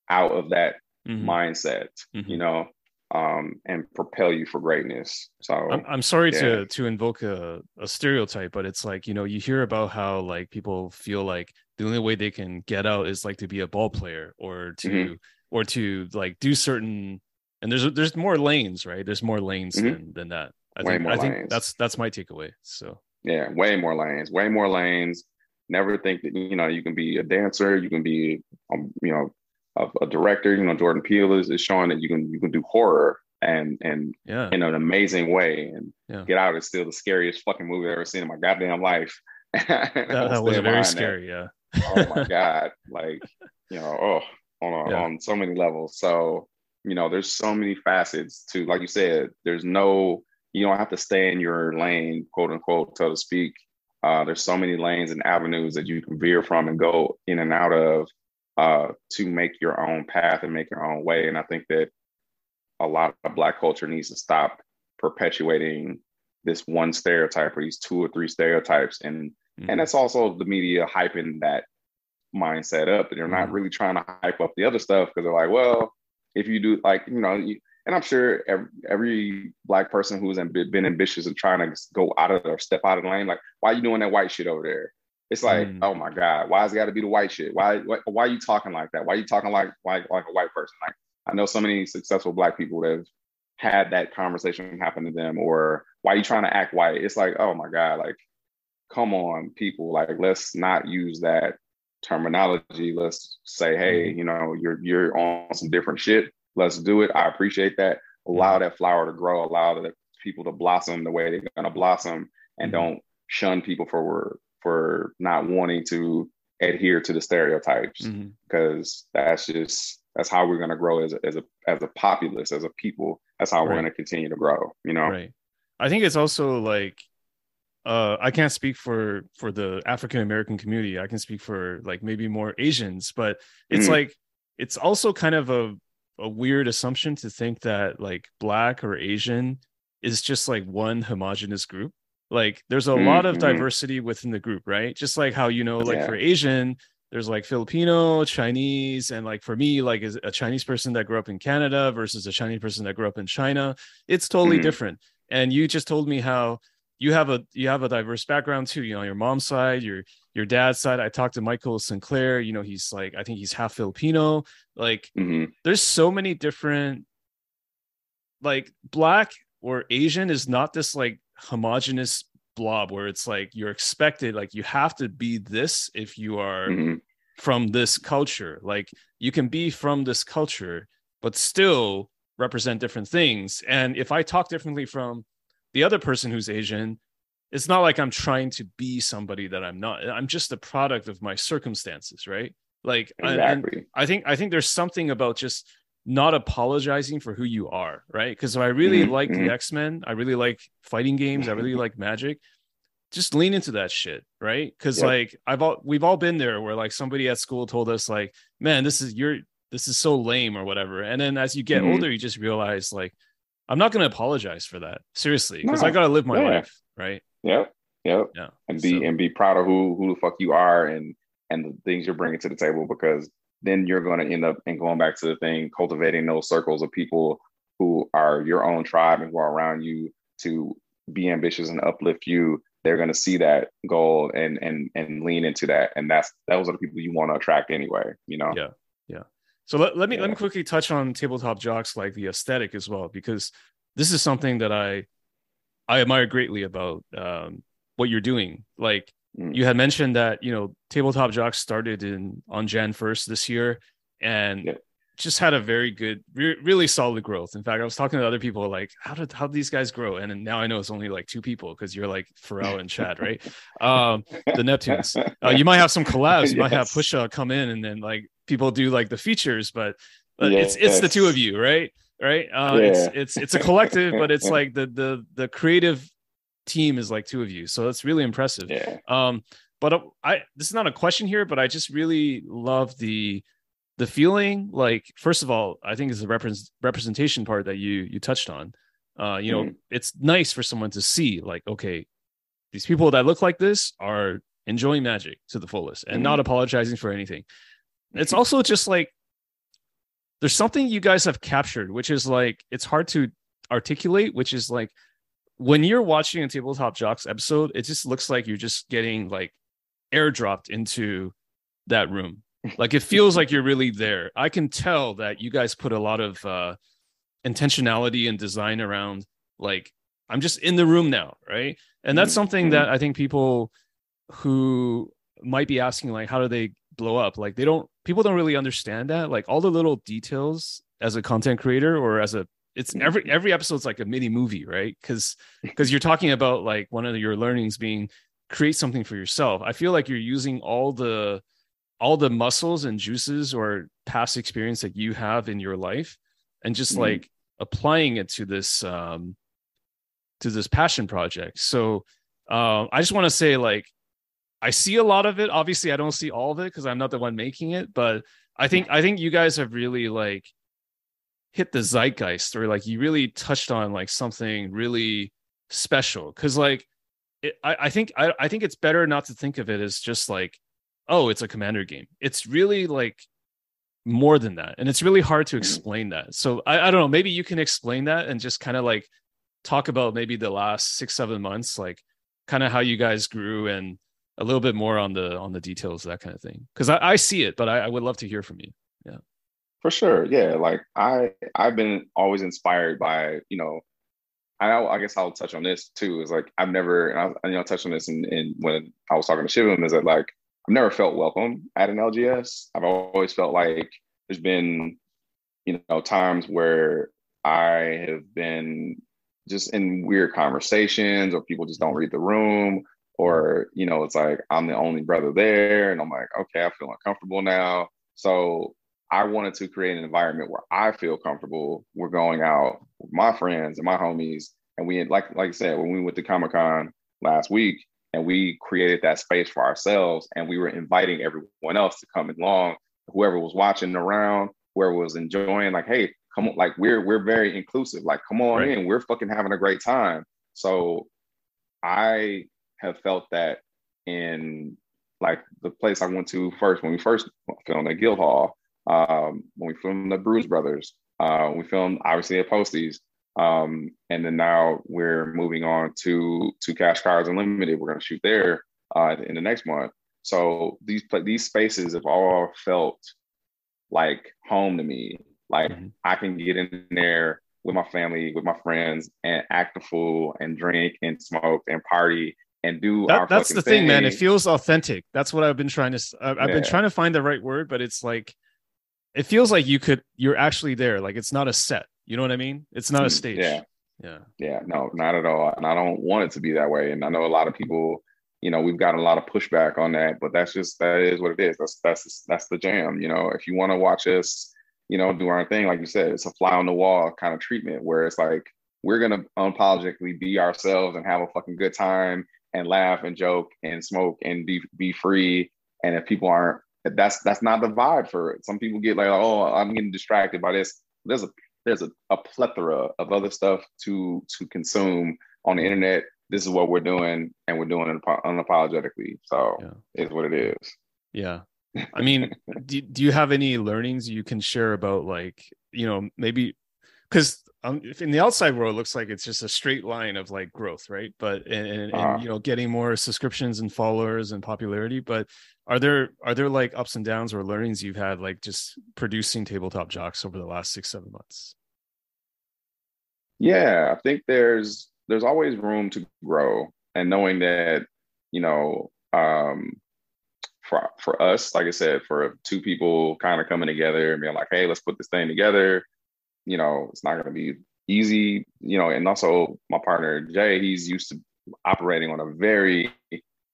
out of that mm-hmm. mindset mm-hmm. you know um, and propel you for greatness. So I'm, I'm sorry yeah. to to invoke a, a stereotype, but it's like you know you hear about how like people feel like the only way they can get out is like to be a ball player or to mm-hmm. or to like do certain and there's there's more lanes, right? There's more lanes mm-hmm. than than that. I way think I think lanes. that's that's my takeaway. So yeah, way more lanes, way more lanes. Never think that you know you can be a dancer, you can be um, you know a, a, director. You know, Jordan Peele is, is showing that you can you can do horror and and yeah. in an amazing way. And yeah. Get Out is still the scariest fucking movie I've ever seen in my goddamn life. that, that was very scary. That. Yeah. oh my god! Like you know, oh, on a, yeah. on so many levels. So you know, there's so many facets to, like you said, there's no, you don't have to stay in your lane, quote unquote, so to speak. Uh, there's so many lanes and avenues that you can veer from and go in and out of uh, to make your own path and make your own way. And I think that a lot of Black culture needs to stop perpetuating this one stereotype or these two or three stereotypes. And mm-hmm. and that's also the media hyping that mindset up. And they're not mm-hmm. really trying to hype up the other stuff because they're like, well, if you do like, you know, you, and I'm sure every, every black person who's been ambitious and trying to go out of or step out of the lane, like, why are you doing that white shit over there? It's like, mm. oh my God, why has it got to be the white shit? Why, why, why are you talking like that? Why are you talking like, like, like a white person? Like, I know so many successful black people that have had that conversation happen to them, or why are you trying to act white? It's like, oh my God, like, come on, people, like, let's not use that terminology. Let's say, hey, mm. you know, you're you're on some different shit. Let's do it. I appreciate that. Allow mm. that flower to grow. Allow the people to blossom the way they're gonna blossom, and mm-hmm. don't shun people for for not wanting to adhere to the stereotypes mm-hmm. because that's just that's how we're going to grow as a, as a as a populace as a people that's how right. we're going to continue to grow you know right i think it's also like uh i can't speak for for the african american community i can speak for like maybe more asians but it's mm-hmm. like it's also kind of a a weird assumption to think that like black or asian is just like one homogenous group like there's a mm-hmm. lot of mm-hmm. diversity within the group right just like how you know like yeah. for asian there's like filipino chinese and like for me like a chinese person that grew up in canada versus a chinese person that grew up in china it's totally mm-hmm. different and you just told me how you have a you have a diverse background too you know your mom's side your your dad's side i talked to michael sinclair you know he's like i think he's half filipino like mm-hmm. there's so many different like black or asian is not this like homogenous blob where it's like you're expected like you have to be this if you are mm-hmm. from this culture like you can be from this culture but still represent different things and if i talk differently from the other person who's asian it's not like i'm trying to be somebody that i'm not i'm just a product of my circumstances right like exactly. I, I think i think there's something about just not apologizing for who you are, right? Because I really mm-hmm. like the mm-hmm. X Men. I really like fighting games. I really mm-hmm. like magic. Just lean into that shit, right? Because yep. like I've all we've all been there where like somebody at school told us like, man, this is your this is so lame or whatever. And then as you get mm-hmm. older, you just realize like, I'm not going to apologize for that seriously because no. I got to live my yeah. life, right? Yep, yep. Yeah, and be so. and be proud of who who the fuck you are and and the things you're bringing to the table because then you're going to end up and going back to the thing, cultivating those circles of people who are your own tribe and who are around you to be ambitious and uplift you. They're going to see that goal and and and lean into that, and that's those are the people you want to attract anyway. You know. Yeah. Yeah. So let, let me yeah. let me quickly touch on tabletop jocks like the aesthetic as well because this is something that I I admire greatly about um, what you're doing. Like Mm. You had mentioned that you know Tabletop Jocks started in on Jan first this year, and yeah. just had a very good, re- really solid growth. In fact, I was talking to other people like, how did how did these guys grow? And now I know it's only like two people because you're like Pharrell and Chad, right? um, the Neptunes. Uh, you might have some collabs. You yes. might have Pusha come in, and then like people do like the features, but but yes. it's it's the two of you, right? Right? Uh, yeah. It's it's it's a collective, but it's like the the the creative team is like two of you. So that's really impressive. Yeah. Um, but uh, I this is not a question here, but I just really love the the feeling. Like first of all, I think it's the repre- representation part that you you touched on. Uh, you know, mm. it's nice for someone to see like, okay, these people that look like this are enjoying magic to the fullest and mm. not apologizing for anything. It's also just like there's something you guys have captured, which is like it's hard to articulate, which is like when you're watching a tabletop jocks episode, it just looks like you're just getting like airdropped into that room. Like it feels like you're really there. I can tell that you guys put a lot of uh intentionality and design around like I'm just in the room now, right? And that's mm-hmm. something that I think people who might be asking like how do they blow up? Like they don't people don't really understand that. Like all the little details as a content creator or as a it's every mm-hmm. every episode's like a mini movie, right? Cuz cuz you're talking about like one of your learnings being create something for yourself. I feel like you're using all the all the muscles and juices or past experience that you have in your life and just mm-hmm. like applying it to this um to this passion project so um i just want to say like i see a lot of it obviously i don't see all of it because i'm not the one making it but i think i think you guys have really like hit the zeitgeist or like you really touched on like something really special. Because like it, I, I think I, I think it's better not to think of it as just like oh it's a commander game. It's really like more than that and it's really hard to mm-hmm. explain that. So I, I don't know maybe you can explain that and just kind of like talk about maybe the last six seven months like kind of how you guys grew and a little bit more on the on the details that kind of thing. Because I, I see it but I, I would love to hear from you for sure yeah like i i've been always inspired by you know I, I guess I'll touch on this too. Is like I've never, and I, you know, touched on this in when I was talking to Shivam. Is that like I've never felt welcome at an LGS. I've always felt like there's been, you know, times where I have been just in weird conversations or people just don't read the room or, you know, it's like I'm the only brother there and I'm like, okay, I feel uncomfortable now. So I wanted to create an environment where I feel comfortable. We're going out with my friends and my homies. And we like like I said, when we went to Comic Con last week, and we created that space for ourselves and we were inviting everyone else to come along whoever was watching around whoever was enjoying like hey come on like we're we're very inclusive like come on right. in we're fucking having a great time so i have felt that in like the place i went to first when we first filmed at guildhall um, when we filmed the bruise brothers uh, we filmed obviously at posties um, and then now we're moving on to to Cash Cars Unlimited. We're going to shoot there uh, in the next month. So these these spaces have all felt like home to me. Like mm-hmm. I can get in there with my family, with my friends, and act a fool and drink and smoke and party and do that, that's the thing, thing, man. It feels authentic. That's what I've been trying to. I've yeah. been trying to find the right word, but it's like it feels like you could. You're actually there. Like it's not a set. You know what I mean? It's not a mm, stage. Yeah. Yeah. Yeah. No, not at all. And I don't want it to be that way. And I know a lot of people, you know, we've gotten a lot of pushback on that, but that's just that is what it is. That's that's that's the jam. You know, if you want to watch us, you know, do our thing, like you said, it's a fly on the wall kind of treatment where it's like we're gonna unapologetically be ourselves and have a fucking good time and laugh and joke and smoke and be be free. And if people aren't, that's that's not the vibe for it. Some people get like, oh, I'm getting distracted by this. There's a there's a, a plethora of other stuff to to consume on the internet. This is what we're doing, and we're doing it unapologetically. So yeah. it's what it is. Yeah. I mean, do, do you have any learnings you can share about like, you know, maybe because um, in the outside world, it looks like it's just a straight line of like growth, right? But and, and, uh-huh. and, you know, getting more subscriptions and followers and popularity. But are there are there like ups and downs or learnings you've had like just producing tabletop jocks over the last six seven months? Yeah, I think there's there's always room to grow, and knowing that you know um, for for us, like I said, for two people kind of coming together and being like, hey, let's put this thing together you know, it's not going to be easy, you know, and also my partner Jay, he's used to operating on a very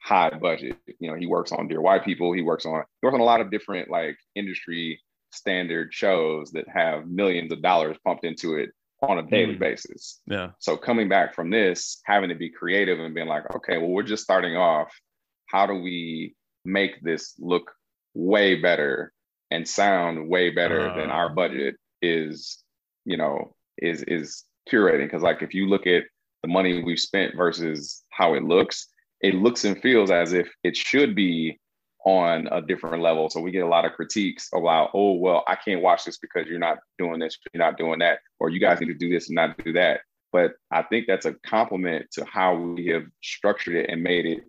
high budget. You know, he works on Dear White People, he works on he works on a lot of different like industry standard shows that have millions of dollars pumped into it on a daily mm. basis. Yeah. So coming back from this, having to be creative and being like, okay, well, we're just starting off. How do we make this look way better and sound way better uh, than our budget is you know, is is curating because like if you look at the money we've spent versus how it looks, it looks and feels as if it should be on a different level. So we get a lot of critiques about, oh, well, I can't watch this because you're not doing this, you're not doing that, or you guys need to do this and not do that. But I think that's a compliment to how we have structured it and made it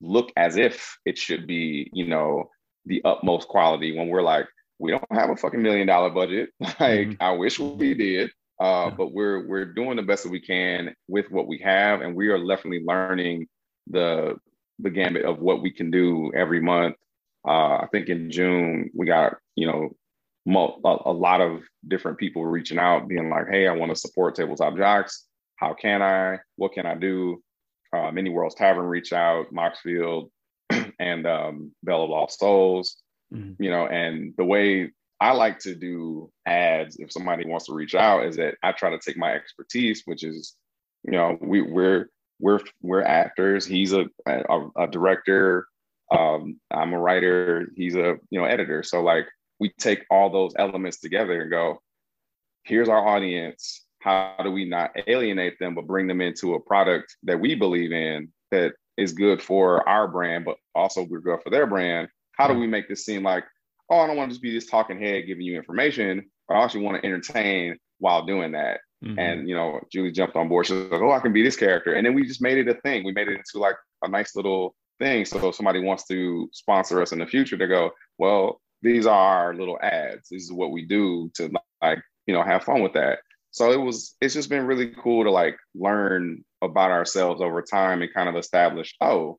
look as if it should be, you know, the utmost quality when we're like, we don't have a fucking million dollar budget. like mm-hmm. I wish we did. Uh, but we're we're doing the best that we can with what we have, and we are definitely learning the the gambit of what we can do every month. Uh, I think in June we got you know a, a, lot of different people reaching out, being like, "Hey, I want to support Tabletop Jocks. How can I? What can I do?" Uh, Many Worlds Tavern reached out, Moxfield, and um, Bell of Lost Souls. Mm-hmm. You know, and the way I like to do ads if somebody wants to reach out is that I try to take my expertise, which is, you know, we, we're we're we're actors. He's a a, a director. Um, I'm a writer. He's a you know editor. So like we take all those elements together and go, here's our audience. How do we not alienate them, but bring them into a product that we believe in that is good for our brand, but also we're good for their brand? How do we make this seem like oh, I don't want to just be this talking head giving you information. but I actually want to entertain while doing that. Mm-hmm. And you know, Julie jumped on board. She's like, "Oh, I can be this character," and then we just made it a thing. We made it into like a nice little thing. So if somebody wants to sponsor us in the future, they go, "Well, these are our little ads. This is what we do to like you know have fun with that." So it was. It's just been really cool to like learn about ourselves over time and kind of establish, oh,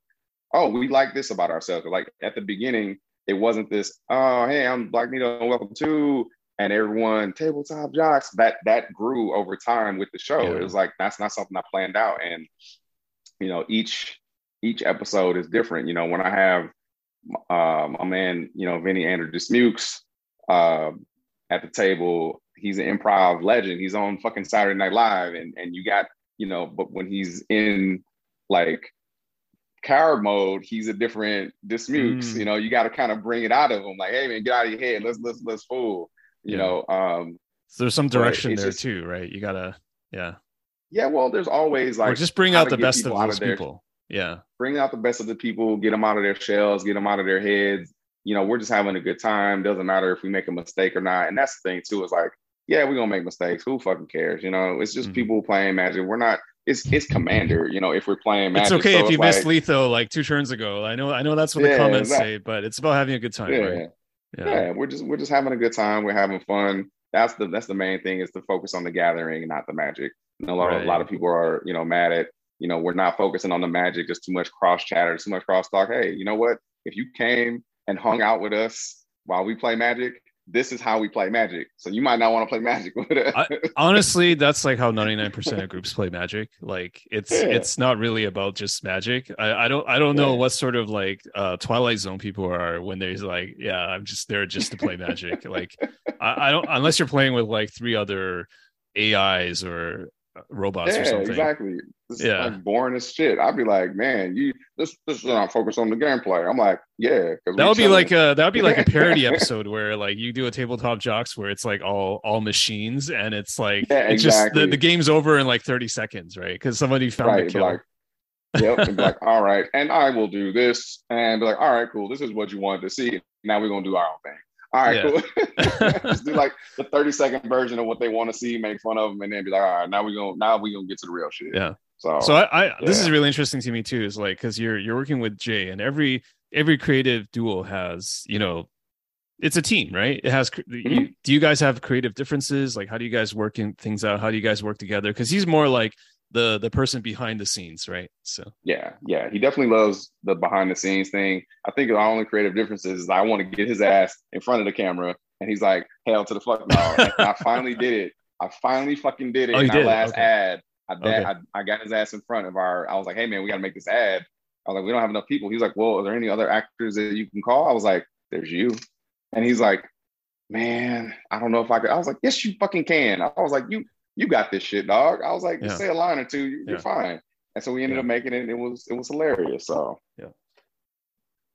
oh, we like this about ourselves. Like at the beginning, it wasn't this, oh, hey, I'm Black Neto, and welcome to, and everyone tabletop jocks. That that grew over time with the show. Yeah. It was like that's not something I planned out, and you know, each each episode is different. You know, when I have um, a man, you know, Vinny Andrew Dismukes uh, at the table, he's an improv legend. He's on fucking Saturday Night Live, and and you got you know, but when he's in like coward mode, he's a different Dismukes. Mm. You know, you got to kind of bring it out of him. Like, hey man, get out of your head. Let's let's let's fool. You yeah. know. Um, so there's some direction there just, too, right? You gotta, yeah. Yeah, well, there's always like or just bring out the best of those their, people. Yeah, bring out the best of the people, get them out of their shells, get them out of their heads. You know, we're just having a good time. Doesn't matter if we make a mistake or not. And that's the thing too. Is like, yeah, we're gonna make mistakes. Who fucking cares? You know, it's just mm-hmm. people playing magic. We're not it's it's commander. You know, if we're playing Magic, it's okay so if you like, missed Letho like two turns ago. I know, I know that's what yeah, the comments say, but it's about having a good time, yeah. right? Yeah. yeah, we're just we're just having a good time. We're having fun. That's the that's the main thing is to focus on the gathering, not the magic. And a lot, right. a lot of people are you know mad at you know we're not focusing on the magic. Just too much cross chatter, too much cross talk. Hey, you know what? If you came and hung out with us while we play Magic, this is how we play magic. So you might not want to play magic with it. I, honestly, that's like how 99% of groups play magic. Like it's yeah. it's not really about just magic. I, I don't I don't know yeah. what sort of like uh Twilight Zone people are when they're like, yeah, I'm just there just to play magic. like I, I don't unless you're playing with like three other AIs or robots yeah, or something. Exactly. This yeah. like boring as shit. I'd be like, man, you this this is not focus on the gameplay. I'm like, yeah. That would be like a that would be like a parody episode where like you do a tabletop jocks where it's like all all machines and it's like yeah, it's exactly. just the, the game's over in like 30 seconds, right? Because somebody found right, the kill. Like, yep. And be like, all right, and I will do this, and be like, all right, cool. This is what you wanted to see. Now we're gonna do our own thing. All right, yeah. cool. Just do like the 30 second version of what they want to see, make fun of them, and then be like, all right, now we're gonna now we're gonna get to the real shit. Yeah. So so I, I yeah. this is really interesting to me too, is like because you're you're working with Jay and every every creative duo has, you know, it's a team, right? It has mm-hmm. you, do you guys have creative differences? Like how do you guys work in things out? How do you guys work together? Because he's more like the the person behind the scenes, right? So yeah, yeah, he definitely loves the behind the scenes thing. I think our only creative difference is I want to get his ass in front of the camera, and he's like, "Hell to the fuck no!" I finally did it. I finally fucking did it oh, in our last okay. ad. I, okay. I, I got his ass in front of our. I was like, "Hey man, we got to make this ad." I was like, "We don't have enough people." He's like, "Well, are there any other actors that you can call?" I was like, "There's you," and he's like, "Man, I don't know if I could." I was like, "Yes, you fucking can." I was like, "You." You got this shit, dog. I was like, just yeah. say a line or two, you're yeah. fine. And so we ended yeah. up making it. it was it was hilarious. So yeah.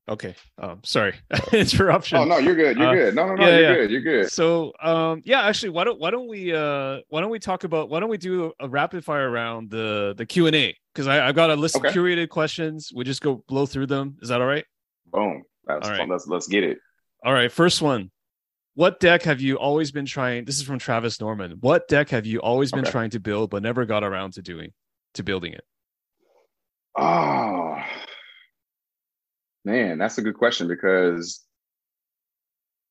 Okay. Um, sorry, interruption. Oh no, you're good. You're Uh, good. No, no, no, you're good. You're good. So, um, yeah, actually, why don't why don't we uh why don't we talk about why don't we do a rapid fire around the the Q and A because I I've got a list Okay. of curated questions. We just go blow through them. Is that all right? Boom. That's All right. fun. Let's let's get it. All right. First one. What deck have you always been trying? This is from Travis Norman. What deck have you always been Okay. trying to build but never got around to doing to building it? Oh man, that's a good question because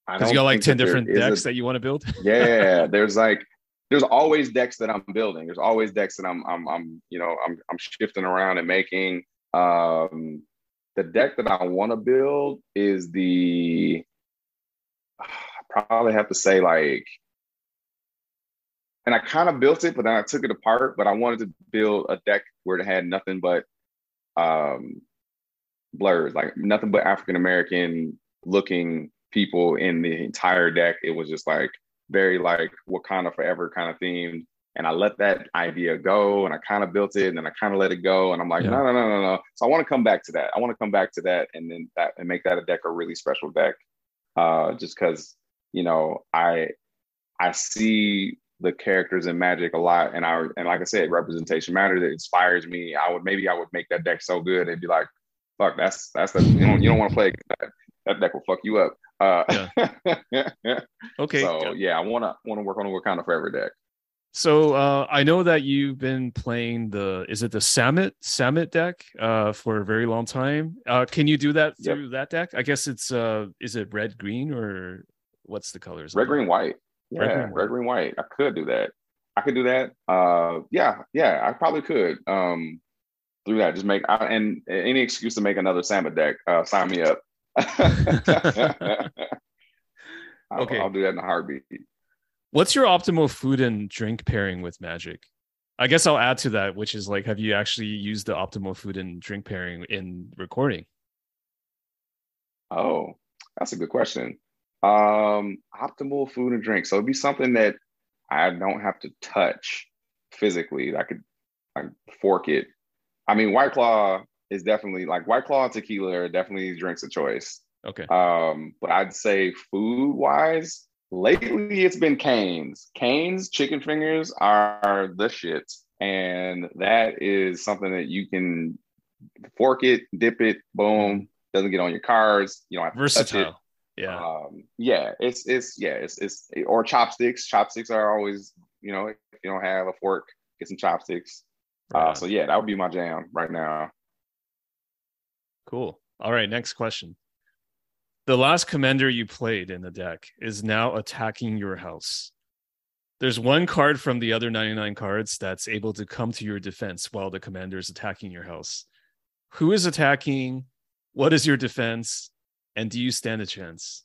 Because you got like ten different is a- decks that you want to build. yeah, there's like there's always decks that I'm building. There's always decks that I'm I'm I'm you know I'm I'm shifting around and making. Um, the deck that I want to build is the probably have to say like, and I kind of built it, but then I took it apart. But I wanted to build a deck where it had nothing but um blurs, like nothing but African American looking people in the entire deck. It was just like very like Wakanda Forever kind of themed. And I let that idea go and I kind of built it and then I kind of let it go. And I'm like, Yeah. no, no, no, no, no. So I want to come back to that. I want to come back to that and then that and make that a deck a really special deck. Uh just because, you know, I I see the characters in Magic a lot, and I and like I said, representation matters. It inspires me. I would maybe I would make that deck so good, it'd be like, fuck, that's that's the you don't you don't want to play that. That deck will fuck you up. Uh, Okay. so got- yeah, I wanna wanna work on a Wakanda Forever deck. So uh, I know that you've been playing the is it the Samut Samut deck uh, for a very long time. Uh, can you do that Yep. through that deck? I guess it's uh, is it red green or what's the colors? Red, green, white. Yeah, Red, red, green, white. green, white. I could do that. I could do that. Uh, yeah, yeah, I probably could. Um, through that, just make I, and any excuse to make another Samut deck. Uh, sign me up. I'll, Okay. I'll do that in a heartbeat. What's your optimal food and drink pairing with Magic? I guess I'll add to that, which is like, have you actually used the optimal food and drink pairing in recording? Oh, that's a good question. Um, optimal food and drink. So it'd be something that I don't have to touch physically. I could like fork it. I mean, White Claw is definitely like White Claw and tequila are definitely drinks of choice. Okay. Um, but I'd say food wise, lately it's been Canes. Canes chicken fingers are the shit. And that is something that you can fork it, dip it, boom, doesn't get on your cards. You don't have to touch it. Yeah. Um, yeah, it's it's yeah, it's it's or chopsticks. Chopsticks are always, you know, if you don't have a fork, get some chopsticks. Right Uh, so yeah, that would be my jam right now. Cool. All right, next question. The last commander you played in the deck is now attacking your house. There's one card from the other 99 cards that's able to come to your defense while the commander is attacking your house. Who is attacking? What is your defense? And do you stand a chance?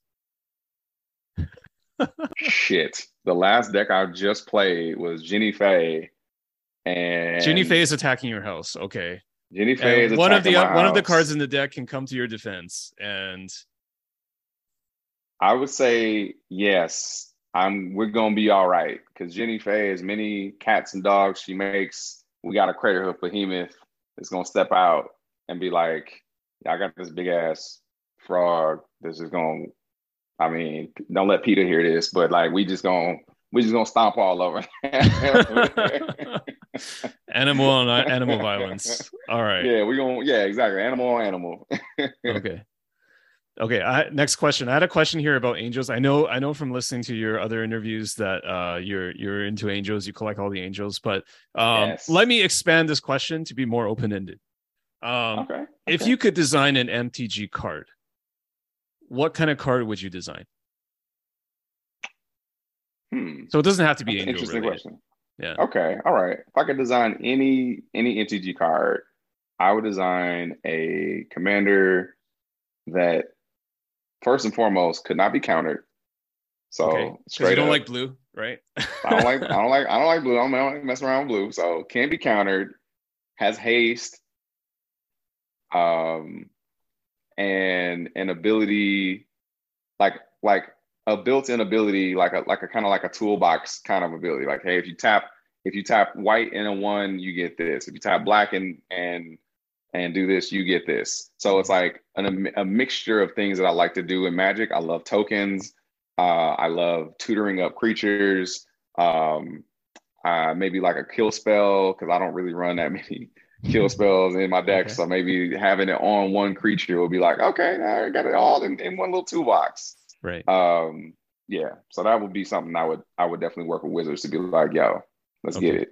Shit. The last deck I just played was Jinnie Fay. And Jinnie Fay is attacking your house. Okay. Jinnie Fay is And one of the one of the cards in the deck can come to your defense. And I would say yes. I'm we're gonna be all right because Jinnie Fay, as many cats and dogs she makes, we got a Craterhoof Behemoth that's gonna step out and be like, yeah, I got this big ass frog. This is gonna I mean, don't let Peter hear this, but like we just gonna we just gonna stomp all over. animal on animal violence. All right. Yeah, we gonna yeah, exactly. Animal on animal. okay okay I, next question i had a question here about angels i know i know from listening to your other interviews that uh you're you're into angels you collect all the angels but um Yes. let me expand this question to be more open-ended um okay. if you could design an mtg card what kind of card would you design hmm. so it doesn't have to be That's an angel interesting related. question. yeah Okay, all right. If I could design any any MTG card, I would design a commander that first and foremost could not be countered. So okay straight you don't up, like blue right I don't like I don't like I don't like blue. I don't, I don't like messing around with blue. So can't be countered, has haste, um, and an ability like like a built-in ability, like a like a kind of like a toolbox kind of ability. Like, hey, if you tap if you tap white in a one, you get this. If you tap black and and and do this, you get this. So it's like an, a mixture of things that I like to do in Magic. I love tokens. Uh, I love tutoring up creatures. Um, uh, maybe like a kill spell because I don't really run that many kill spells in my deck. Okay. So maybe having it on one creature will be like, okay, I got it all in, in one little toolbox. Right. Um, yeah. So that would be something I would I would definitely work with Wizards to be like, yo, let's okay. get it.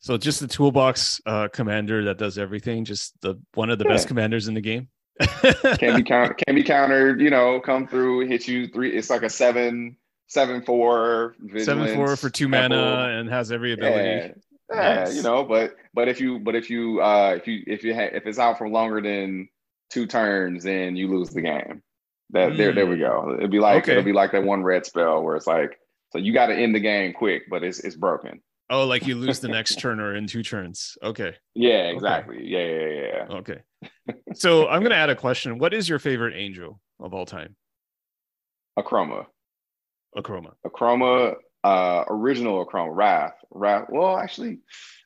So just the toolbox uh, commander that does everything, just the one of the yeah. best commanders in the game. can be countered, can be countered, you know, come through, hit you three. It's like a seven, seven, four, seven, four for two mana and has every ability. Yeah. Yeah, you know, but but if you but if you uh if you if you ha- if it's out for longer than two turns, then you lose the game. That mm. there there we go. It'd be like okay. it'll be like that one red spell where it's like so you got to end the game quick, but it's it's broken. Oh, like you lose the next turn or in two turns. Okay. Yeah, exactly. Okay. Yeah, yeah, yeah. Okay. So I'm gonna add a question. What is your favorite angel of all time? Akroma. A chroma. A Akroma, uh, original Akroma, Wrath. Wrath. Well, actually,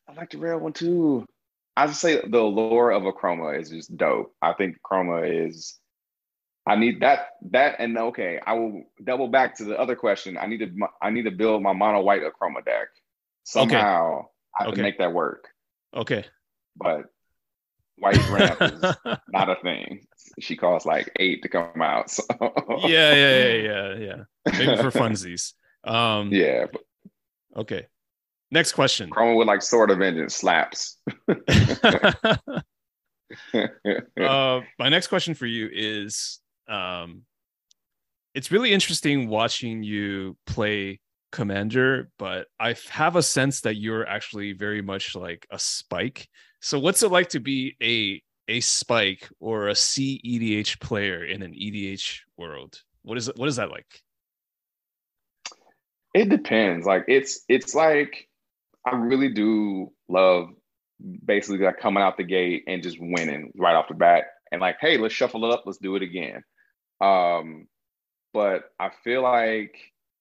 I like the red one too. I just say the lore of Akroma is just dope. I think chroma is I need that that and okay, I will double back to the other question. I need to I need to build my mono white Akroma deck somehow okay. I okay. can make that work. Okay. But white ramp is not a thing. She costs like eight to come out. So yeah, yeah, yeah, yeah, yeah. Maybe for funsies. Um yeah. But... Okay. Next question. Chroma with like sword of vengeance slaps. uh, my next question for you is um it's really interesting watching you play commander, but I have a sense that you're actually very much like a spike. So what's it like to be a a spike or a C EDH player in an EDH world? What is what is that like? It depends. Like it's it's like I really do love basically like coming out the gate and just winning right off the bat and like, hey, let's shuffle it up, let's do it again. Um, but I feel like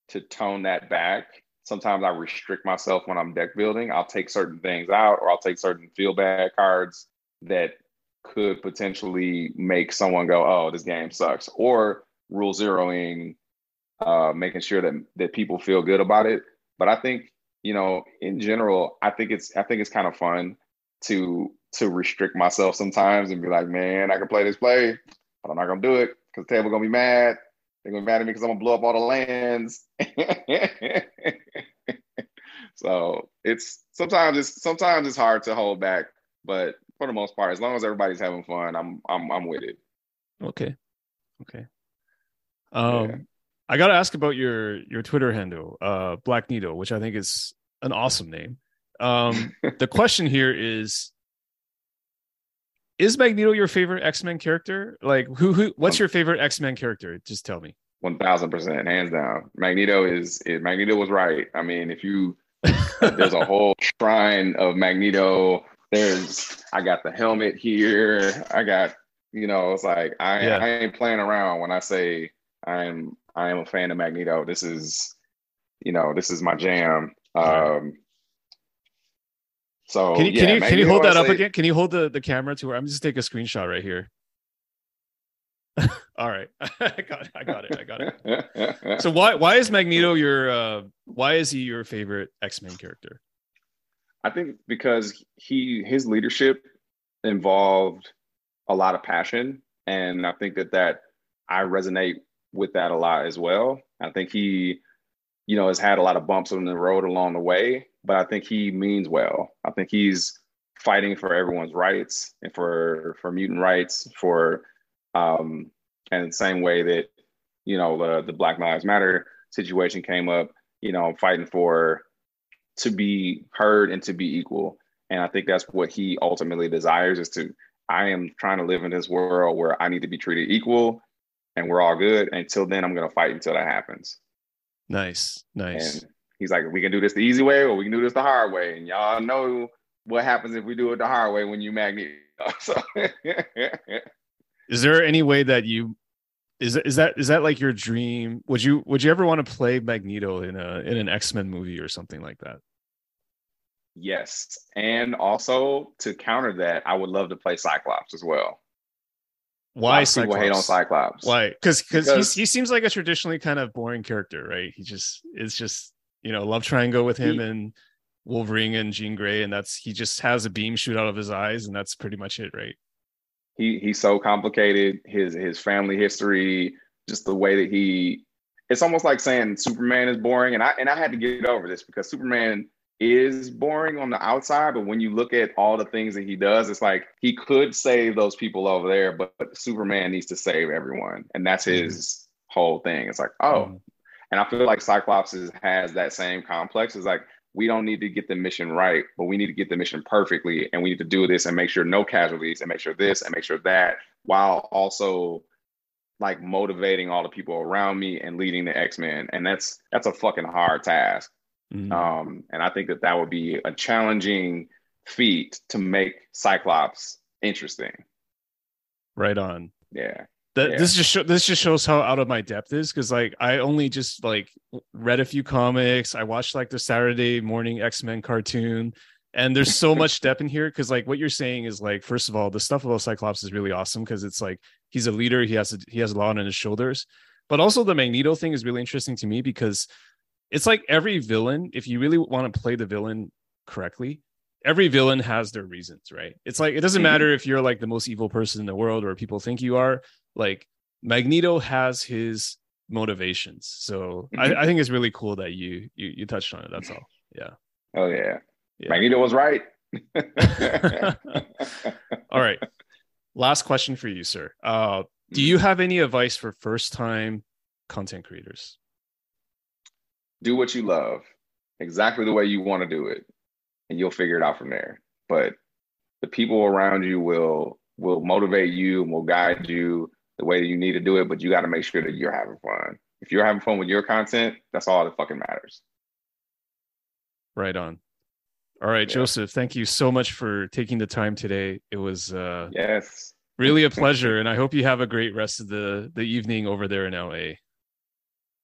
to tone that back. Sometimes I restrict myself when I'm deck building. I'll take certain things out or I'll take certain feel bad cards that could potentially make someone go, oh, this game sucks. Or rule zeroing, uh, making sure that that people feel good about it. But I think, you know, in general, I think it's I think it's kind of fun to to restrict myself sometimes and be like, man, I can play this play, but I'm not gonna do it because the table gonna be mad they're gonna be mad at me because I'm gonna blow up all the lands. so it's sometimes it's sometimes it's hard to hold back, but for the most part, as long as everybody's having fun, I'm I'm I'm with it. Okay. Okay. Um yeah. I gotta ask about your your Twitter handle, uh Black Needle, which I think is an awesome name. Um the question here is is Magneto your favorite X Men character? Like, who who? What's your favorite X Men character? Just tell me. One thousand percent, hands down. Magneto is, is Magneto was right. I mean, if you there's a whole shrine of Magneto. There's I got the helmet here. I got you know it's like I yeah. I ain't playing around when I say I'm I am a fan of Magneto. This is you know this is my jam. Um, so can you yeah, can you can you hold that up again? Can you hold the, the camera to where I'm just take a screenshot right here. All right, I got it. I got it. I got it. so why why is Magneto your uh, why is he your favorite X Men character? I think because he his leadership involved a lot of passion, and I think that that I resonate with that a lot as well. I think he, you know, has had a lot of bumps on the road along the way, but I think he means well. I think he's fighting for everyone's rights and for for mutant rights, for um, and the same way that you know the the Black Lives Matter situation came up, you know, fighting for to be heard and to be equal. And I think that's what he ultimately desires is to I am trying to live in this world where I need to be treated equal and we're all good. Until then, I'm going to fight until that happens. Nice, nice. And he's like, we can do this the easy way or we can do this the hard way. And y'all know what happens if we do it the hard way when you magnet. So is there any way that you is is that is that like your dream? Would you would you ever want to play Magneto in a in an X Men movie or something like that? Yes. And also to counter that, I would love to play Cyclops as well. Why Cyclops? hate on Cyclops? Why? Cause, because he seems like a traditionally kind of boring character, right? He just is just you know love triangle with him he, and Wolverine and Jean Grey, and that's he just has a beam shoot out of his eyes, and that's pretty much it, right? He he's so complicated. His his family history, just the way that he. It's almost like saying Superman is boring, and I and I had to get over this because Superman is boring on the outside, but when you look at all the things that he does, it's like he could save those people over there, but, but Superman needs to save everyone, and that's his whole thing. It's like, oh, mm-hmm. and I feel like Cyclops is, has that same complex. It's like we don't need to get the mission right, but we need to get the mission perfectly, and we need to do this and make sure no casualties, and make sure this and make sure that, while also like motivating all the people around me and leading the X Men, and that's that's a fucking hard task. Mm-hmm. Um, and I think that that would be a challenging feat to make Cyclops interesting. Right on. Yeah. That yeah. this just show, this just shows how out of my depth is because like I only just like read a few comics. I watched like the Saturday morning X Men cartoon, and there's so much depth in here because like what you're saying is like first of all the stuff about Cyclops is really awesome because it's like he's a leader. He has a, he has a lot on his shoulders, but also the Magneto thing is really interesting to me because it's like every villain, if you really want to play the villain correctly, every villain has their reasons, right? It's like it doesn't mm-hmm. matter if you're like the most evil person in the world or people think you are. Like Magneto has his motivations. So mm-hmm. I, I, think it's really cool that you you you touched on it. That's all. Yeah. Oh yeah. yeah. Magneto was right. all right. Last question for you, sir. Uh, do you mm-hmm. have any advice for first time content creators? Do what you love exactly the way you want to do it and you'll figure it out from there. But the people around you will will motivate you and will guide you the way that you need to do it but you got to make sure that you're having fun. If you're having fun with your content that's all that fucking matters. Right on. All right yeah. joseph thank you so much for taking the time today. It was uh yes. really a pleasure and i hope you have a great rest of the the evening over there in la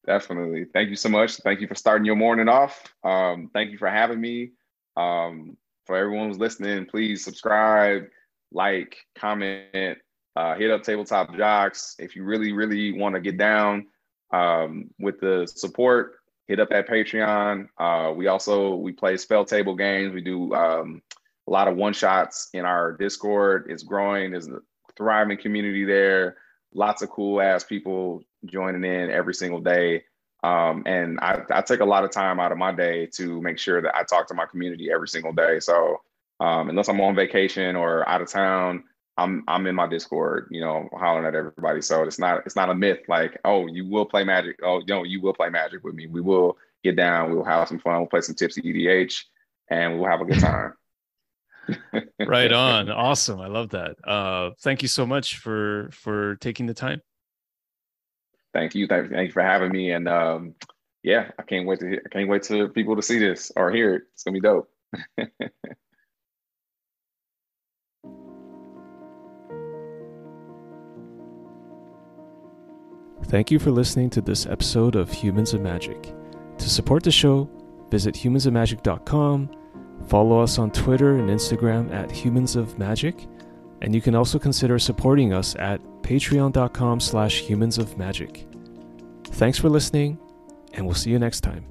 Definitely. Thank you so much. Thank you for starting your morning off. Um, thank you for having me. Um, for everyone who's listening, please subscribe, like, comment, uh, hit up Tabletop Jocks. If you really, really want to get down um, with the support, hit up that Patreon. Uh, we also we play spell table games. We do um, a lot of one shots in our Discord. It's growing. There's a thriving community there. Lots of cool ass people joining in every single day. Um, and I, I, take a lot of time out of my day to make sure that I talk to my community every single day. So um, unless I'm on vacation or out of town, I'm I'm in my Discord, you know, hollering at everybody. So it's not it's not a myth like, oh, you will play Magic. Oh, no, you will play Magic with me. We will get down. We'll have some fun. We'll play some tipsy EDH, and we'll have a good time. right on. Awesome. I love that. Uh, thank you so much for for taking the time thank you, thank, thank you for having me, and um, yeah, I can't wait to I can't wait to people to see this or hear it. It's gonna be dope. Thank you for listening to this episode of Humans of Magic. To support the show, visit humansofmagic.com, follow us on Twitter and Instagram at Humans of Magic, and you can also consider supporting us at patreon.com slash humans of magic. Thanks for listening, and we'll see you next time.